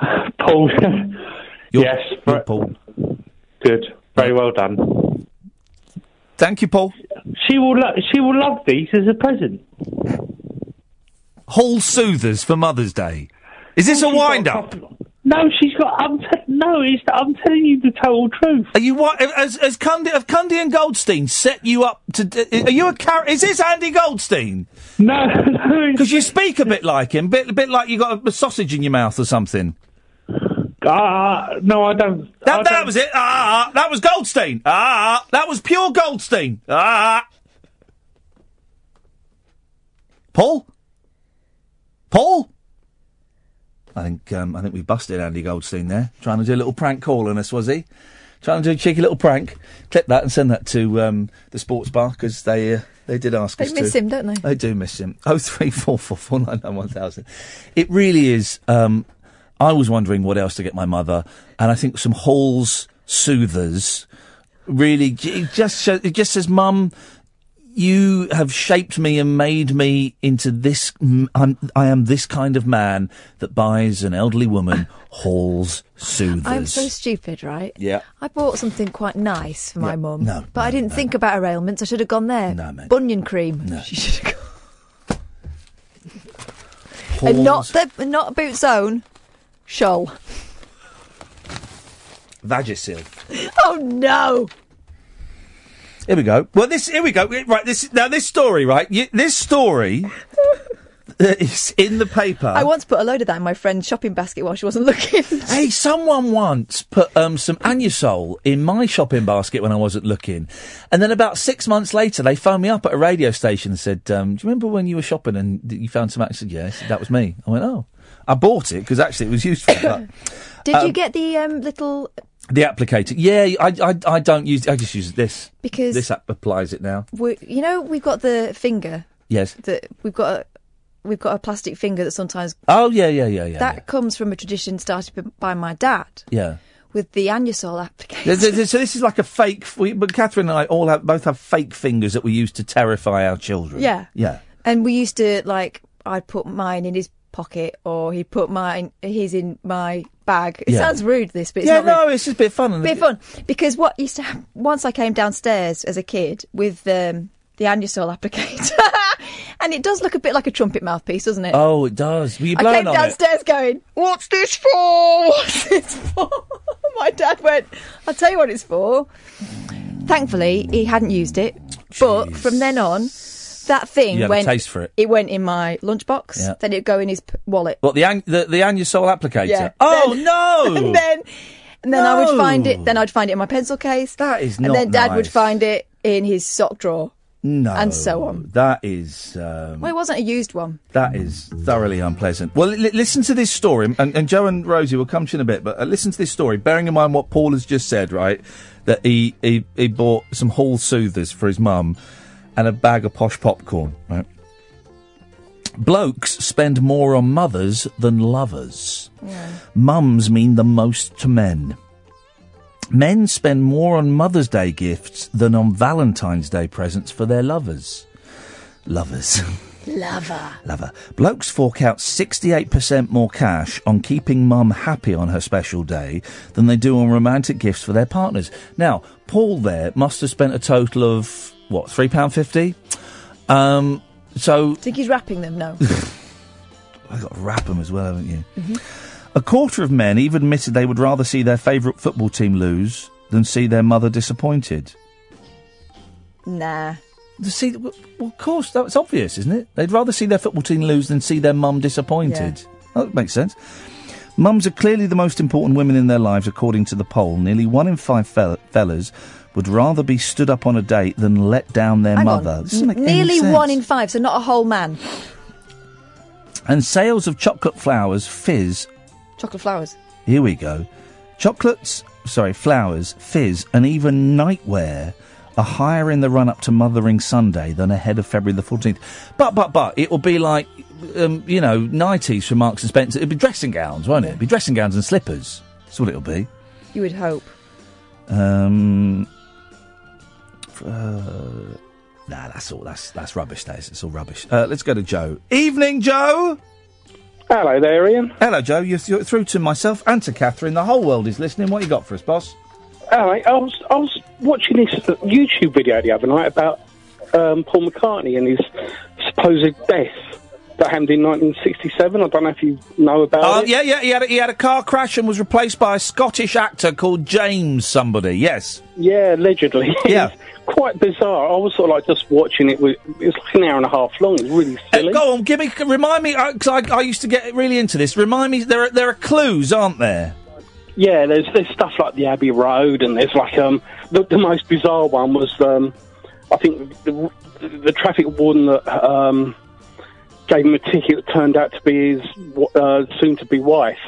Paul. yes, you're Paul. Good, very well done. Thank you, Paul. She will. Lo- she will love these as a present. Halls soothers for Mother's Day. Is this a wind up? No, she's got. I'm te- no, it's, I'm telling you the total truth. Are you what? Has, has Cundy, have Cundy and Goldstein set you up to? Are you a character? Is this Andy Goldstein? No, no. Because you speak a bit like him, bit, bit like you got a, a sausage in your mouth or something. Ah, no, I don't. That, that was it. Ah, that was Goldstein. Ah, that was pure Goldstein. Ah. Paul. Paul. I think um, I think we busted Andy Goldstein there, trying to do a little prank call on us, was he? Trying to do a cheeky little prank. Clip that and send that to um, the sports bar because they uh, they did ask They us miss to. him, don't they? They do miss him. Oh three four four four nine nine one thousand. It really is. Um, I was wondering what else to get my mother, and I think some Halls soothers. Really, it just it just says, "Mum, you have shaped me and made me into this. I'm, I am this kind of man that buys an elderly woman Halls soothers." I'm so stupid, right? Yeah. I bought something quite nice for my Yeah, mum. no, But I didn't think about her ailments. I should have gone there. No, mate. Bunion cream. No. She should have gone. Halls. And not the not Boots Own. Scholl. Vagisil. Oh no! Here we go. Well, this here we go. Right, this now this story, right? You, this story is in the paper. I once put a load of that in my friend's shopping basket while she wasn't looking. Hey, someone once put um, some Anusol in my shopping basket when I wasn't looking, and then about six months later, they phoned me up at a radio station and said, um, "Do you remember when you were shopping and you found some?" I said, "Yes, that was me." I went, "Oh." I bought it because actually it was useful. but Did Um, you get the um, little? The applicator? Yeah, I, I, I don't use. I just use this Because- this app applies it now. We, you know, we've got the finger Yes. that we've got. A, we've got a plastic finger that sometimes Oh yeah, yeah, yeah, yeah. that comes from a tradition started by my dad yeah. with the Anusol applicator. So this is like a fake. We, but Katherine and I all have both have fake fingers that we use to terrify our children. Yeah. Yeah. And we used to like I'd put mine in his pocket or he'd put mine his in my bag. It Yeah. sounds rude this, but it's yeah, no, rude. it's just a bit fun. bit fun because what used to happen once I came downstairs as a kid with um, the Anusol applicator, and it does look a bit like a trumpet mouthpiece, doesn't it? Oh, it does. Were you I came on it? downstairs going, "What's this for? What's this for?" My dad went, "I'll tell you what it's for." Thankfully, he hadn't used it, but from then on, that thing You have a went. taste for it. It went in my lunchbox. Yeah. Then it'd go in his p- wallet. What the an- the, the Anusol applicator? Yeah. Oh Then- no! and then, and then I would find it. Then I'd find it in my pencil case. That is And then Dad would find it in his sock drawer, no, and so on. That is um, Well, it wasn't a used one. that is thoroughly unpleasant. Well, li- listen to this story, and, and Joe and Rosie will come to you in a bit. But uh, listen to this story, bearing in mind what Paul has just said, right? That he he, he bought some Halls soothers for his mum and a bag of posh popcorn, right? Blokes spend more on mothers than lovers. Mums mean the most to men. Men spend more on Mother's Day gifts than on Valentine's Day presents for their lovers. Lovers. Lover. Lover. Blokes fork out 68% more cash on keeping mum happy on her special day than they do on romantic gifts for their partners. Now, Paul there must have spent a total of, what, £3.50? Um, so Think he's wrapping them? No. I've got to wrap them as well, haven't you? A quarter of men even admitted they would rather see their favourite football team lose than see their mother disappointed. nah. See, well, of course, that's obvious, isn't it? They'd rather see their football team lose than see their mum disappointed. That makes sense. Mums are clearly the most important women in their lives, according to the poll. Nearly one in five fel- fellas would rather be stood up on a date than let down their Hang mother. on. This doesn't make any Nearly one in five, so not a whole man. And sales of chocolate flowers fizz Chocolate flowers. Here we go. Chocolates, sorry, flowers, fizz, and even nightwear are higher in the run up to Mothering Sunday than ahead of February the 14th. But, but, but, it will be like, um, you know, nighties from Marks and Spencer. It'll be dressing gowns, won't it? It'll be dressing gowns and slippers. That's what it'll be. You would hope. Um, uh, nah, that's all. That's that's rubbish. That is. It's all rubbish. Uh, let's go to Joe. Evening, Joe. Hello there, Iain. Hello, Joe. You're, you're through to myself and to Katherine. The whole world is listening. What you got for us, boss? All right, I was I was watching this YouTube video the other night about um, Paul McCartney and his supposed death that happened in 1967. I don't know if you know about Oh, it. yeah, yeah. He had, a, he had a car crash and was replaced by a Scottish actor called James somebody. Yes. Yeah, allegedly. Yeah. It's quite bizarre. I was sort of like just watching it. With, it was like an hour and a half long. It was really silly. Uh, go on, give me, remind me, because I, I used to get really into this. Remind me, there are, there are clues, aren't there? Yeah, there's there's stuff like the Abbey Road, and there's like um the, the most bizarre one was um I think the, the traffic warden that um gave him a ticket that turned out to be his uh, soon to be wife,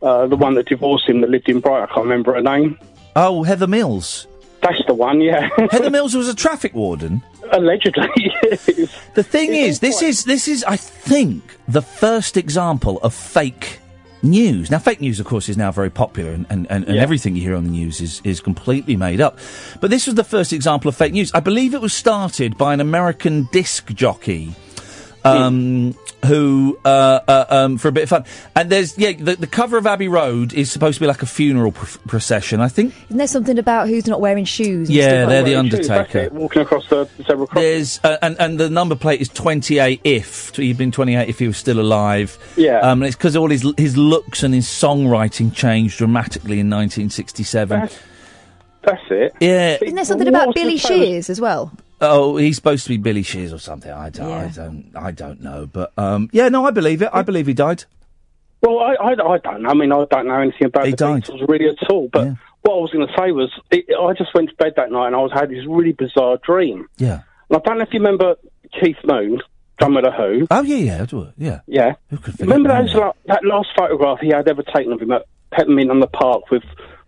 uh, the one that divorced him that lived in Brighton. I can't remember her name. Oh, Heather Mills. That's the one. Yeah, Heather Mills was a traffic warden. allegedly. yes. The thing is, this is this is, I think, the first example of fake news. Now, fake news, of course, is now very popular, and, and, and, and everything you hear on the news is, is completely made up. But this was the first example of fake news. I believe it was started by an American disc jockey. Um, who, uh, uh, um, for a bit of fun. And there's, yeah, the, the cover of Abbey Road is supposed to be like a funeral pr- procession. I think Isn't there something about who's not wearing shoes? and Yeah, they're the Undertaker. walking across the zebra crossing. There's uh, and and the number plate is 28 if he'd been 28 if he was still alive. Yeah. Um, and it's because all his his looks and his songwriting changed dramatically in 1967. That's, that's it. yeah. Isn't there something about Billy Shears as well? Oh, he's supposed to be Billy Shears or something. I don't. I Yeah. don't. I don't know. But um, yeah, no, I believe it. I believe he died. Well, I, I, I don't know. I mean, I don't know anything about He the. Beatles really at all. But what I was going to say was, it, I just went to bed that night and I was had this really bizarre dream. Yeah. And I don't know if you remember Keith Moon, drummer of the Who. Oh yeah, yeah, I do. Yeah. Yeah. Who could Remember that? those la- that last photograph he had ever taken of him at Peppermint on the Park with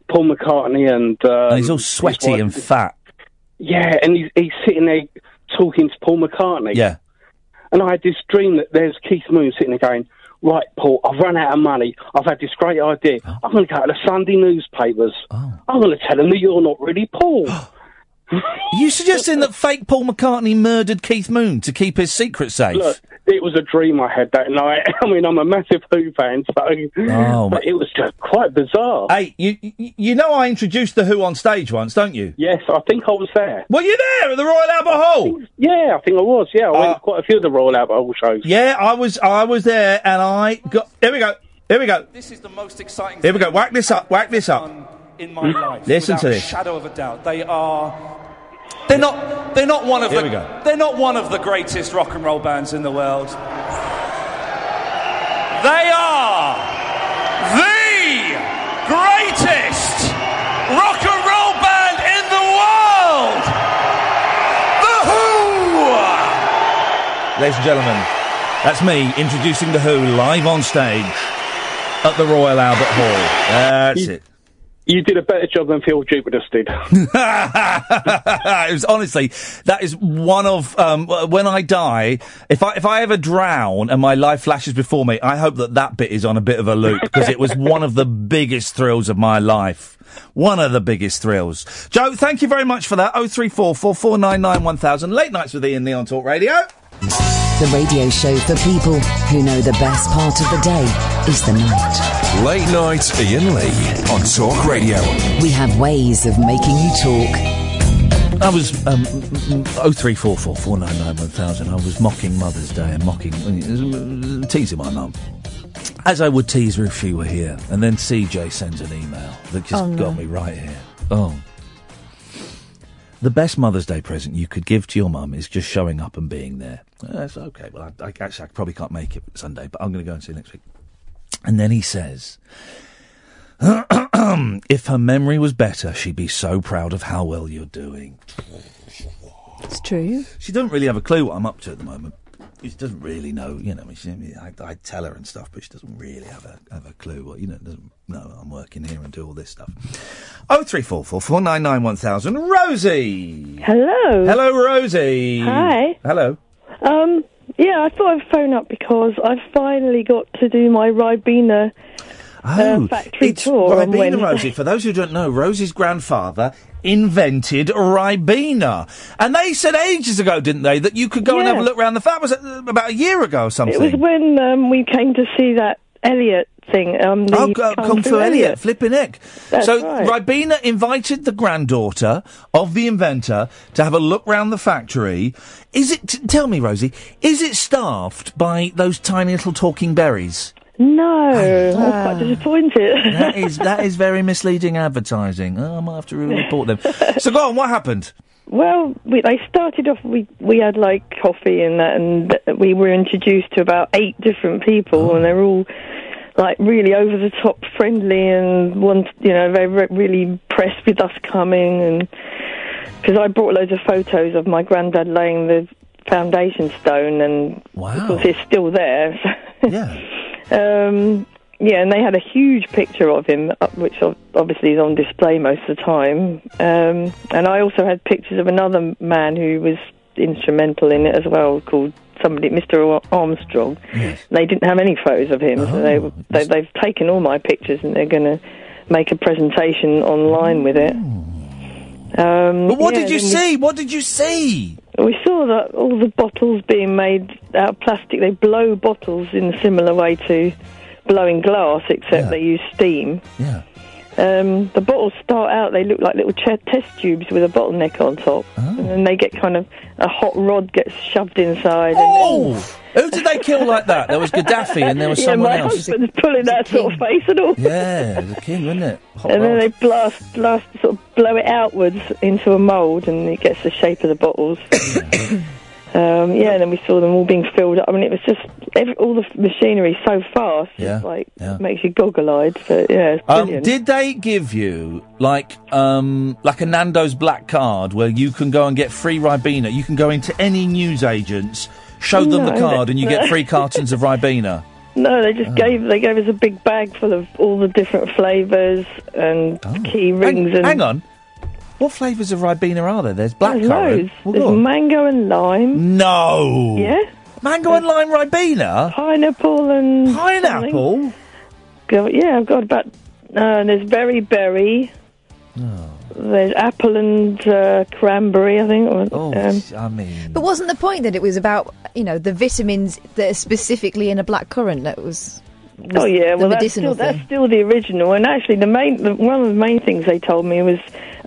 Paul McCartney and. Um, And he's all his sweaty wife- and fat. Yeah, and he's, he's sitting there talking to Paul McCartney. Yeah. And I had this dream that there's Keith Moon sitting there going, Right, Paul, I've run out of money. I've had this great idea. Oh. I'm going to go to the Sunday newspapers. Oh. I'm going to tell them that you're not really Paul. You suggesting that fake Paul McCartney murdered Keith Moon to keep his secret safe? Look, it was a dream I had that night. I mean, I'm a massive Who fan, so Oh, but it was just quite bizarre. Hey, you you- you know I introduced the Who on stage once, don't you? Yes, I think I was there. Were you there at the Royal Albert Hall? Yeah, I think I was. Yeah, I went Uh, to quite a few of the Royal Albert Hall shows. Yeah, I was I was there, and I got. Here we go. Here we go. This is the most exciting Here we go. Whack this up. Whack this up. in my life. Listen to this. shadow of a doubt. They are They're not. They're not one of Here the. we go. They're not one of the greatest rock and roll bands in the world. They are the greatest rock and roll band in the world. The Who. Ladies and gentlemen, that's me introducing the Who live on stage at the Royal Albert Hall. That's it. You did a better job than Phil Jupitus did. it was honestly that is one of um, when I die. If I if I ever drown and my life flashes before me, I hope that that bit is on a bit of a loop because it was one of the biggest thrills of my life. One of the biggest thrills. Joe, thank you very much for that. Oh three four four four nine nine one thousand. Late nights with Iain Lee on Talk Radio. The radio show for people who know the best part of the day is the night. Late night Iain Lee on Talk Radio. We have ways of making you talk. I was um, oh three four four four nine nine one thousand. I was mocking Mother's Day and mocking uh, teasing my mum, as I would tease her if she were here. And then CJ sends an email that just Oh, no. got me right here. Oh, the best Mother's Day present you could give to your mum is just showing up and being there. Uh, That's okay. Well, I, I actually I probably can't make it Sunday, but I'm going to go and see you next week. And then he says. if her memory was better, she'd be so proud of how well you're doing. It's true. She doesn't really have a clue what I'm up to at the moment. She doesn't really know, you know. I, she, I, I tell her and stuff, but she doesn't really have a have a clue. What you know, doesn't know I'm working here and do all this stuff. Oh three four four four nine nine one thousand. Rosie. Hello. Hello, Rosie. Hi. Hello. Um, yeah, I thought I'd phone up because I finally got to do my Ribena Oh, uh, factory it's tour Ribena. Rosie. For those who don't know, Rosie's grandfather invented Ribena, and they said ages ago, didn't they, that you could go and have a look round the fact was uh, about a year ago or something. It was when um, we came to see that Elliot thing. Um, the Oh, Kung, Kung Fu Elliot, flipping heck. That's so right. Ribena invited the granddaughter of the inventor to have a look round the factory. Is it? T- tell me, Rosie, is it staffed by those tiny little talking berries? No, I'm quite disappointed. That is that is very misleading advertising. Oh, I might have to report them. So go on. What happened? Well, we, they started off. We we had like coffee and that, and we were introduced to about eight different people, Oh. and they're all like really over the top friendly and want you know they were really impressed with us coming and because I brought loads of photos of my granddad laying the foundation stone and wow. of course it's still there. yeah. Um, yeah, and they had a huge picture of him, uh, which obviously is on display most of the time. Um, and I also had pictures of another man who was instrumental in it as well, called somebody, Mr. Ar- Armstrong. They didn't have any photos of him, so they, they, they've taken all my pictures and they're going to make a presentation online with it. Um, But what yeah, did you we- see? What did you see? We saw that all the bottles being made out of plastic. They blow bottles in a similar way to blowing glass, except they use steam. Yeah. Um, the bottles start out, they look like little ch- test tubes with a bottleneck on top. Oh. And then they get kind of, a hot rod gets shoved inside. Oh! And then, Who did they kill like that? There was Gaddafi and there was yeah, someone my else. husband's pulling that sort of face and all. Yeah, the king, wasn't it? Hot and then they blast, blast, sort of blow it outwards into a mould, and it gets the shape of the bottles. um, yeah, and then we saw them all being filled up. I mean, it was just every, all the machinery so fast. Yeah, It's like yeah. makes you goggle-eyed. But yeah, Um, did they give you like um, like a Nando's black card where you can go and get free Ribena? You can go into any newsagents, show them the card, and you get free cartons of Ribena. no, they just Oh. gave they gave us a big bag full of all the different flavours and key rings Oh. Hang, and hang on, what flavours of Ribena are there? There's There's blackcurrant. loads. Well, There's go mango and lime. No. Yeah. Mango and lime Ribena. Pineapple and Pineapple. something. Go, yeah, I've got about. Uh, there's berry berry. Oh. There's apple and uh, cranberry, I think. or, Oh, um, I mean, But wasn't the point that it was about, you know, the vitamins that are specifically in a black currant that was. was oh yeah, the well that's still, that's still the original. And actually, the main the, one of the main things they told me was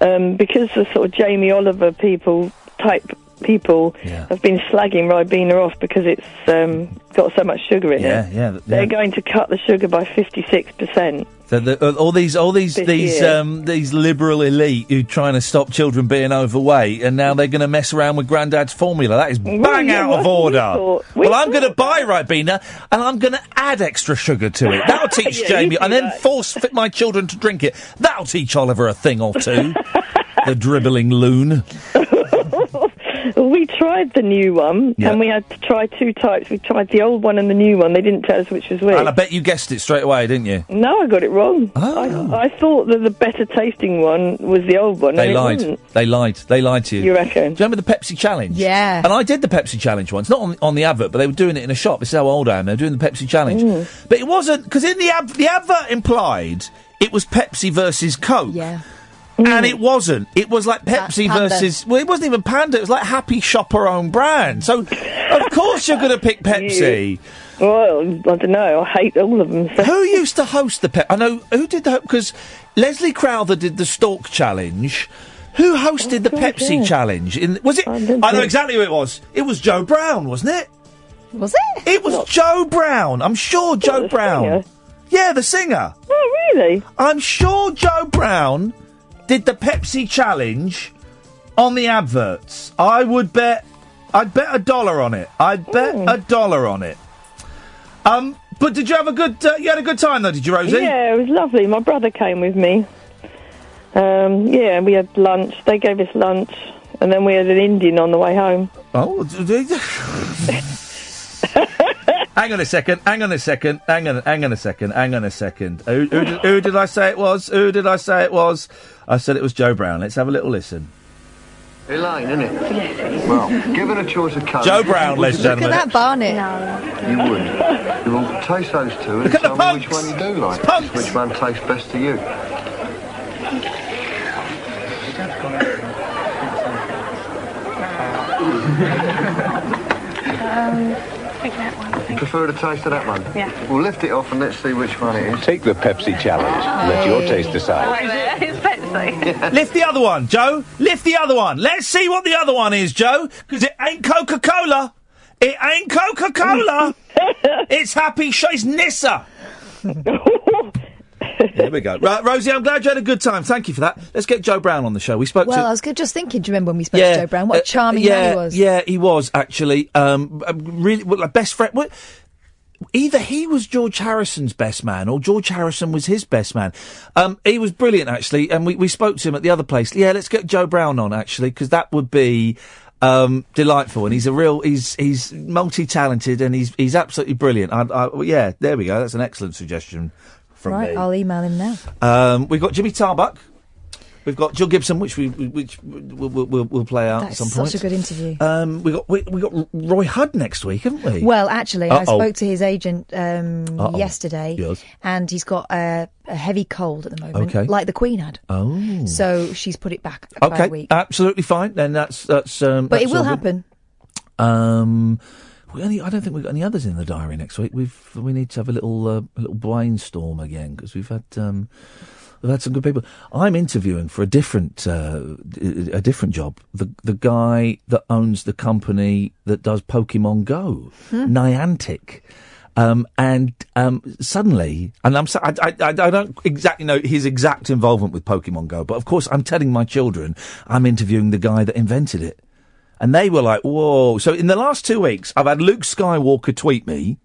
um, because the sort of Jamie Oliver people type people have been slagging Ribena off because it's um, got so much sugar in Yeah, it. yeah, th- They're going to cut the sugar by fifty six percent. The, the, uh, all these, all these, This these, um, these liberal elite who trying to stop children being overweight, and now they're going to mess around with Grandad's formula. That is bang yeah, out well, of we order. thought- we well, I'm going to buy Ribena, and I'm going to add extra sugar to it. That'll teach Yeah, Jamie, and then that. force fit my children to drink it. That'll teach Oliver a thing or two. the dribbling loon. Well, we tried the new one, Yeah. and we had to try two types. We tried the old one and the new one. They didn't tell us which was which. And I bet you guessed it straight away, didn't you? No, I got it wrong. Oh. I, I thought that the better tasting one was the old one. They and it lied. wasn't. They lied. They lied to you. You reckon? Do you remember the Pepsi challenge? Yeah. And I did the Pepsi challenge once, not on, on the advert, but they were doing it in a shop. This is how old I am. They were doing the Pepsi challenge, Mm. but it wasn't because in the ad- the advert implied it was Pepsi versus Coke. Yeah. And it mm. wasn't. It was like Pepsi Panda. versus. Well, it wasn't even Panda. It was like Happy Shopper own brand. So, of course, you're going to pick Pepsi. Well, I don't know. I hate all of them. Who used to host the Pepsi? I know who did the because Leslie Crowther did the Stork Challenge. Who hosted the oh, Pepsi yeah. Challenge? In was it? I, know exactly who it was. It was Joe Brown, wasn't it? Was it? It was Joe Brown. I'm sure Joe Brown. singer? Yeah, the singer. Oh, really? I'm sure Joe Brown did the Pepsi Challenge on the adverts. I would bet. I'd bet a dollar on it. I'd bet a dollar on it. Um, but did you have a good? Uh, you had a good time though, did you, Rosie? Yeah, it was lovely. My brother came with me. Um, yeah, we had lunch. They gave us lunch, and then we had an Indian on the way home. Oh. hang on a second. Hang on a second. Hang on. Hang on a second. Hang on a second. Who, who, did, who did I say it was? Who did I say it was? I said it was Joe Brown. Let's have a little listen. Elaine, isn't it? Well, given a choice of colours... Joe Brown, ladies and Look at that Barnett. You would. You will taste those two and Look at tell me which punks. one you do like. Punks. Which one tastes best to you. Um, I that one. You prefer the taste of that one? Yeah. We'll lift it off and let's see which one it is. Take the Pepsi challenge. Let your taste decide. It's Lift the other one, Joe. Lift the other one. Let's see what the other one is, Joe. Because it ain't Coca Cola. It ain't Coca Cola. it's Happy Sh- It's Nissa. there we go. Right, Rosie, I'm glad you had a good time. Thank you for that. Let's get Joe Brown on the show. We spoke Well, to. I was good- just thinking. Do you remember when we spoke to Joe Brown? What a uh, charming yeah, man he was. Yeah, he was actually. Um, uh, really, well, like best friend. What, either he was George Harrison's best man or George Harrison was his best man. Um, he was brilliant actually, and we, we spoke to him at the other place. Yeah, let's get Joe Brown on actually because that would be. Um, delightful, and he's a real, he's he's multi-talented, and he's he's absolutely brilliant. I, I, well, yeah, there we go. That's an excellent suggestion from right, me. I'll email him now. Um, we've got Jimmy Tarbuck. We've got Jill Gibson, which we which we'll, we'll, we'll, play out That's at some such point. a good interview. Um, we got we, we got Roy Hudd next week, haven't we? Well, actually, I Uh-oh. spoke to his agent um, yesterday, Yes. and he's got a, a heavy cold at the moment, Okay. like the Queen had. Oh. So she's put it back okay, a week. absolutely fine. Then that's that's. Um, but it will good. happen. Um, we only, I don't think we've got any others in the diary next week. We've we need to have a little uh, a little brainstorm again because we've had um, we've had some good people. I'm interviewing for a different uh, a different job. The the guy that owns the company that does Pokemon Go, Hmm. Niantic. Um, and um, suddenly, and I'm so, I, I, I don't exactly know his exact involvement with Pokemon Go, but of course I'm telling my children I'm interviewing the guy that invented it. And they were like, whoa. So in the last two weeks, I've had Luke Skywalker tweet me,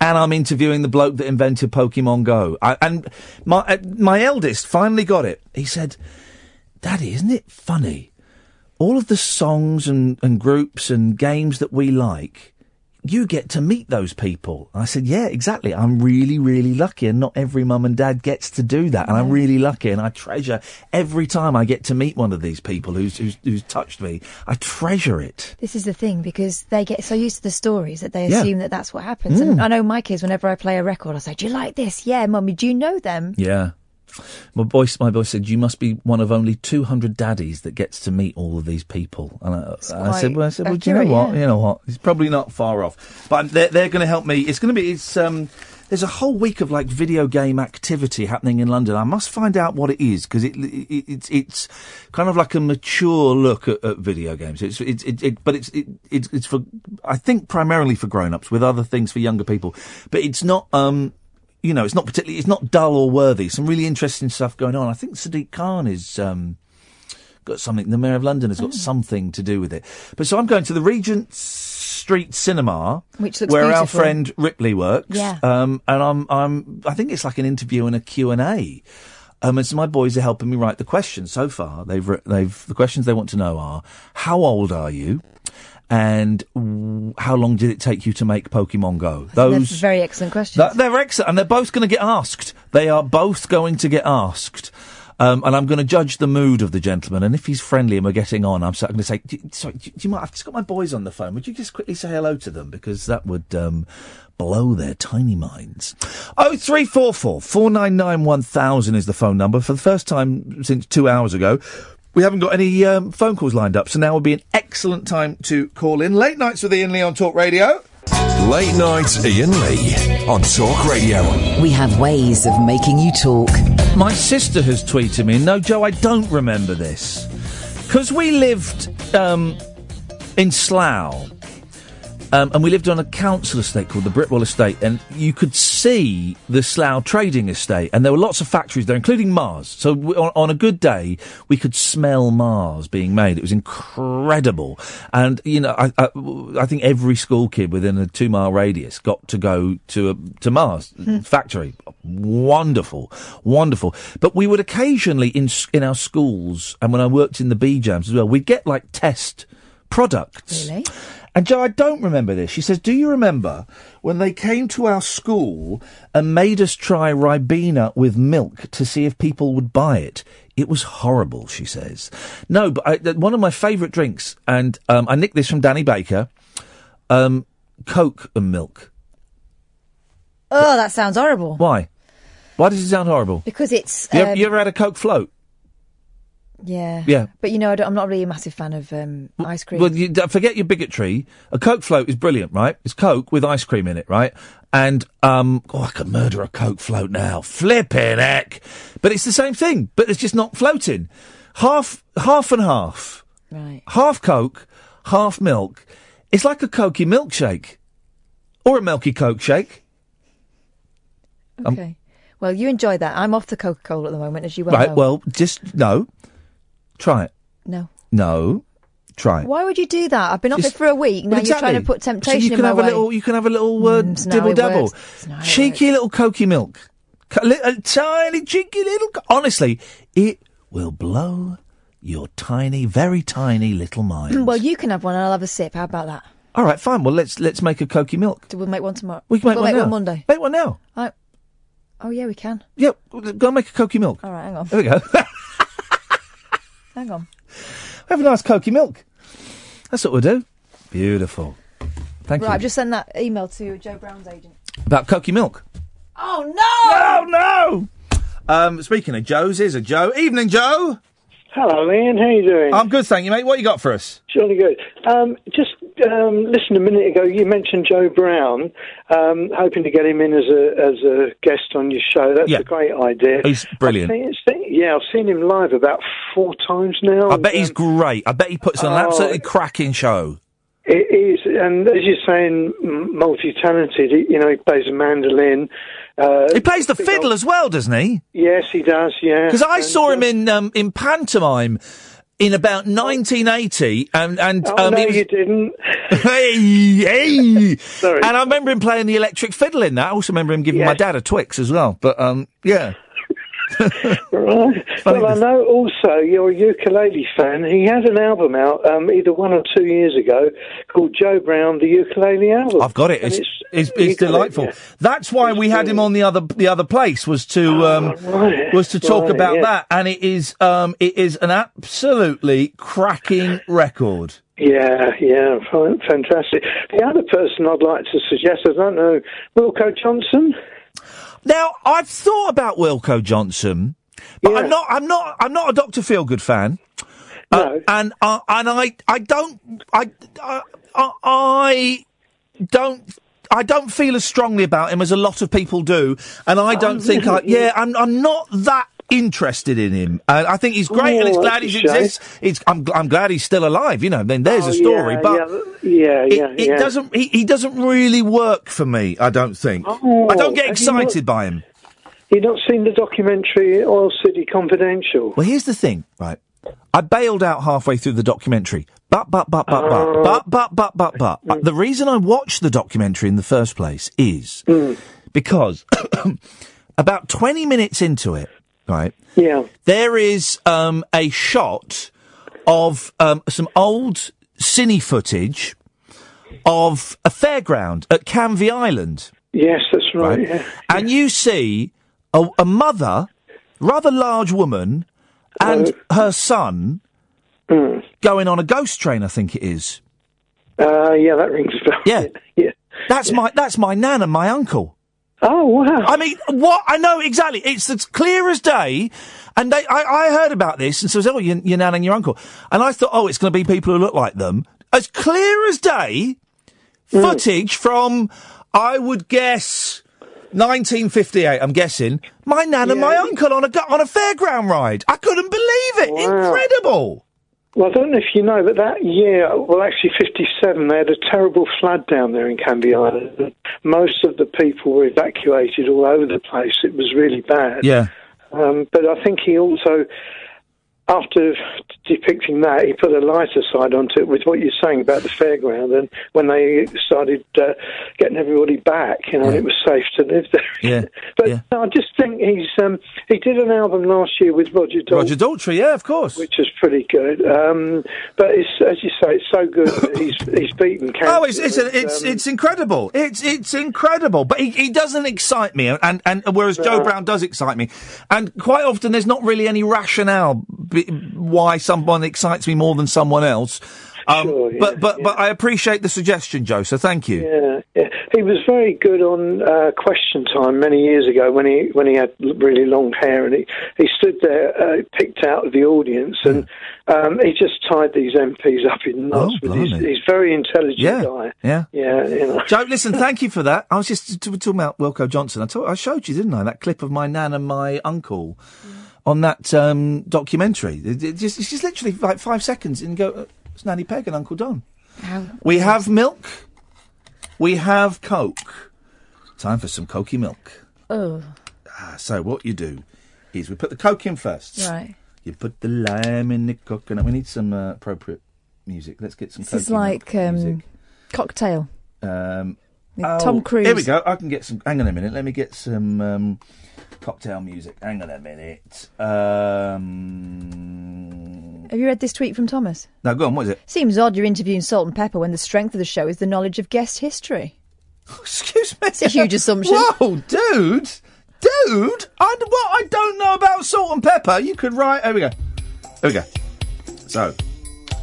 and I'm interviewing the bloke that invented Pokemon Go. I, and my, uh, my eldest finally got it. He said, Daddy, isn't it funny? All of the songs and, and groups and games that we like, you get to meet those people. I said, yeah, exactly. I'm really, really lucky and not every mum and dad gets to do that. And I'm really lucky and I treasure every time I get to meet one of these people who's, who's, who's touched me. I treasure it. This is the thing because they get so used to the stories that they Yeah. assume that that's what happens. Mm. And I know my kids, whenever I play a record, I say, "Do you like this? Yeah, mummy. Do you know them?" Yeah. My voice, my voice said, "You must be one of only 200 daddies that gets to meet all of these people." And I, I said, "Well, I said, well, do you know what? yeah. You know what? It's probably not far off, but they're, they're going to help me. It's going to be. It's um. There's a whole week of like video game activity happening in London. I must find out what it is because it, it, it's it's kind of like a mature look at, at video games. It's it's it, it but it's it, it's it's for I think primarily for grown ups with other things for younger people. But it's not um you know, it's not particularly, it's not dull or worthy. Some really interesting stuff going on. I think Sadiq Khan is um, got something. The Mayor of London has got something to do with it. But so I'm going to the Regent Street Cinema, Which looks where our friend Ripley works. Yeah. Um, and I'm, I'm, I think it's like an interview and a Q and A. Um, and so my boys are helping me write the questions. So far, they've, they've, the questions they want to know are, how old are you? And w- how long did it take you to make Pokemon Go? Those That's very excellent question. That, they're excellent, and they're both going to get asked. They are both going to get asked. Um, and I'm going to judge the mood of the gentleman. And if he's friendly and we're getting on, I'm going to say, "Do- "Sorry, do, do you mind? I've just got my boys on the phone. Would you just quickly say hello to them because that would um, blow their tiny minds." Oh three four four four nine nine one thousand is the phone number. For the first time since two hours ago, we haven't got any um, phone calls lined up, so now would be an excellent time to call in. Late nights with Iain Lee on Talk Radio. Late nights, Iain Lee on Talk Radio. We have ways of making you talk. My sister has tweeted me, no, Joe, I don't remember this. Because we lived um, in Slough, um, and we lived on a council estate called the Britwell Estate, and you could see the Slough Trading Estate, and there were lots of factories there, including Mars. So we, on, on a good day, we could smell Mars being made. It was incredible, and you know, I, I, I think every school kid within a two mile radius got to go to a, to Mars factory. Wonderful, wonderful. But we would occasionally in in our schools, and when I worked in the B jams as well, we'd get like test products. Really? And Joe, I don't remember this. She says, "Do you remember when they came to our school and made us try Ribena with milk to see if people would buy it?" It was horrible, she says. No, but I, one of my favourite drinks, and um, I nicked this from Danny Baker, um, Coke and milk. Oh, that sounds horrible. Why? Why does it sound horrible? Because it's. You, ever, um, you ever had a Coke float? Yeah. Yeah. But you know, I I'm not really a massive fan of um, ice cream. Well, you, forget your bigotry. A Coke float is brilliant, right? It's Coke with ice cream in it, right? And um, oh, I could murder a Coke float now. Flipping heck! But it's the same thing, but it's just not floating. Half, half and half. Right. Half Coke, half milk. It's like a Cokey milkshake, or a milky Coke shake. Um, Okay. well, you enjoy that. I'm off the Coca Cola at the moment, as you well right. know. Well, just no. Try it. No. No. Try it. Why would you do that? I've been off Just- it for a week. Now Well, you're trying to put temptation so you in can my have way. a little. You can have a little uh, Mm, it's not how dibble it dabble, works. It's not how it cheeky little cokey milk, Co- li- a tiny cheeky little. co- Honestly, it will blow your tiny, very tiny little mind. well, you can have one and I'll have a sip. How about that? All right, fine. Well, let's let's make a cokey milk. Do we make one tomorrow? We can make we'll one make now. one Monday. Make one now. I... Oh yeah, we can. Yeah, go and make a cokey milk. All right, hang on. There we go. Hang on. have a nice cokey milk. That's what we'll do. Beautiful. Thank you. right, you. I've just sent that email to Joe Brown's agent. About cokey milk. Oh no! No, no. Um, speaking of Joe's, here's a Joe. Evening, Joe. Hello, Iain. How you doing? I'm good, thank you, mate. What you got for us? Jolly good. Um, just um, listen a minute ago. You mentioned Joe Brown. Um, hoping to get him in as a as a guest on your show. That's Yeah. a great idea. He's brilliant. I've seen, yeah, I've seen him live about four times now. I bet he's great. I bet he puts on an Oh. absolutely cracking show. It is, and as you're saying, multi-talented. You know, he plays a mandolin. Uh, He plays the fiddle as well, doesn't he? yes, he does. Yeah, Because I And, saw uh, him in um, in pantomime in about 1980, and and Oh, um, no, was, you didn't. hey, hey. Sorry. And I remember him playing the electric fiddle in that. I also remember him giving my dad a Twix as well. But um, yeah. Right. Well, I know also you're a ukulele fan. He had an album out um, either one or two years ago called Joe Brown, the ukulele album. I've got it. And It's it's, it's got it, delightful. yeah. That's why we had him on the other the other place was to um right, was to talk right, about yeah. that, and it is um it is an absolutely cracking record. Yeah, yeah, fantastic. The other person I'd like to suggest, is, I don't know, Wilko Johnson. Now I've thought about Wilko Johnson, but I'm not I'm not I'm not a Doctor Feelgood fan. Uh, and uh, and I I don't I I, I I don't I don't feel as strongly about him as a lot of people do, and I don't think I yeah I'm I'm not that interested in him. And I think he's great, and Oh, it's glad he exists. It's, I'm, I'm glad he's still alive. You know, then there's Oh, a story. yeah, but yeah, yeah, it, yeah, it yeah. doesn't. He, he doesn't really work for me. I don't think. Oh, I don't get have you not- excited by him. You not seen the documentary Oil City Confidential? Well, here's the thing, right? I bailed out halfway through the documentary. But, but, but, but, Oh. but, but, but, but, but, but. Uh, The reason I watched the documentary in the first place is because about 20 minutes into it, right? Yeah. There is um, a shot of um, some old cine footage of a fairground at Canvey Island. Yes, that's right. Right. Yeah. And you see a, a mother, rather large woman, and her son going on a ghost train. I think it is. Uh, yeah, that rings a bell. Yeah, yeah. That's my that's my nan and my uncle. Oh wow! I mean, what I know exactly. It's as clear as day. And they, I, I heard about this and so I says, "Oh, your, your nan and your uncle," and I thought, "Oh, it's going to be people who look like them." As clear as day, mm. footage from, I would guess, 1958. I'm guessing my nan and my uncle on a on a fairground ride. I couldn't believe it. Incredible. Well, I don't know if you know, but that year, well, actually 57, they had a terrible flood down there in Canvey Island. Most of the people were evacuated all over the place. It was really bad. Yeah. Um, but I think he also, after depicting that, he put a lighter side onto it with what you're saying about the fairground. And when they started uh, getting everybody back, you know, it was safe to live there. Yeah. But I just think he's um, he did an album last year with Roger Daltrey. Roger Daltrey, yeah, of course, which is pretty good. Um, but it's as you say, it's so good. that he's he's beaten cancer. Oh, it's it's it's, um, it's incredible. It's it's incredible. But he, he doesn't excite me, and and whereas Joe Brown does excite me, and quite often there's not really any rationale why someone excites me more than someone else. Um, but but but I appreciate the suggestion, Joe. So thank you. Yeah, yeah. He was very good on uh, Question Time many years ago when he when he had really long hair and he, he stood there uh, picked out of the audience and um, he just tied these MPs up in knots. Oh, with his, he's very intelligent Yeah, guy. yeah. Yeah, you know. Joe, listen, thank you for that. I was just t- t- talking about Wilko Johnson. I, told, I showed you, didn't I, that clip of my nan and my uncle on that um, documentary. It, it just, it's just literally like five seconds and go, uh, it's Nanny Peg and Uncle Don. We have milk. We have Coke. Time for some Cokey milk. Oh, Ah, so what you do is we put the Coke in first. right. You put the lime in the coconut. We need some uh, appropriate music. Let's get some This is like um, music. cocktail. Um, oh, Tom Cruise. Here we go. I can get some. Hang on a minute. Let me get some um, cocktail music. Hang on a minute. Um, Have you read this tweet from Thomas? no, go on. What is it? Seems odd you're interviewing Salt and Pepper when the strength of the show is the knowledge of guest history. Excuse me. It's a huge assumption. Whoa, dude, dude. I what I don't know about salt and pepper. You could write. Here we go. Here we go. So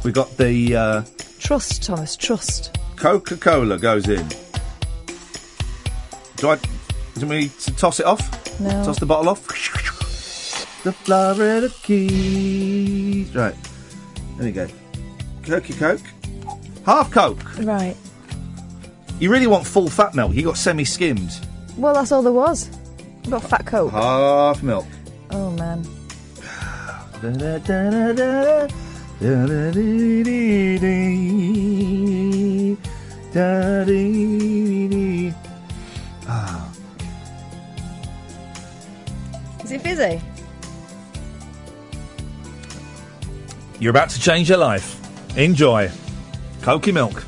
we got the uh, Trust, Thomas, trust. Coca Cola goes in. Do I? Do we to toss it off? No. Toss the bottle off. The Florida Keys. Right. There we go. Coke, Coke. Half Coke. Right. You really want full fat milk? You got semi skimmed. Well, that's all there was. I've got fat coke. Half milk. Oh, man. Ah. Is it fizzy? You're about to change your life. Enjoy. Cokey milk.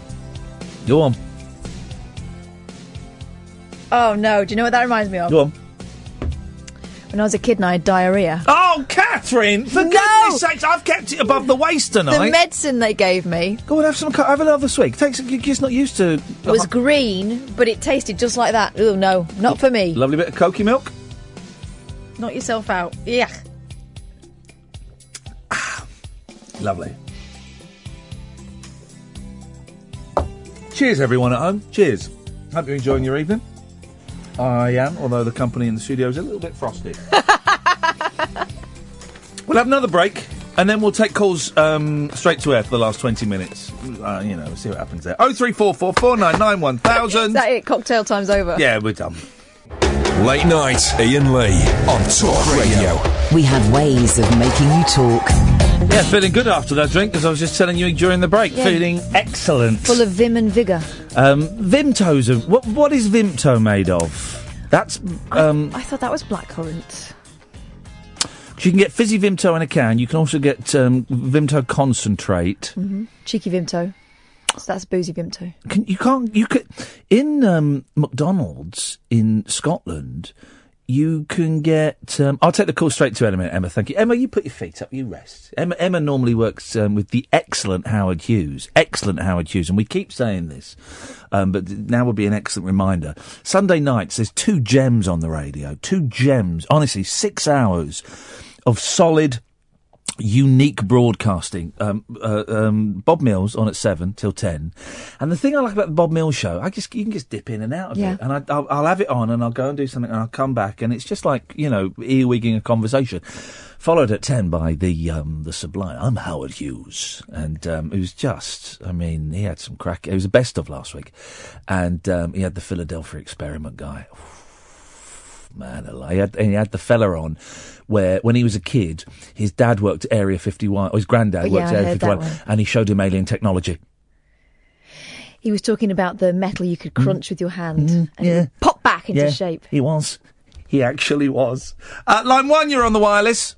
Go on. Oh, no. Do you know what that reminds me of? Go on. When I was a kid and I had diarrhea. Oh, Katherine! For goodness sakes, I've kept it above the waist tonight. The medicine they gave me Go and have some. Have another swig. Takes. You're just not used to. It was uh-huh. green, but it tasted just like that. Oh, no. Not for me. Lovely bit of cokey milk. Knock yourself out. Yeah. Lovely. Cheers, everyone at home. Cheers. Hope you're enjoying your evening. I am, although the company in the studio is a little bit frosty. we'll have another break, and then we'll take calls um, straight to air for the last 20 minutes. Uh, you know, see what happens there. Oh three four four four nine nine one Is thousand. that it? Cocktail time's over. Yeah, we're done. Late night, Iain Lee on Talk Radio. We have ways of making you talk. Yeah, feeling good after that drink, as I was just telling you during the break. Yeah. Feeling excellent. Full of vim and vigour. Um, Vimto's. A, what, what is Vimto made of? That's. Um, I thought that was blackcurrant. you can get fizzy Vimto in a can. You can also get um, Vimto concentrate. hmm Cheeky Vimto. So that's boozy Vimto. Can, you can't. You could in um, McDonald's in Scotland. You can get. Um, I'll take the call straight to Emma. Emma, thank you. Emma, you put your feet up. You rest. Emma, Emma normally works um, with the excellent Howard Hughes. Excellent Howard Hughes, and we keep saying this, um, but now will be an excellent reminder. Sunday nights, there's two gems on the radio. Two gems. Honestly, six hours of solid unique broadcasting. Um, uh, um, Bob Mills on at seven till ten, and the thing I like about the Bob Mills show, I just you can just dip in and out of Yeah. it, and I, I'll, I'll have it on, and I'll go and do something, and I'll come back, and it's just like you know earwigging a conversation. Followed at ten by the um, the sublime. I'm Howard Hughes, and um, it was just. I mean, he had some crack. It was the best of last week, and um, he had the Philadelphia Experiment guy man alive. He had, and he had the fella on where, when he was a kid, his dad worked at Area 51, or his granddad worked yeah, at Area 51, and he showed him alien technology. He was talking about the metal you could crunch with your hand and yeah. pop back into yeah, shape. He was. He actually was. Uh, line one, you're on the wireless.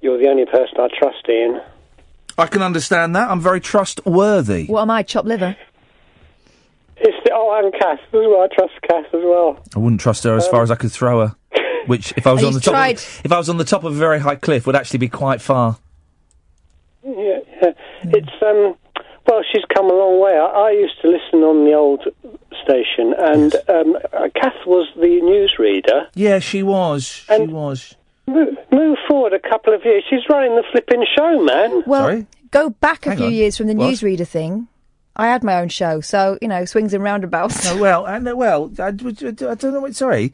You're the only person I trust, Iain. I can understand that. I'm very trustworthy. What am I, chopped liver? It's the, oh, and Cass as well. I trust Cass as well. I wouldn't trust her as far as I could throw her. Which, if I was Oh, on the top, tried. of, if I was on the top of a very high cliff, would actually be quite far. Yeah, yeah. It's um. Well, she's come a long way. I, I used to listen on the old station, and um, uh, Kath was the newsreader. Yeah, she was. She was. Move, move forward a couple of years. She's running the flipping show, man. Well, go back a Hang few on. years from the What? newsreader thing. I had my own show, so, you know, swings and roundabouts. No, well, I know. Well, I, I don't know. What, sorry,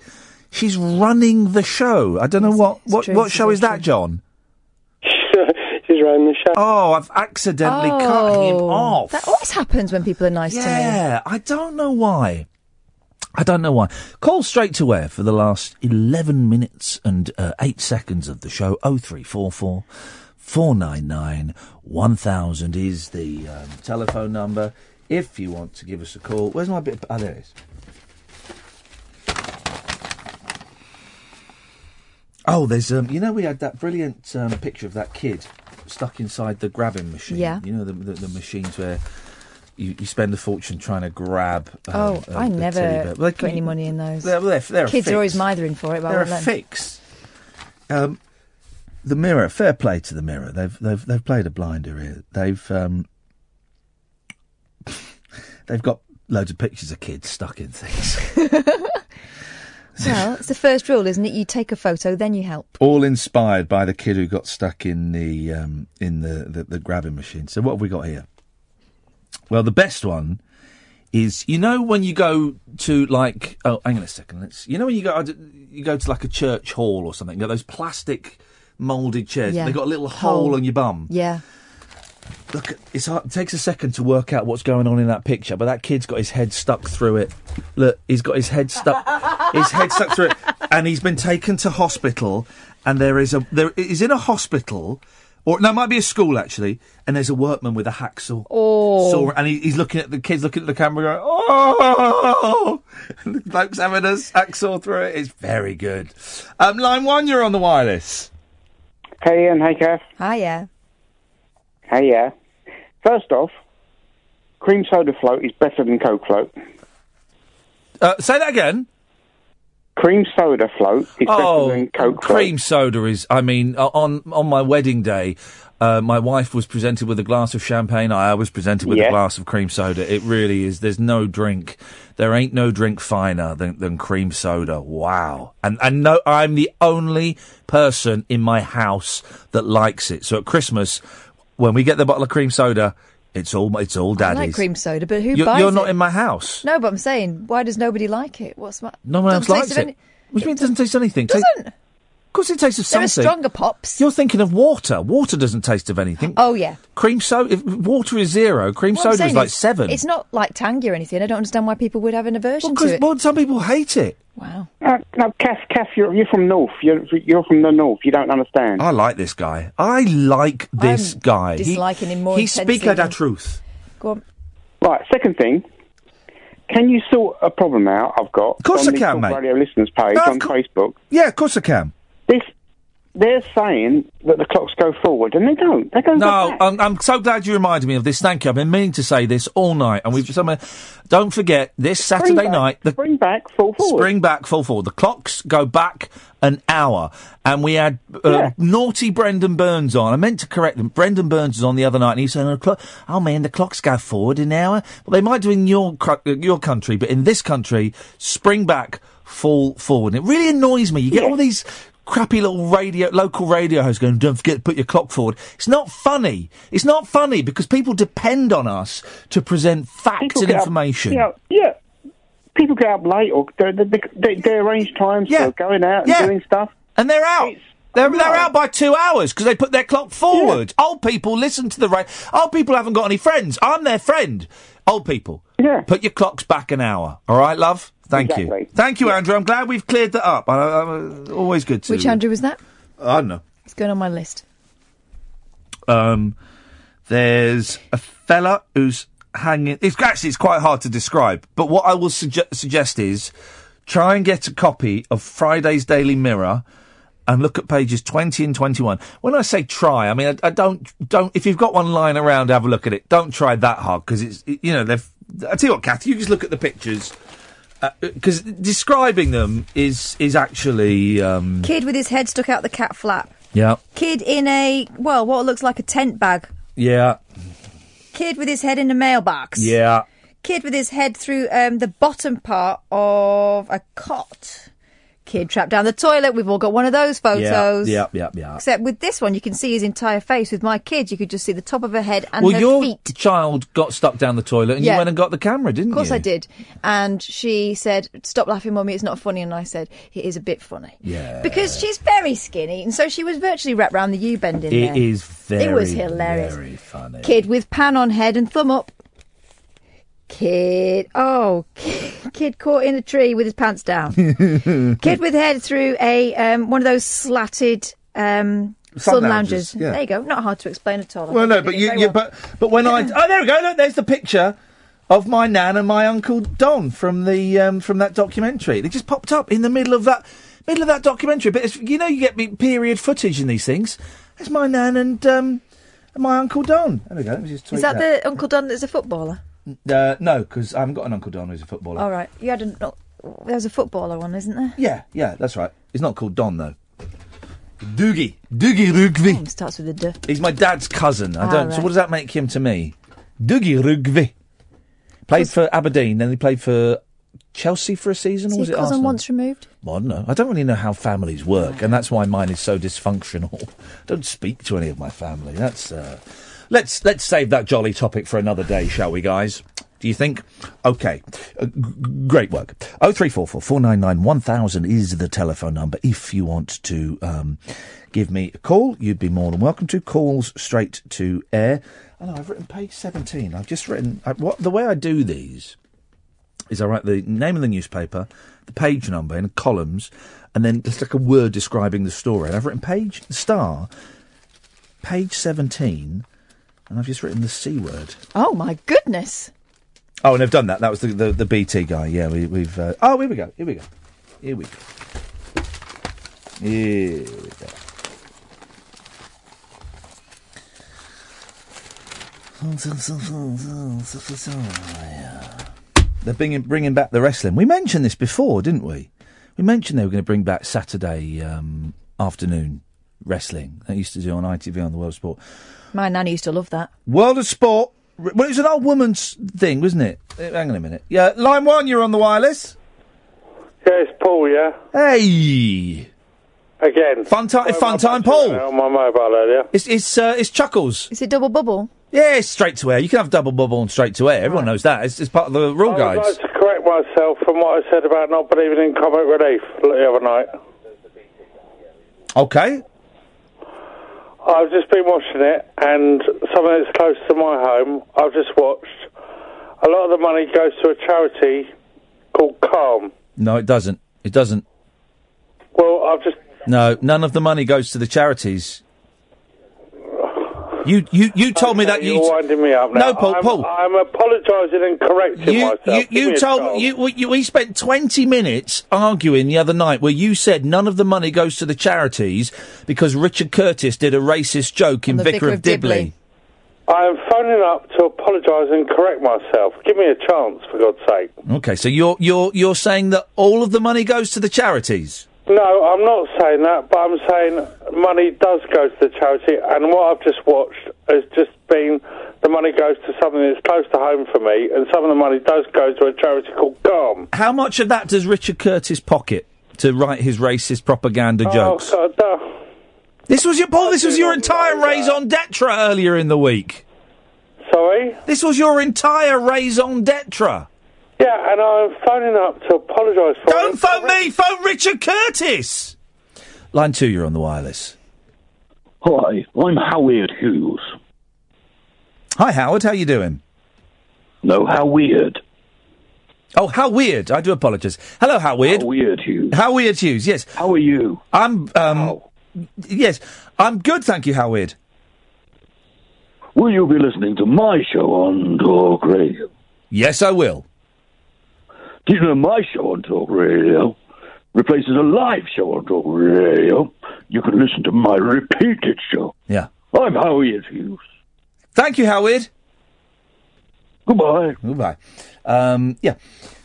she's running the show. I don't know what what true, what show very is that, John? she's running the show. Oh, I've accidentally cut him Oh, off. That always happens when people are nice to me. Yeah, I don't know why. I don't know why. Call straight to air for the last 11 minutes and uh, 8 seconds of the show. 0344 499 1000 is the um, telephone number. If you want to give us a call. Where's my bit? Oh, there it is. Oh, there's um, you know, we had that brilliant um, picture of that kid stuck inside the grabbing machine. Yeah. You know, the, the, the machines where you, you spend a fortune trying to grab. um, Oh, a- I never bear. put Like, any money in those. They're, they're, they're Kids are always mithering for it, but They're a fix. Um, the mirror, fair play to the mirror. They've they've they've played a blinder here. They've um, they've got loads of pictures of kids stuck in things. Well, it's the first rule, isn't it? You take a photo, then you help. All inspired by the kid who got stuck in the um, in the, the the grabbing machine. So what have we got here? Well, the best one is you know when you go to like oh hang on a second let's you know when you go you go to like a church hall or something you got those plastic molded chairs Yeah. they got a little hole, Hole. on your bum Yeah. look it's hard, it takes a second to work out what's going on in that picture but that kid's got his head stuck through it look he's got his head stuck his head stuck through it and he's been taken to hospital and there is a there is in a hospital or no, it might be a school actually, and there's a workman with a hacksaw. Oh. Saw, and he, he's looking at the kids, looking at the camera, going, "Oh!" And the bloke's having a hacksaw through it. It's very good. Um, line one, you're on the wireless. Hey Iain, hey Kath. Hi, yeah. Hey yeah. First off, cream soda float is better than Coke float. Uh, say that again. Cream soda float is Oh, better than Coke float. cream soda is. I mean, uh, on on my wedding day, uh, my wife was presented with a glass of champagne. I was presented with a glass of cream soda. It really is. There's no drink. There ain't no drink finer than, than cream soda. Wow. And and no, I'm the only person in my house that likes it. So at Christmas, when we get the bottle of cream soda, it's all it's all daddy's. I like cream soda, but who you're, buys you're it? not in my house. No, but I'm saying, why does nobody like it? What's my... No one else likes it. any- Which means it doesn't taste anything. Doesn't? Of course, it tastes of There are something. stronger pops. You're thinking of water. Water doesn't taste of anything. Oh yeah. Cream soda. If water is zero. Cream What soda is like is, seven. It's not like tangy or anything. I don't understand why people would have an aversion Because to it. well, some people hate it. Wow. Uh, no, Cass, Cass, you're, you're from North. You're, you're from the North. You don't understand. I like this guy. I like this I'm guy. disliking him more He intensely speak like the truth. Go on. Right, second thing. Can you sort a problem out I've got? Of course on I the can, Talk mate. Radio listeners page No, of on Facebook. Yeah, of course I can. This, they're saying that the clocks go forward, and they don't. They go No, back. I'm, I'm so glad you reminded me of this. Thank you. I've been meaning to say this all night, and we've. Some, don't forget this Saturday back, night. The spring back, full forward. Spring back, full forward. The clocks go back an hour, and we had uh, naughty Brendan Burns on. I meant to correct them. Brendan Burns was on the other night, and he said, "Oh, clock- "Oh man, the clocks go forward an hour." Well, they might do in your uh, your country, but in this country, spring back, fall forward. And it really annoys me. You get all these crappy little radio, local radio hosts going, don't forget to put your clock forward. It's not funny. It's not funny because people depend on us to present facts and get up- information. yeah. People get up late or they, they, they, they arrange times for going out and Yeah. doing stuff. And they're out. They're, they're out by two hours because they put their clock forward. Old people listen to the radio. Old people haven't got any friends. I'm their friend. Old people. Yeah. Put your clocks back an hour. All right, love? Thank you. Thank you, Andrew. I'm glad we've cleared that up. I, I, I- always good to. Which Andrew was that? I don't know. It's going on my list. Um, there's a fella who's hanging. It's actually it's quite hard to describe, but what I will sugge- suggest is try and get a copy of Friday's Daily Mirror and look at pages 20 and 21. When I say try, I mean I, I don't don't. If you've got one lying around, have a look at it. Don't try that hard because it's you know they've. I tell you what, Kathy, you just look at the pictures. Because describing them is is actually um, Kid with his head stuck out the cat flap. yeah Kid in a well, what looks like a tent bag. yeah Kid with his head in a mailbox. yeah Kid with his head through um, the bottom part of a cot. Kid trapped down the toilet. We've all got one of those photos. Yeah, yeah, yeah, yeah. Except with this one, you can see his entire face. With my kid, you could just see the top of her head and well, her your feet. child got stuck down the toilet, and Yeah. you went and got the camera, didn't you? Of course you? I did. And she said, Stop laughing, mummy, it's not funny. And I said, It is a bit funny. Yeah. Because she's very skinny. And so she was virtually wrapped round the U bend in It there. is very, It was hilarious. very funny. Kid with pan on head and thumb up. Kid, oh, kid caught in a tree with his pants down. kid with head through a um, one of those slatted um, Sun sun, lounges, lounges. yeah. There you go. Not hard to explain at all. I Well, no, but you, you well. but but when I oh there we go look there's the picture of my nan and my uncle Don from the um, from that documentary. They just popped up in the middle of that middle of that documentary. But it's, you know you get me- period footage in these things. There's my nan and um, my uncle Don. There we go. Let me just Is tweet that the Uncle Don that's a footballer? Uh, no, because I haven't got an uncle Don who's a footballer. All right. You had a. no, There's a footballer one, isn't there? Yeah, yeah, that's right. He's not called Don though. Doogie, Doogie Rougvie. Starts with a D. He's my dad's cousin. I Ah, don't. So right. what does that make him to me? Doogie Rougvie. Played for Aberdeen, then he played for Chelsea for a season, or was he it cousin Arsenal? once removed? Well, I don't know. I don't really know how families work, and that's why mine is so dysfunctional. don't speak to any of my family. That's. Uh... Let's let's save that jolly topic for another day, shall we, guys? Do you think? Okay, uh, g- great work. Oh three four four four nine nine one thousand is the telephone number. If you want to um, give me a call, you'd be more than welcome to. Calls straight to air. I know I've written page seventeen. I've just written I, what the way I do these is I write the name of the newspaper, the page number in columns, and then just like a word describing the story. And I've written page star, page seventeen, and I've just written the c word. Oh my goodness! Oh, and I've done that. That was the the, the BT guy. Yeah, we, we've. Uh, oh, here we go. Here we go. Here we go. Here we go. They're bringing bringing back the wrestling. We mentioned this before, didn't we? We mentioned they were going to bring back Saturday um, afternoon wrestling. They used to do on ITV on the World of Sport. My nanny used to love that. World of Sport. Well, it was an old woman's thing, wasn't it? Uh, Hang on a minute. Yeah, line one, you're on the wireless. Yeah, it's Paul, yeah? Hey! Again. Fun time, fun time, Paul. On my mobile earlier. It's it's uh, it's Chuckles. Is it double bubble? Yeah, it's straight to air. You can have double bubble and straight to air. Everyone knows that. It's, it's part of the rule I would guides. like to correct myself from what I said about not believing in comic relief the other night. Okay. I've just been watching it, and something that's close to my home, I've just watched. A lot of the money goes to a charity called Calm. No, it doesn't. It doesn't. Well, I've just. No, none of the money goes to the charities. You you you told me that you. You're winding me up now. No, Paul. I'm, Paul. I'm apologising and correcting You, myself. you, Give me you told chance. you, we- you we spent twenty minutes arguing the other night where you said none of the money goes to the charities because Richard Curtis did a racist joke in the Vicar, of Dibley. I am phoning up to apologise and correct myself. Give me a chance, for God's sake. Okay, so you're you're you're saying that all of the money goes to the charities. No, I'm not saying that, but I'm saying money does go to the charity, and what I've just watched has just been the money goes to something that's close to home for me, and some of the money does go to a charity called Calm. How much of that does Richard Curtis pocket to write his racist propaganda jokes? Oh, God, uh, This was your Paul. This was your entire raison d'être earlier in the week. Sorry. This was your entire raison d'être. Yeah, and I'm phoning up to apologise for Don't phone me. Phone Richard Curtis. Line two, you're on the wireless. Hi, I'm Howard Hughes. Hi, Howard. How you doing? No, how weird. Oh, how weird. I do apologise. Hello, how weird. How weird, Hughes. How weird, Hughes. Yes. How are you? I'm. Um. Yes, I'm good. Thank you, how weird. Will you be listening to my show on Talk Radio? Yes, I will. Do you know my show on Talk Radio replaces a live show on Talk Radio? You can listen to my repeated show. Yeah. I'm Howard Hughes. Thank you, Howard. Goodbye. Goodbye. Um, yeah.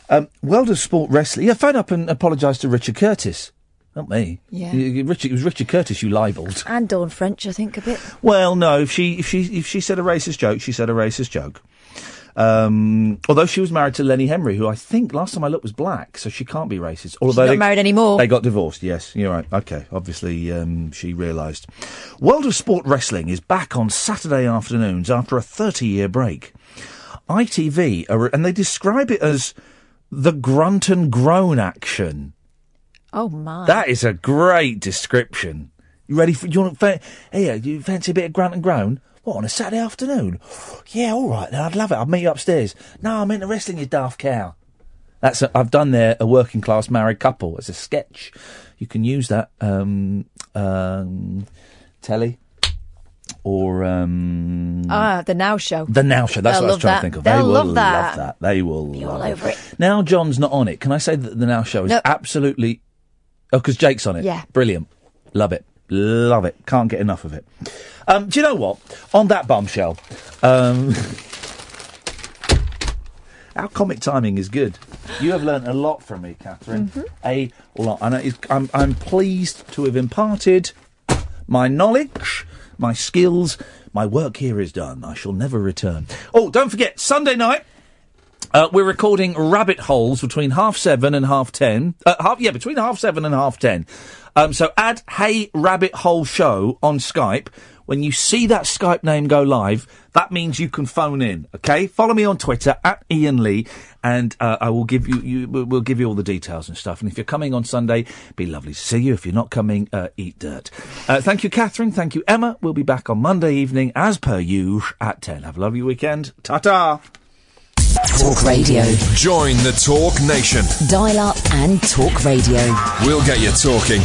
Um, World of Sport Wrestling. Yeah, phone up and apologise to Richard Curtis. Not me. Yeah. You- you- Richard, it was Richard Curtis you libelled. And Dawn French, I think, a bit. Well, no. If she if she if she said a racist joke, she said a racist joke. Um, although she was married to Lenny Henry, who I think last time I looked was black, so she can't be racist. Although not they- married anymore. They got divorced. Yes, you're right. Okay, obviously um, she realised. World of Sport Wrestling is back on Saturday afternoons after a 30 year break. ITV are, and they describe it as the grunt and groan action. Oh, my. That is a great description. You ready for? You want? Fa- hey, you fancy a bit of grunt and groan? What on a Saturday afternoon? Yeah, all right then. I'd love it. I'll meet you upstairs. No, I'm into wrestling, you daft cow. That's a, I've done there a working class married couple as a sketch. You can use that um, um, telly or um, Ah, the Now Show. the Now Show. That's They'll what I was trying that. to think of. They'll they will love that. love that. They will Be love all over it. Now John's not on it. Can I say that the Now Show is No. absolutely? Oh, because Jake's on it. Yeah. brilliant. Love it. Love it. Can't get enough of it. Um, do you know what? On that bombshell, um, our comic timing is good. You have learnt a lot from me, Katherine. A lot. And I'm, I'm pleased to have imparted my knowledge, my skills. My work here is done. I shall never return. Oh, don't forget, Sunday night, uh, we're recording Rabbit Holes between half seven and half ten. Uh, half, yeah, between half seven and half ten. Um, so add Hey Rabbit Hole Show on Skype. When you see that Skype name go live, that means you can phone in. Okay, follow me on Twitter at Iain Lee, and uh, I will give you, you. We'll give you all the details and stuff. And if you're coming on Sunday, be lovely to see you. If you're not coming, uh, eat dirt. Uh, thank you, Catherine. Thank you, Emma. We'll be back on Monday evening as per usual at ten. Have a lovely weekend. Ta ta. Talk Radio. Join the Talk Nation. Dial up and talk radio. We'll get you talking.